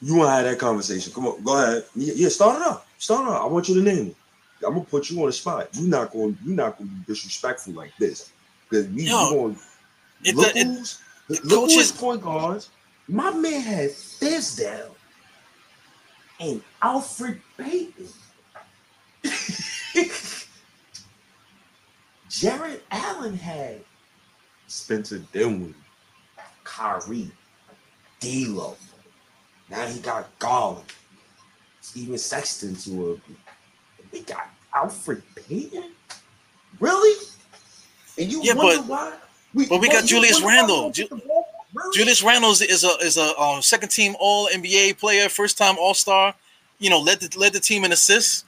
you want to have that conversation. Come on, go ahead. Yeah, start it up. Start it up. I want you to name it. I'm gonna put you on the spot. You're not going. You're not going to be disrespectful like this because we you going. it- Look it- who's look coaches- who his point guards. My man had Fizdale and Elfrid Payton. Jarrett Allen had Spencer Dinwiddie, Kyrie, D'Lo. Now he got Garland, Steven Sexton to a. We got Elfrid Payton. Really? And you Yeah, wonder but- why? We, but we got Julius wonder why we Randle. Ju- get the ball? Really? Julius Randles is a is a um, second team All NBA player, first time All Star. You know, led the led the team in assists.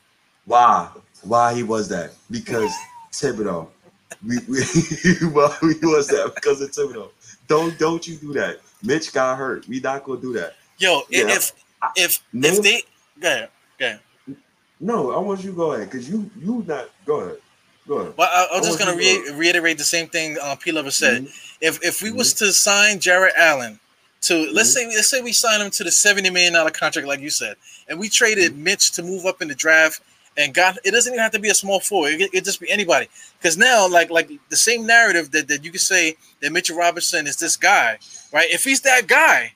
Why? Why he was that? Because Thibodeau. We, we why he was that because of Thibodeau. Don't don't you do that. Mitch got hurt. We not gonna do that. Yo, Yeah. if if Name- if they go ahead, go ahead. No, I want you to go ahead because you you not go ahead. Well, I, I was just gonna re- reiterate the same thing uh, P. Lover said. Mhm. If if we was to sign Jarrett Allen to let's say let's say we sign him to the seventy million dollar contract, like you said, and we traded Mitch to move up in the draft and got it doesn't even have to be a small forward. It could just be anybody. Because now, like like the same narrative that, that you could say that Mitchell Robinson is this guy, right? If he's that guy,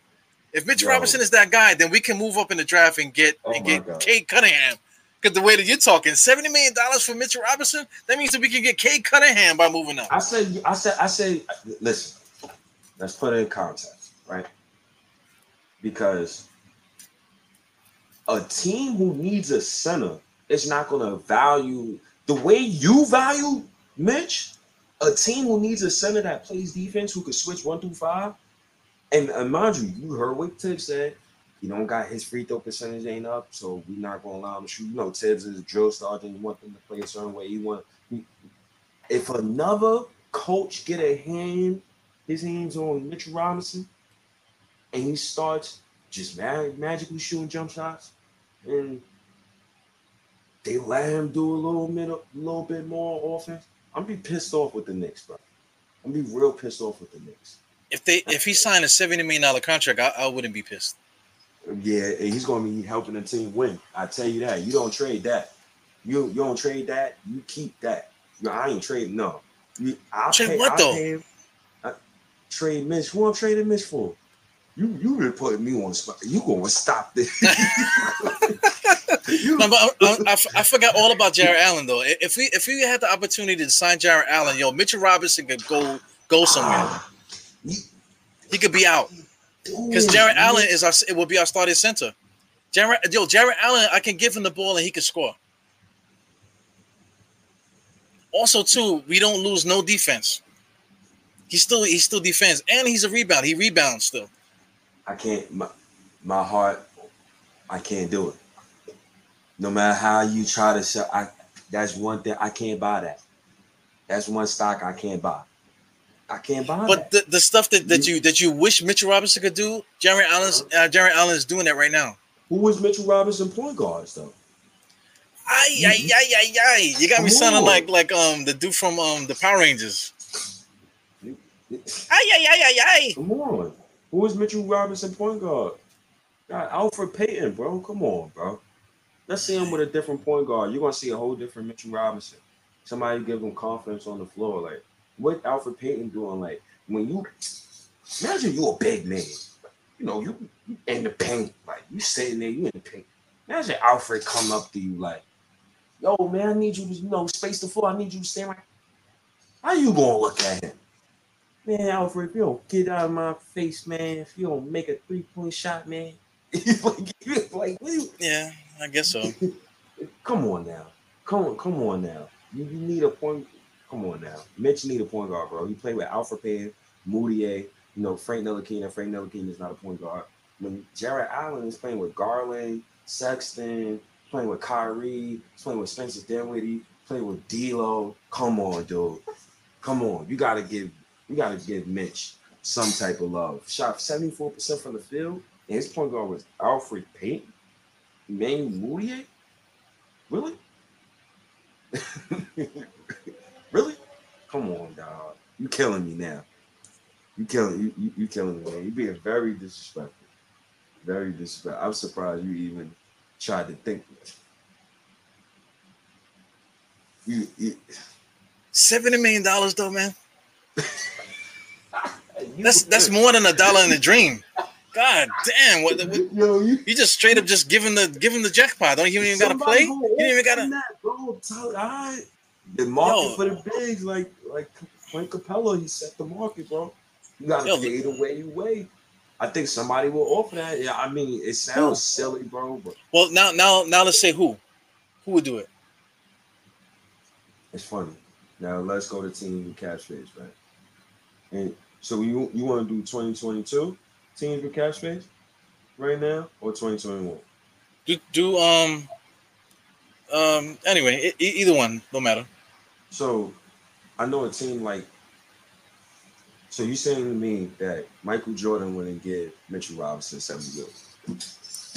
if Mitchell Yo. Robinson is that guy, then we can move up in the draft and get Oh and get God. Cade Cunningham. Because the way that you're talking, seventy million dollars for Mitchell Robinson, that means that we can get Cade Cunningham by moving up. I said I said I said listen. Let's put it in context, right? Because a team who needs a center is not going to value the way you value Mitch. A team who needs a center that plays defense who could switch one through five. And, and mind you, you heard what Thibs said. He don't got his free throw percentage ain't up, so we're not gonna allow him to shoot. You know, Thibs is a drill sergeant. He want them to play a certain way. He want. If another coach get a hand, his hands on Mitchell Robinson, and he starts just mag- magically shooting jump shots, and they let him do a little bit, a little bit more offense, I'm be pissed off with the Knicks, bro. I'm be real pissed off with the Knicks. If they if he signed a seventy million dollar contract, I, I wouldn't be pissed. Yeah, he's gonna be helping the team win. I tell you that. You don't trade that. You you don't trade that. You keep that. You, I ain't trading. No. You, I'll Trade pay, what, I'll though? pay. I, trade Mitch. Who I'm trading Mitch for? You you been putting me on the spot. You gonna stop this? you, No, but I, I, I I forgot all about Jarrett Allen though. If we if we had the opportunity to sign Jarrett Allen, yo, Mitchell Robinson could go go somewhere. Ah, He could be out because Jarrett you- Allen is our it will be our starting center. Jarrett, yo, Jarrett Allen, I can give him the ball and he can score. Also, too, we don't lose no defense. He still he still defends and he's a rebound. He rebounds still. I can't. My, my heart. I can't do it. No matter how you try to sell, I. That's one thing I can't buy. That. That's one stock I can't buy. I can't buy But that. the, the stuff that, that you that you wish Mitchell Robinson could do, Jarrett Allen's uh, Jarrett Allen is doing that right now. Who was Mitchell Robinson point guards though? Ay, ay, ay, ay, ay. You got me sounding like like um the dude from um the Power Rangers. Ay, ay, ay, ay, ay. Come on. Who is Mitchell Robinson point guard? God, Elfrid Payton, bro. Come on, bro. Let's see him with a different point guard. You're gonna see a whole different Mitchell Robinson. Somebody give him confidence on the floor. Like what Elfrid Payton doing? Like when you imagine you a big man, you know, you, you in the paint, like you sitting there, you in the paint. Imagine Elfrid come up to you like, yo, man, I need you to, you know, space the floor. I need you to stand right. How you gonna look at him? Man, Elfrid, if you don't get out of my face, man, if you don't make a three point shot, man, like, you- like what you- Yeah, I guess so. come on now, come on, come on now. You, you need a point. Come on now, Mitch need a point guard, bro. He played with Elfrid Payne, Mudiay, you know Frank Ntilikina. Frank Ntilikina is not a point guard. When Jared Allen is playing with Garland, Sexton, playing with Kyrie, playing with Spencer Dinwiddie, playing with D'Lo. Come on, dude. Come on, you gotta give you gotta give Mitch some type of love. Shot 74% from the field, and his point guard was Elfrid Payton, Emmanuel Mudiay. Really? really? Come on, dog. You killing me now. You killing you, you, you killing me, man. You being very disrespectful. Very disrespectful. I'm surprised you even tried to think. You, you, Seventy million dollars though, man. That's that's more than a dollar in a dream. God damn! What, what Yo, you you just straight up just giving the giving the jackpot? Don't you even gotta play? You didn't even gotta. that, bro. Tell, all right. The market Yo. for the bigs, like like Frank Capela, he set the market, bro. You gotta Yo, pay the way you weigh. I think somebody will offer that. Yeah, I mean, it sounds silly, bro, but Well, now now now let's say who, who would do it? it's funny. Now let's go to team cash space, right? And so you you want to do 2022 teams with cash space right now or 2021? Do do um um anyway either one don't matter. So I know a team like. So you saying to me that Michael Jordan wouldn't give Mitchell Robinson seventy million?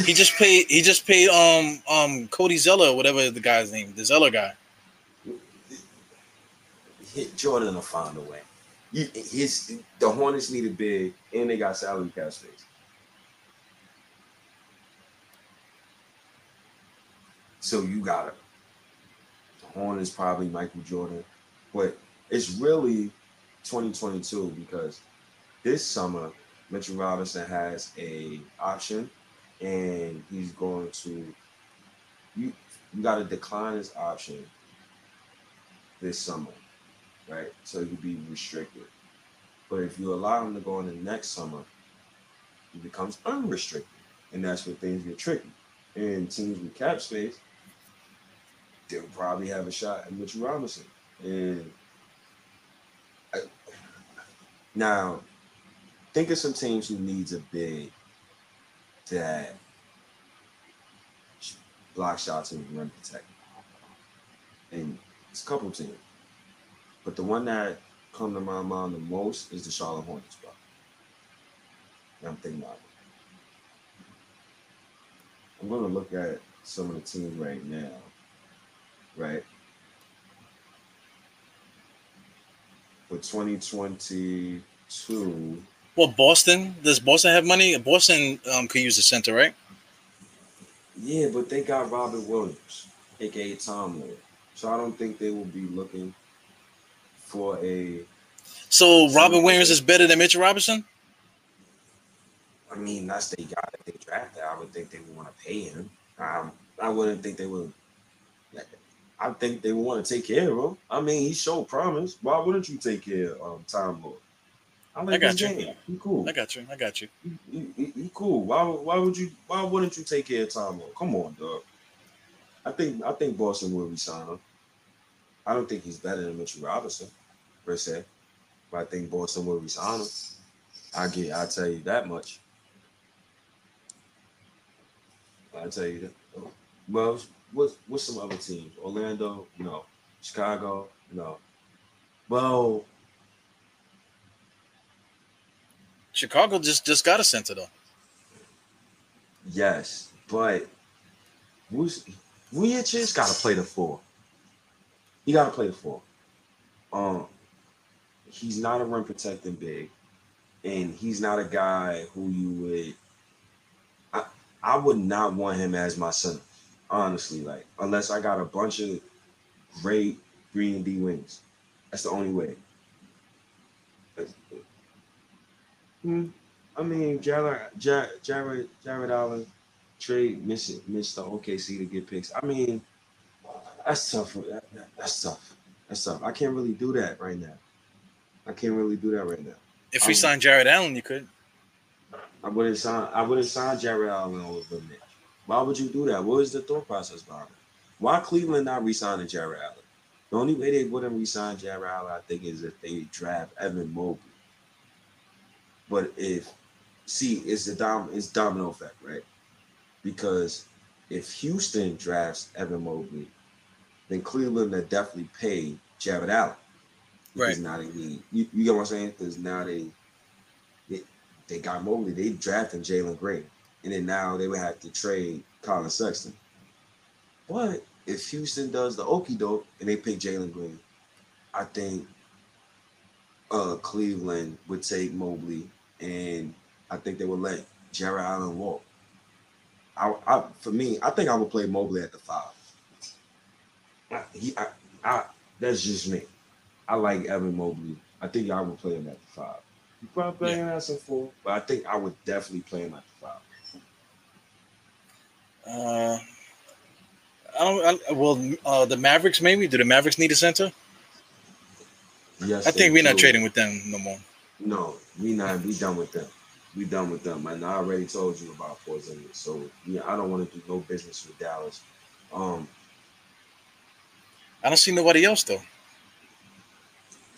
He just paid he just paid um um Cody Zeller whatever the guy's name the Zeller guy. Hit Jordan will find a way. You, his the Hornets needed big, and they got salary cap space. So you got it. is probably Michael Jordan, but it's really 2022 because this summer Mitchell Robinson has a option, and he's going to you. You got to decline his option this summer, right? So could be restricted. But if you allow him to go in the next summer, he becomes unrestricted, and that's where things get tricky. And teams with cap space, they'll probably have a shot at Mitchell Robinson. And I, now, think of some teams who needs a big that block shots and rim protect. And it's a couple teams. But the one that come to my mind the most is the Charlotte Hornets, bro. And I'm thinking about it. I'm gonna look at some of the teams right now, right? For 2022, Well, Boston does Boston have money? Boston um could use a center, right? yeah, but they got Robert Williams, aka Tom Lillard. So I don't think they will be looking for a So Robin Williams is better than Mitchell Robinson. I mean, that's they got if they drafted. I would think they would want to pay him. Um, I wouldn't think they would. I think they want to take care of him. I mean, he showed promise. Why wouldn't you take care of um, Time Lord? I like I got you. game. He cool. I got you. I got you. He, he- he- he cool. Why? Why would you? Why wouldn't you take care of Time Lord? Come on, dog. I think I think Boston will resign him. I don't think he's better than Mitchell Robinson per se, but I think Boston will resign him. I get. I tell you that much. I tell you that. Well, what's what's some other teams? Orlando, no. Chicago, no. Well, Chicago just just got a center though. yes, but Vucevic got to play the four. He got to play the four. Um, he's not a rim protecting big, and he's not a guy who you would. I I would not want him as my center, honestly. Like unless I got a bunch of great green D wings, that's the only way. Hmm. I mean, Jarrett, Jarrett, Jarrett, Jarrett Allen trade miss Mr. OKC to get picks. I mean, that's tough. That, that, that's tough. That's tough. I can't really do that right now. I can't really do that right now. If we Um, sign Jarrett Allen, you could. I wouldn't sign. I wouldn't sign Jarrett Allen over Mitch. Why would you do that? What is the thought process behind it? Why Cleveland not re-signing Jarrett Allen? The only way they wouldn't re-sign Jarrett Allen, I think, is if they draft Evan Mobley. But if see, it's the dom it's domino effect, right? Because if Houston drafts Evan Mobley, then Cleveland will definitely pay Jarrett Allen. Right. now they need you, you get what I'm saying? Because now they, they they got Mobley, they drafted Jalen Green. And then now they would have to trade Collin Sexton. But if Houston does the okey doke and they pick Jalen Green, I think uh Cleveland would take Mobley and I think they would let Jarrett Allen walk. I, I for me, I think I would play Mobley at the five. I, he, I, I, that's just me. I like Evan Mobley. I think I would play him at the five. You probably play him at some four, but I think I would definitely play him at the five. Uh, I don't. I, well, uh, the Mavericks maybe. Do the Mavericks need a center? Yes, I think we're not trading with them no more. No, we not. We done with them. We done with them. And I already told you about Porzingis. So yeah, I don't want to do no business with Dallas. Um, I don't see nobody else though.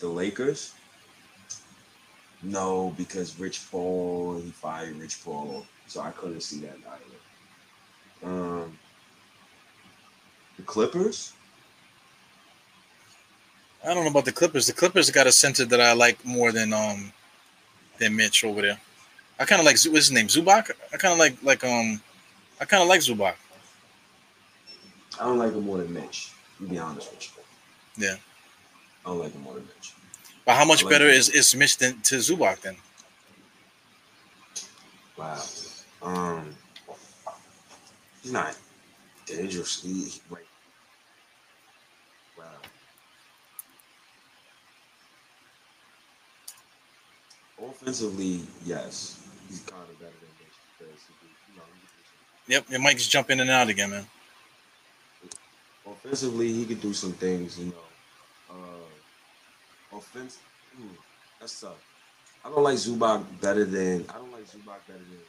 the Lakers. No, because Rich Paul, he fired Rich Paul, so I couldn't see that either. Um, the Clippers. I don't know about the Clippers. The Clippers got a center that I like more than um than Mitch over there. I kind of like what's his name Zubac. I kind of like like um I kind of like Zubac. I don't like him more than Mitch. To be honest with you. Yeah. I don't like him more than Mitch. But how much like better him. is is Mitch than to Zubac then? Wow. Um, he's not dangerous. He, he- like, wow. Offensively, yes, he's kind of better than Mitch because he, can- you know, Yep, your mic's jump in and out again, man. offensively he could do some things. You know, uh, offense. hmm, that's tough. I don't like Zubac better than I don't like Zubac better than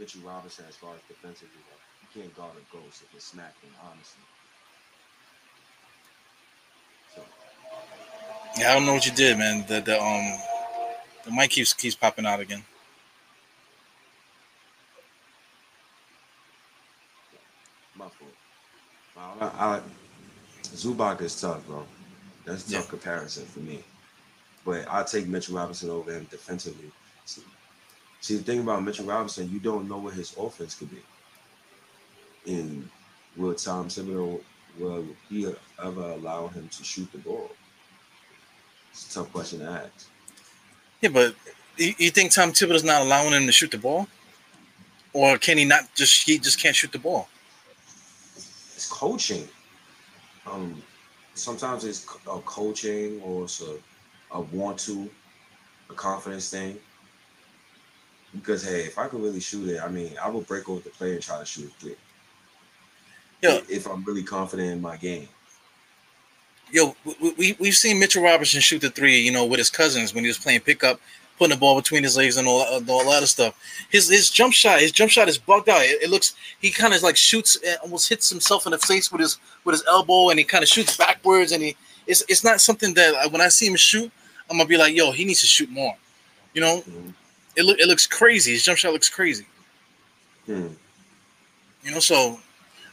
Mitchell Robinson as far as defensively. You can't guard a ghost if it's snapping, honestly. So Yeah, I don't know what you did, man. The the um the mic keeps keeps popping out again. my fault. I, I, Zubac is tough, bro. That's a tough Yeah. comparison for me. But I take Mitchell Robinson over him defensively. See, the thing about Mitchell Robinson, you don't know what his offense could be. And will Tom Thibodeau will he ever allow him to shoot the ball? It's a tough question to ask. Yeah, but you, you think Tom Thibodeau's not allowing him to shoot the ball, or can he not just he just can't shoot the ball? It's coaching. Um, sometimes it's a coaching or it's a, a want to, a confidence thing. Because hey, if I could really shoot it, I mean, I would break over the play and try to shoot a three. Yeah. If I'm really confident in my game. Yo, we, we we've seen Mitchell Robinson shoot the three, you know, with his cousins when he was playing pickup, putting the ball between his legs and all, all that stuff. His his jump shot, his jump shot is bugged out. It, it looks he kind of like shoots, almost hits himself in the face with his with his elbow, and he kind of shoots backwards. And he it's it's not something that uh, when I see him shoot, I'm gonna be like, yo, he needs to shoot more. You know, Mhm. It look it looks crazy. His jump shot looks crazy. Hmm. You know, so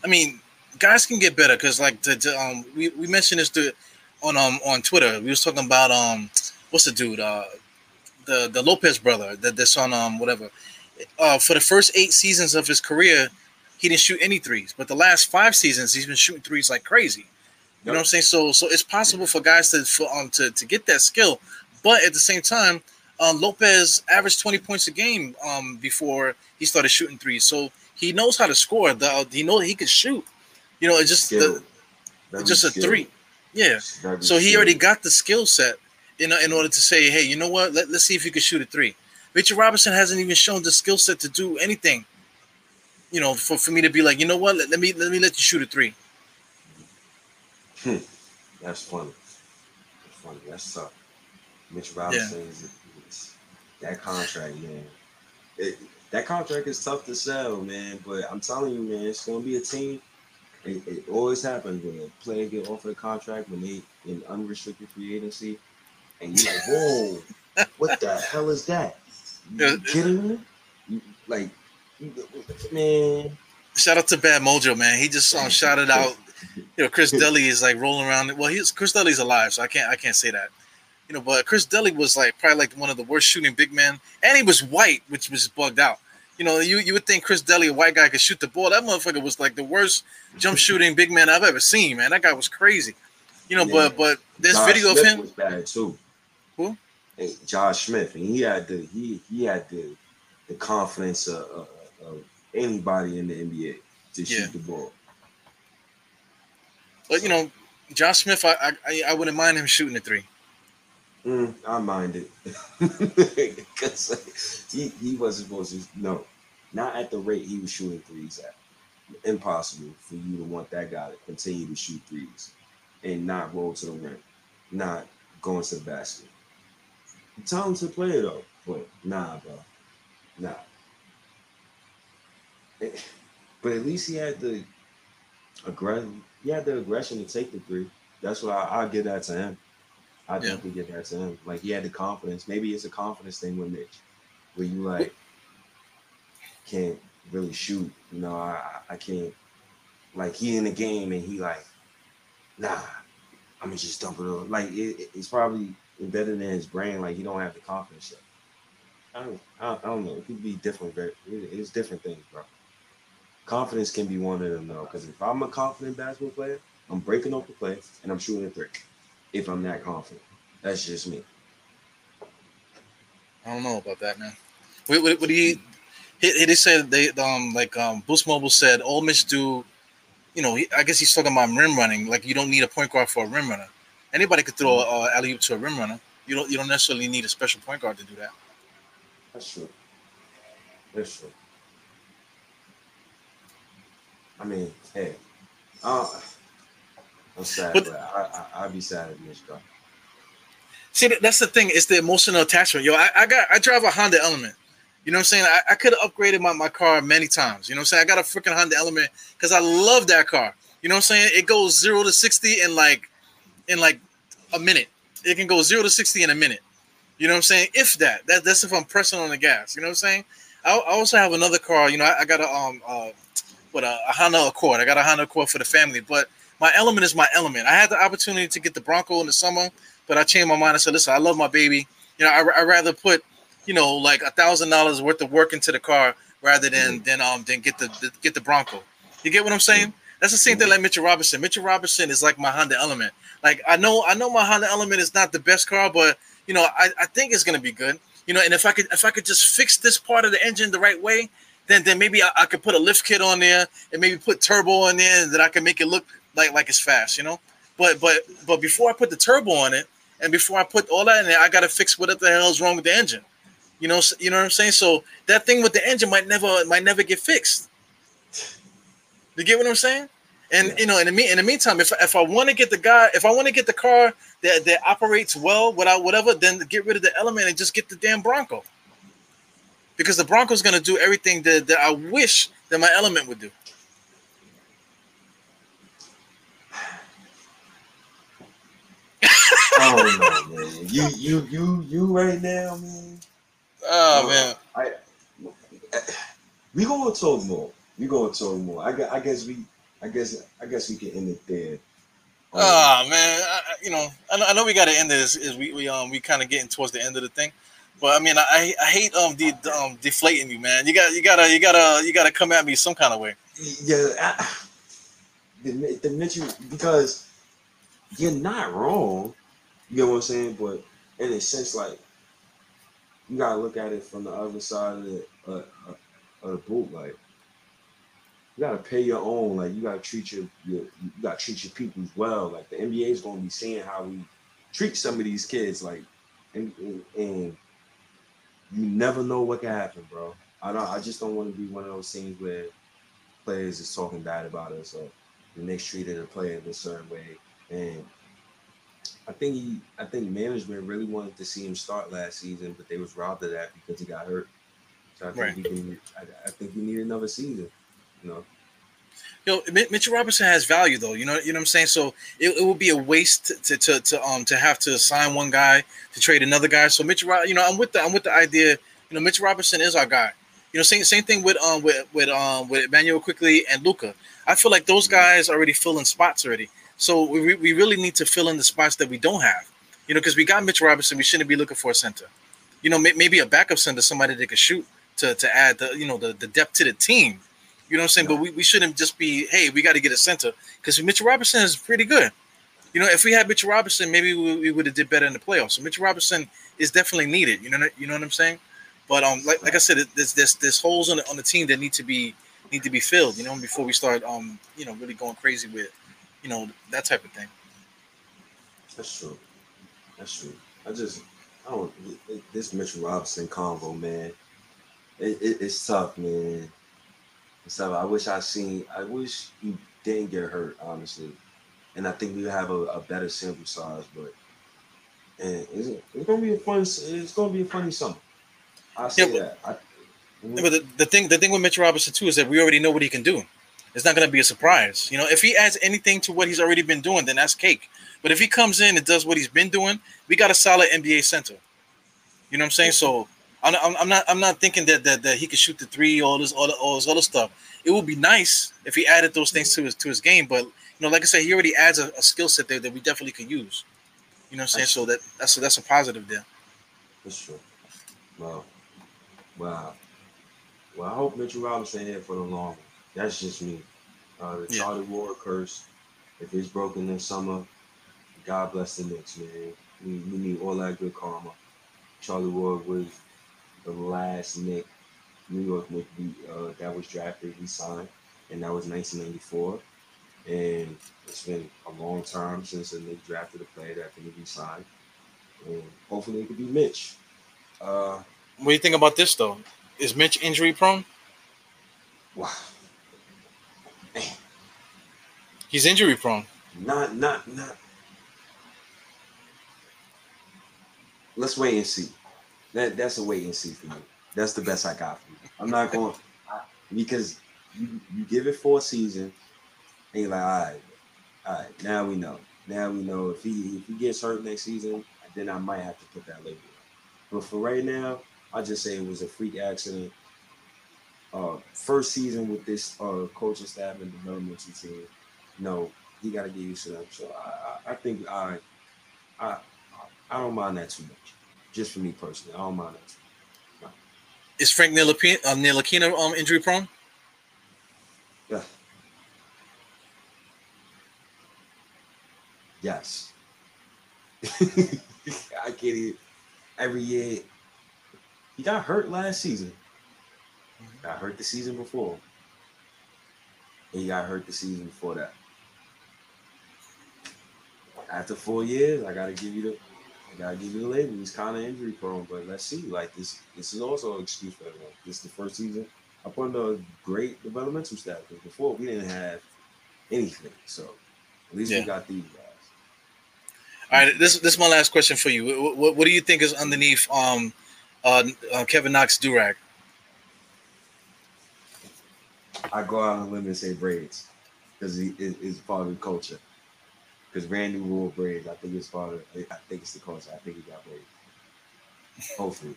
I mean, guys can get better because like the, the, um we, we mentioned this to, on um on Twitter. We was talking about um what's the dude uh the the Lopez brother that that's on um whatever uh for the first eight seasons of his career he didn't shoot any threes. But the last five seasons, he's been shooting threes like crazy. You know what I'm saying? So so it's possible for guys to for, um to, to get that skill, but at the same time, um, Lopez averaged 20 points a game um before he started shooting threes. So he knows how to score. The he knows he can shoot. You know, it's just the, Very just a skilled. three. Yeah. So he already got the skill set in, in order to say, hey, you know what? Let, let's see if you can shoot a three. Richard Robinson hasn't even shown the skill set to do anything. You know, for, for me to be like, you know what? Let, let me let me let you shoot a three. That's funny. That's funny. That's tough. Mitch Robinson is, is that contract, man. It, that contract is tough to sell, man. But I'm telling you, man, it's gonna be a team. It, it always happens when a player get offered a contract when they in unrestricted free agency, and you're like, whoa, what the hell is that? You kidding me? You- Like, man. Shout out to Bad Mojo, man. He just um, shouted out. You know, Chris Dudley is like rolling around. Well, he's Chris Dudley's alive, so I can't I can't say that. You know, but Chris Dudley was like probably like one of the worst shooting big men, and he was white, which was bugged out. You know, you, you would think Chris Dudley, a white guy, could shoot the ball. That motherfucker was like the worst jump shooting big man I've ever seen, man. That guy was crazy. You know, Yeah. but but this Josh video Smith of him. was bad too. Who? Hey, Josh Smith, and he had the he he had the the confidence of, of, of anybody in the NBA to shoot Yeah. the ball. But you know, Josh Smith, I I, I wouldn't mind him shooting the three. Mm, I mind it because he he wasn't supposed to. No, not at the rate he was shooting threes at. Impossible for you to want that guy to continue to shoot threes and not roll to the rim, not going to the basket. Talented player though, but nah, bro, nah. Eh, But at least he had the aggression. He had the aggression to take the three. That's why I, I'll give that to him. I Yeah. definitely give that to him. Like he had the confidence. Maybe it's a confidence thing with Mitch, where you like can't really shoot. You know, I I can't. Like he in the game and he like, nah, I'm gonna just dump it over. Like it, it- it's probably embedded in his brain. Like he don't have the confidence yet. I don't, I don't, I don't know. It could be different. It- it's different things, bro. Confidence can be one of them though. Because if I'm a confident basketball player, I'm breaking the play and I'm shooting a three. If I'm that confident, that's just me. I don't know about that, man. What, what, what do you? He, he- they said they um like um Boost Mobile said all Mitch do, you know. He, I guess he's talking about rim running. Like you don't need a point guard for a rim runner. Anybody could throw a alley oop to a rim runner. You don't you don't necessarily need a special point guard to do that. That's true. That's true. I mean, hey, uh, I'm sad, But- but, I, I I'd be sad if Mitch go. See, that's the thing. It's the emotional attachment. Yo, I, I got I drive a Honda Element. You know what I'm saying? I, I could have upgraded my, my car many times. You know what I'm saying? I got a freaking Honda Element because I love that car. You know what I'm saying? It goes zero to sixty in like in like a minute. It can go zero to sixty in a minute. You know what I'm saying? If that, that that's if I'm pressing on the gas. You know what I'm saying? I, I also have another car. You know, I, I got a um uh what a, a Honda Accord. I got a Honda Accord for the family, but my Element is my Element. I had the opportunity to get the Bronco in the summer, but I changed my mind. I said, listen, I love my baby. You know, I I rather put you know like a thousand dollars worth of work into the car rather than than um than get the, the get the Bronco. You get what I'm saying? That's the same thing like Mitchell Robinson. Mitchell Robinson is like my Honda Element. Like I know I know my Honda Element is not the best car, but you know I, I think it's gonna be good. You know, and if I could if I could just fix this part of the engine the right way, then then maybe I, I could put a lift kit on there and maybe put turbo on there and that I can make it look like like it's fast. You know, but but but before I put the turbo on it and before I put all that in there, I gotta fix what the hell is wrong with the engine. You know, you know what I'm saying. So that thing with the engine might never might never get fixed. You get what I'm saying? And Yeah. you know, in the me in the meantime, if if I want to get the guy, if I want to get the car that that operates well without whatever, then get rid of the element and just get the damn Bronco. Because the Bronco's gonna do everything that, that I wish that my element would do. Oh no, man. You you you you right now, man. Oh man. I we gonna talk more. We gonna talk more. I guess, I guess we I guess I guess we can end it there. Um, Oh man, I, I- you know, I know, I know we got to end this. Is we we um we kind of getting towards the end of the thing, But I mean, I I hate um de- um deflating you, man. You got you gotta you gotta you gotta come at me some kind of way. Yeah, I, the, the mention because you're not wrong. You know what I'm saying? But in a sense, like you gotta look at it from the other side of the uh, uh, of the boot. Like you gotta pay your own. Like you gotta treat your, your you gotta treat your people well. Like the NBA is gonna be seeing how we treat some of these kids. Like and, and, and you never know what can happen, bro. I don't. I just don't want to be one of those scenes where players is talking bad about us or the Knicks treated a player in a certain way. And I think he, I think management really wanted to see him start last season, but they was robbed of that because he got hurt. So I think Right. he can, I, I think he need another season. You know, Yo, Mitchell Robinson has value though. You know, you know what I'm saying. So it, it would be a waste to, to to um to have to sign one guy to trade another guy. So Mitchell, you know, I'm with the I'm with the idea. You know, Mitchell Robinson is our guy. You know, same same thing with um with with um with Immanuel Quickley and Luca. I feel like those guys are already filling spots already. So we, we really need to fill in the spots that we don't have. You know, because we got Mitchell Robinson, we shouldn't be looking for a center. You know, may, maybe a backup center, somebody that could shoot to to add the you know the, the depth to the team. You know what I'm saying? But we, we shouldn't just be, hey, we got to get a center because Mitchell Robinson is pretty good. You know, if we had Mitchell Robinson, maybe we, we would have did better in the playoffs. So Mitchell Robinson is definitely needed. You know, you know what I'm saying? But um, like, like I said, there's there's there's holes on the, on the team that need to be need to be filled. You know, before we start um, you know, really going crazy with, you know, that type of thing. that's true. That's true. I just, I don't. This Mitchell Robinson convo, man, it, it, it's tough, man. It's tough. I wish I seen. I wish you didn't get hurt, honestly, and I think we have a, a better sample size. But and it's, it's gonna be a fun. It's gonna be a funny summer. I say Yeah, that. I, Yeah, But the, the thing the thing with Mitchell Robinson too is that we already know what he can do. It's not going to be a surprise. You know, if he adds anything to what he's already been doing, then that's cake. But if he comes in and does what he's been doing, we got a solid NBA center. You know what I'm saying? So I'm, I'm, not I'm not thinking that, that that he could shoot the three, all this all, all this other stuff. It would be nice if he added those things to his to his game. But you know, like I said, he already adds a, a skill set there that we definitely could use. You know what I'm saying? So that that's a, that's a positive there. That's true. Well, wow. Well, I hope Mitchell Robinson here for the long. That's just me. Uh, the Yeah. Charlie Ward curse. If it's broken this summer, God bless the Knicks, man. We, we need all that good karma. Charlie Ward was the last Knick, New York Knick we, uh, that was drafted. he signed, and that was 1994. And it's been a long time since a Knick drafted a player that can be signed. And hopefully it could be Mitch. Uh, What do you think about this though? Is Mitch injury prone? wow. He's injury prone. Not, not, not. Let's wait and see. That that's a wait and see for me. That's the best I got for you. I'm not going because you, you give it four seasons, and you're like, all right, all right. Now we know. Now we know if he if he gets hurt next season, then I might have to put that label. on. But for right now, I just say it was a freak accident. Uh, first season with this uh, coaching staff and developmental team. No, he got to get used to them. So I, I, I think I, I, I don't mind that too much. Just for me personally, I don't mind that. Too Is Frank Ntilikina um, Ntilikina, um injury prone? Yeah. Yes. I get it. Every year, he got hurt last season. Got hurt the season before. And he got hurt the season before that. After four years, I gotta give you the I gotta give you the label. He's kind of injury prone, but let's see. Like this, this is also an excuse for everyone. This is the first season up under a great developmental staff. Because before we didn't have anything, so at least Yeah. we got these guys. All right, this this is my last question for you. What, what, what do you think is underneath um uh, uh Kevin Knox durag? I go out on a limb and say braids because he is part of the culture. Because Randy wore braids, I think it's part of. I think it's the culture. I think he got braids. Hopefully,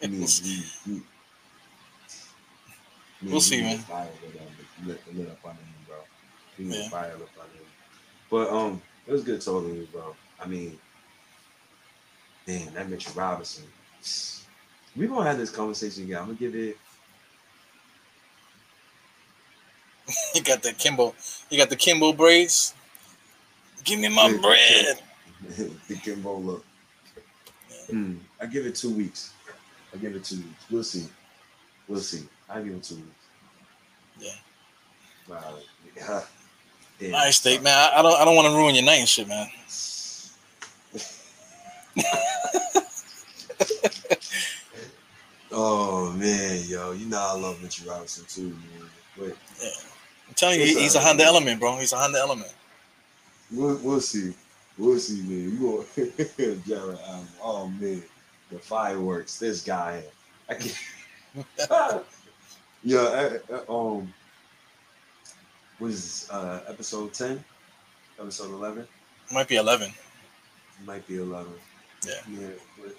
he needs. He, he, We'll see, man. Fire lit, lit up under him, bro. He Yeah. fire lit under him. But um, it was good talking to you, bro. I mean, man, that Mitchell Robinson. We're gonna have this conversation again. I'm gonna give it. You got the Kimbo. You got the Kimbo braids. Give me my bread. the Kimbo look. Hmm. I give it two weeks. I give it two weeks. We'll see. We'll see. I give it two weeks. Yeah. Wow. Yeah. Damn. All right, State, man. I, I don't I don't want to ruin your night and shit, man. oh man, yo, you know I love Mitchell Robinson too, man. But I'm telling you, he's a Honda element, bro. He's a Honda element. we'll, we'll see. We'll see, man. You go, Jarrett Allen. Oh man, the fireworks. This guy. I can't. yeah. uh, uh, um. This? Uh, episode ten. Episode eleven. Might be 11. Might be eleven. Yeah. Yeah. But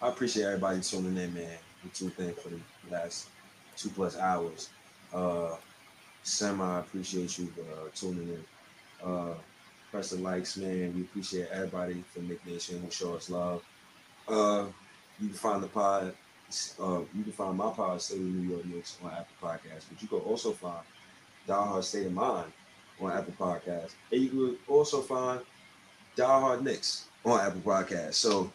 I appreciate everybody tuning in, man. We tuned in for the last two plus hours. Uh, Sam, I appreciate you uh, tuning in. Uh, press the likes, man. We appreciate everybody for Knick Nation who show us love. Uh, you can find the pod. Uh, you can find my pod, State of New York Knicks, on Apple Podcasts, but you can also find Die Hard State of Mind on Apple Podcasts, and you can also find Die Hard Knicks on Apple Podcasts. So,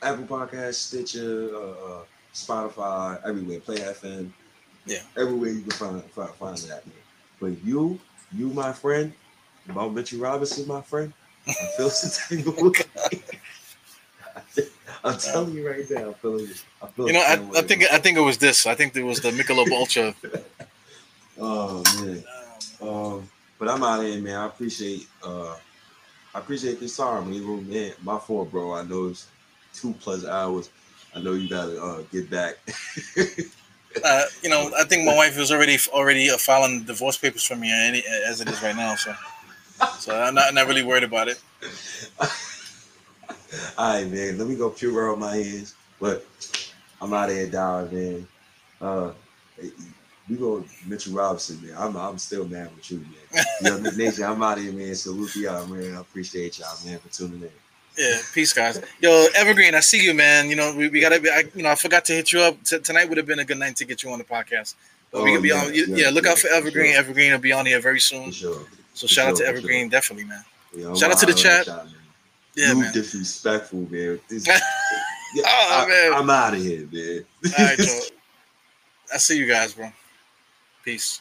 Apple Podcasts, Stitcher, uh, uh, Spotify, everywhere, Play FM, Yeah. everywhere you can find find, find that. Man. But you, you, my friend, about Mitchell Robinson, my friend, I feel some type of way. I'm telling you right now, I'm. I feel You know, I, I think I think it was this. I think it was the Michelob Ultra. Oh man. Um, but I'm out of here, man. I appreciate uh I appreciate this time, man. man. My fault, bro. I know it's two plus hours. I know you gotta uh get back. Uh, you know, I think my wife is already already uh, filing divorce papers for me as it is right now. So, so I'm not, not really worried about it. All right, man. Let me go pure on my hands. But I'm out of here, dog, man. Uh we go Mitchell Robinson, man. I'm I'm still mad with you, man. Yo, Nation, I'm out of here, man. Salute y'all, man. I appreciate y'all, man, for tuning in. Yeah, peace, guys. Yo, Evergreen, I see you, man. You know, we, we gotta be. I, you know, I forgot to hit you up. T- tonight would have been a good night to get you on the podcast. But we Oh, can be yeah, on. you- yeah, Yeah, look yeah, out for for Evergreen. sure. Evergreen will be on here very For soon. sure. So For shout out to sure, Evergreen, definitely, man. Know, Shout out to the chat. holler man. Yeah, you man. disrespectful, man. This, yeah, Oh, I, man. I'm out of here, man. All right, Joe. I see you guys, bro. Peace.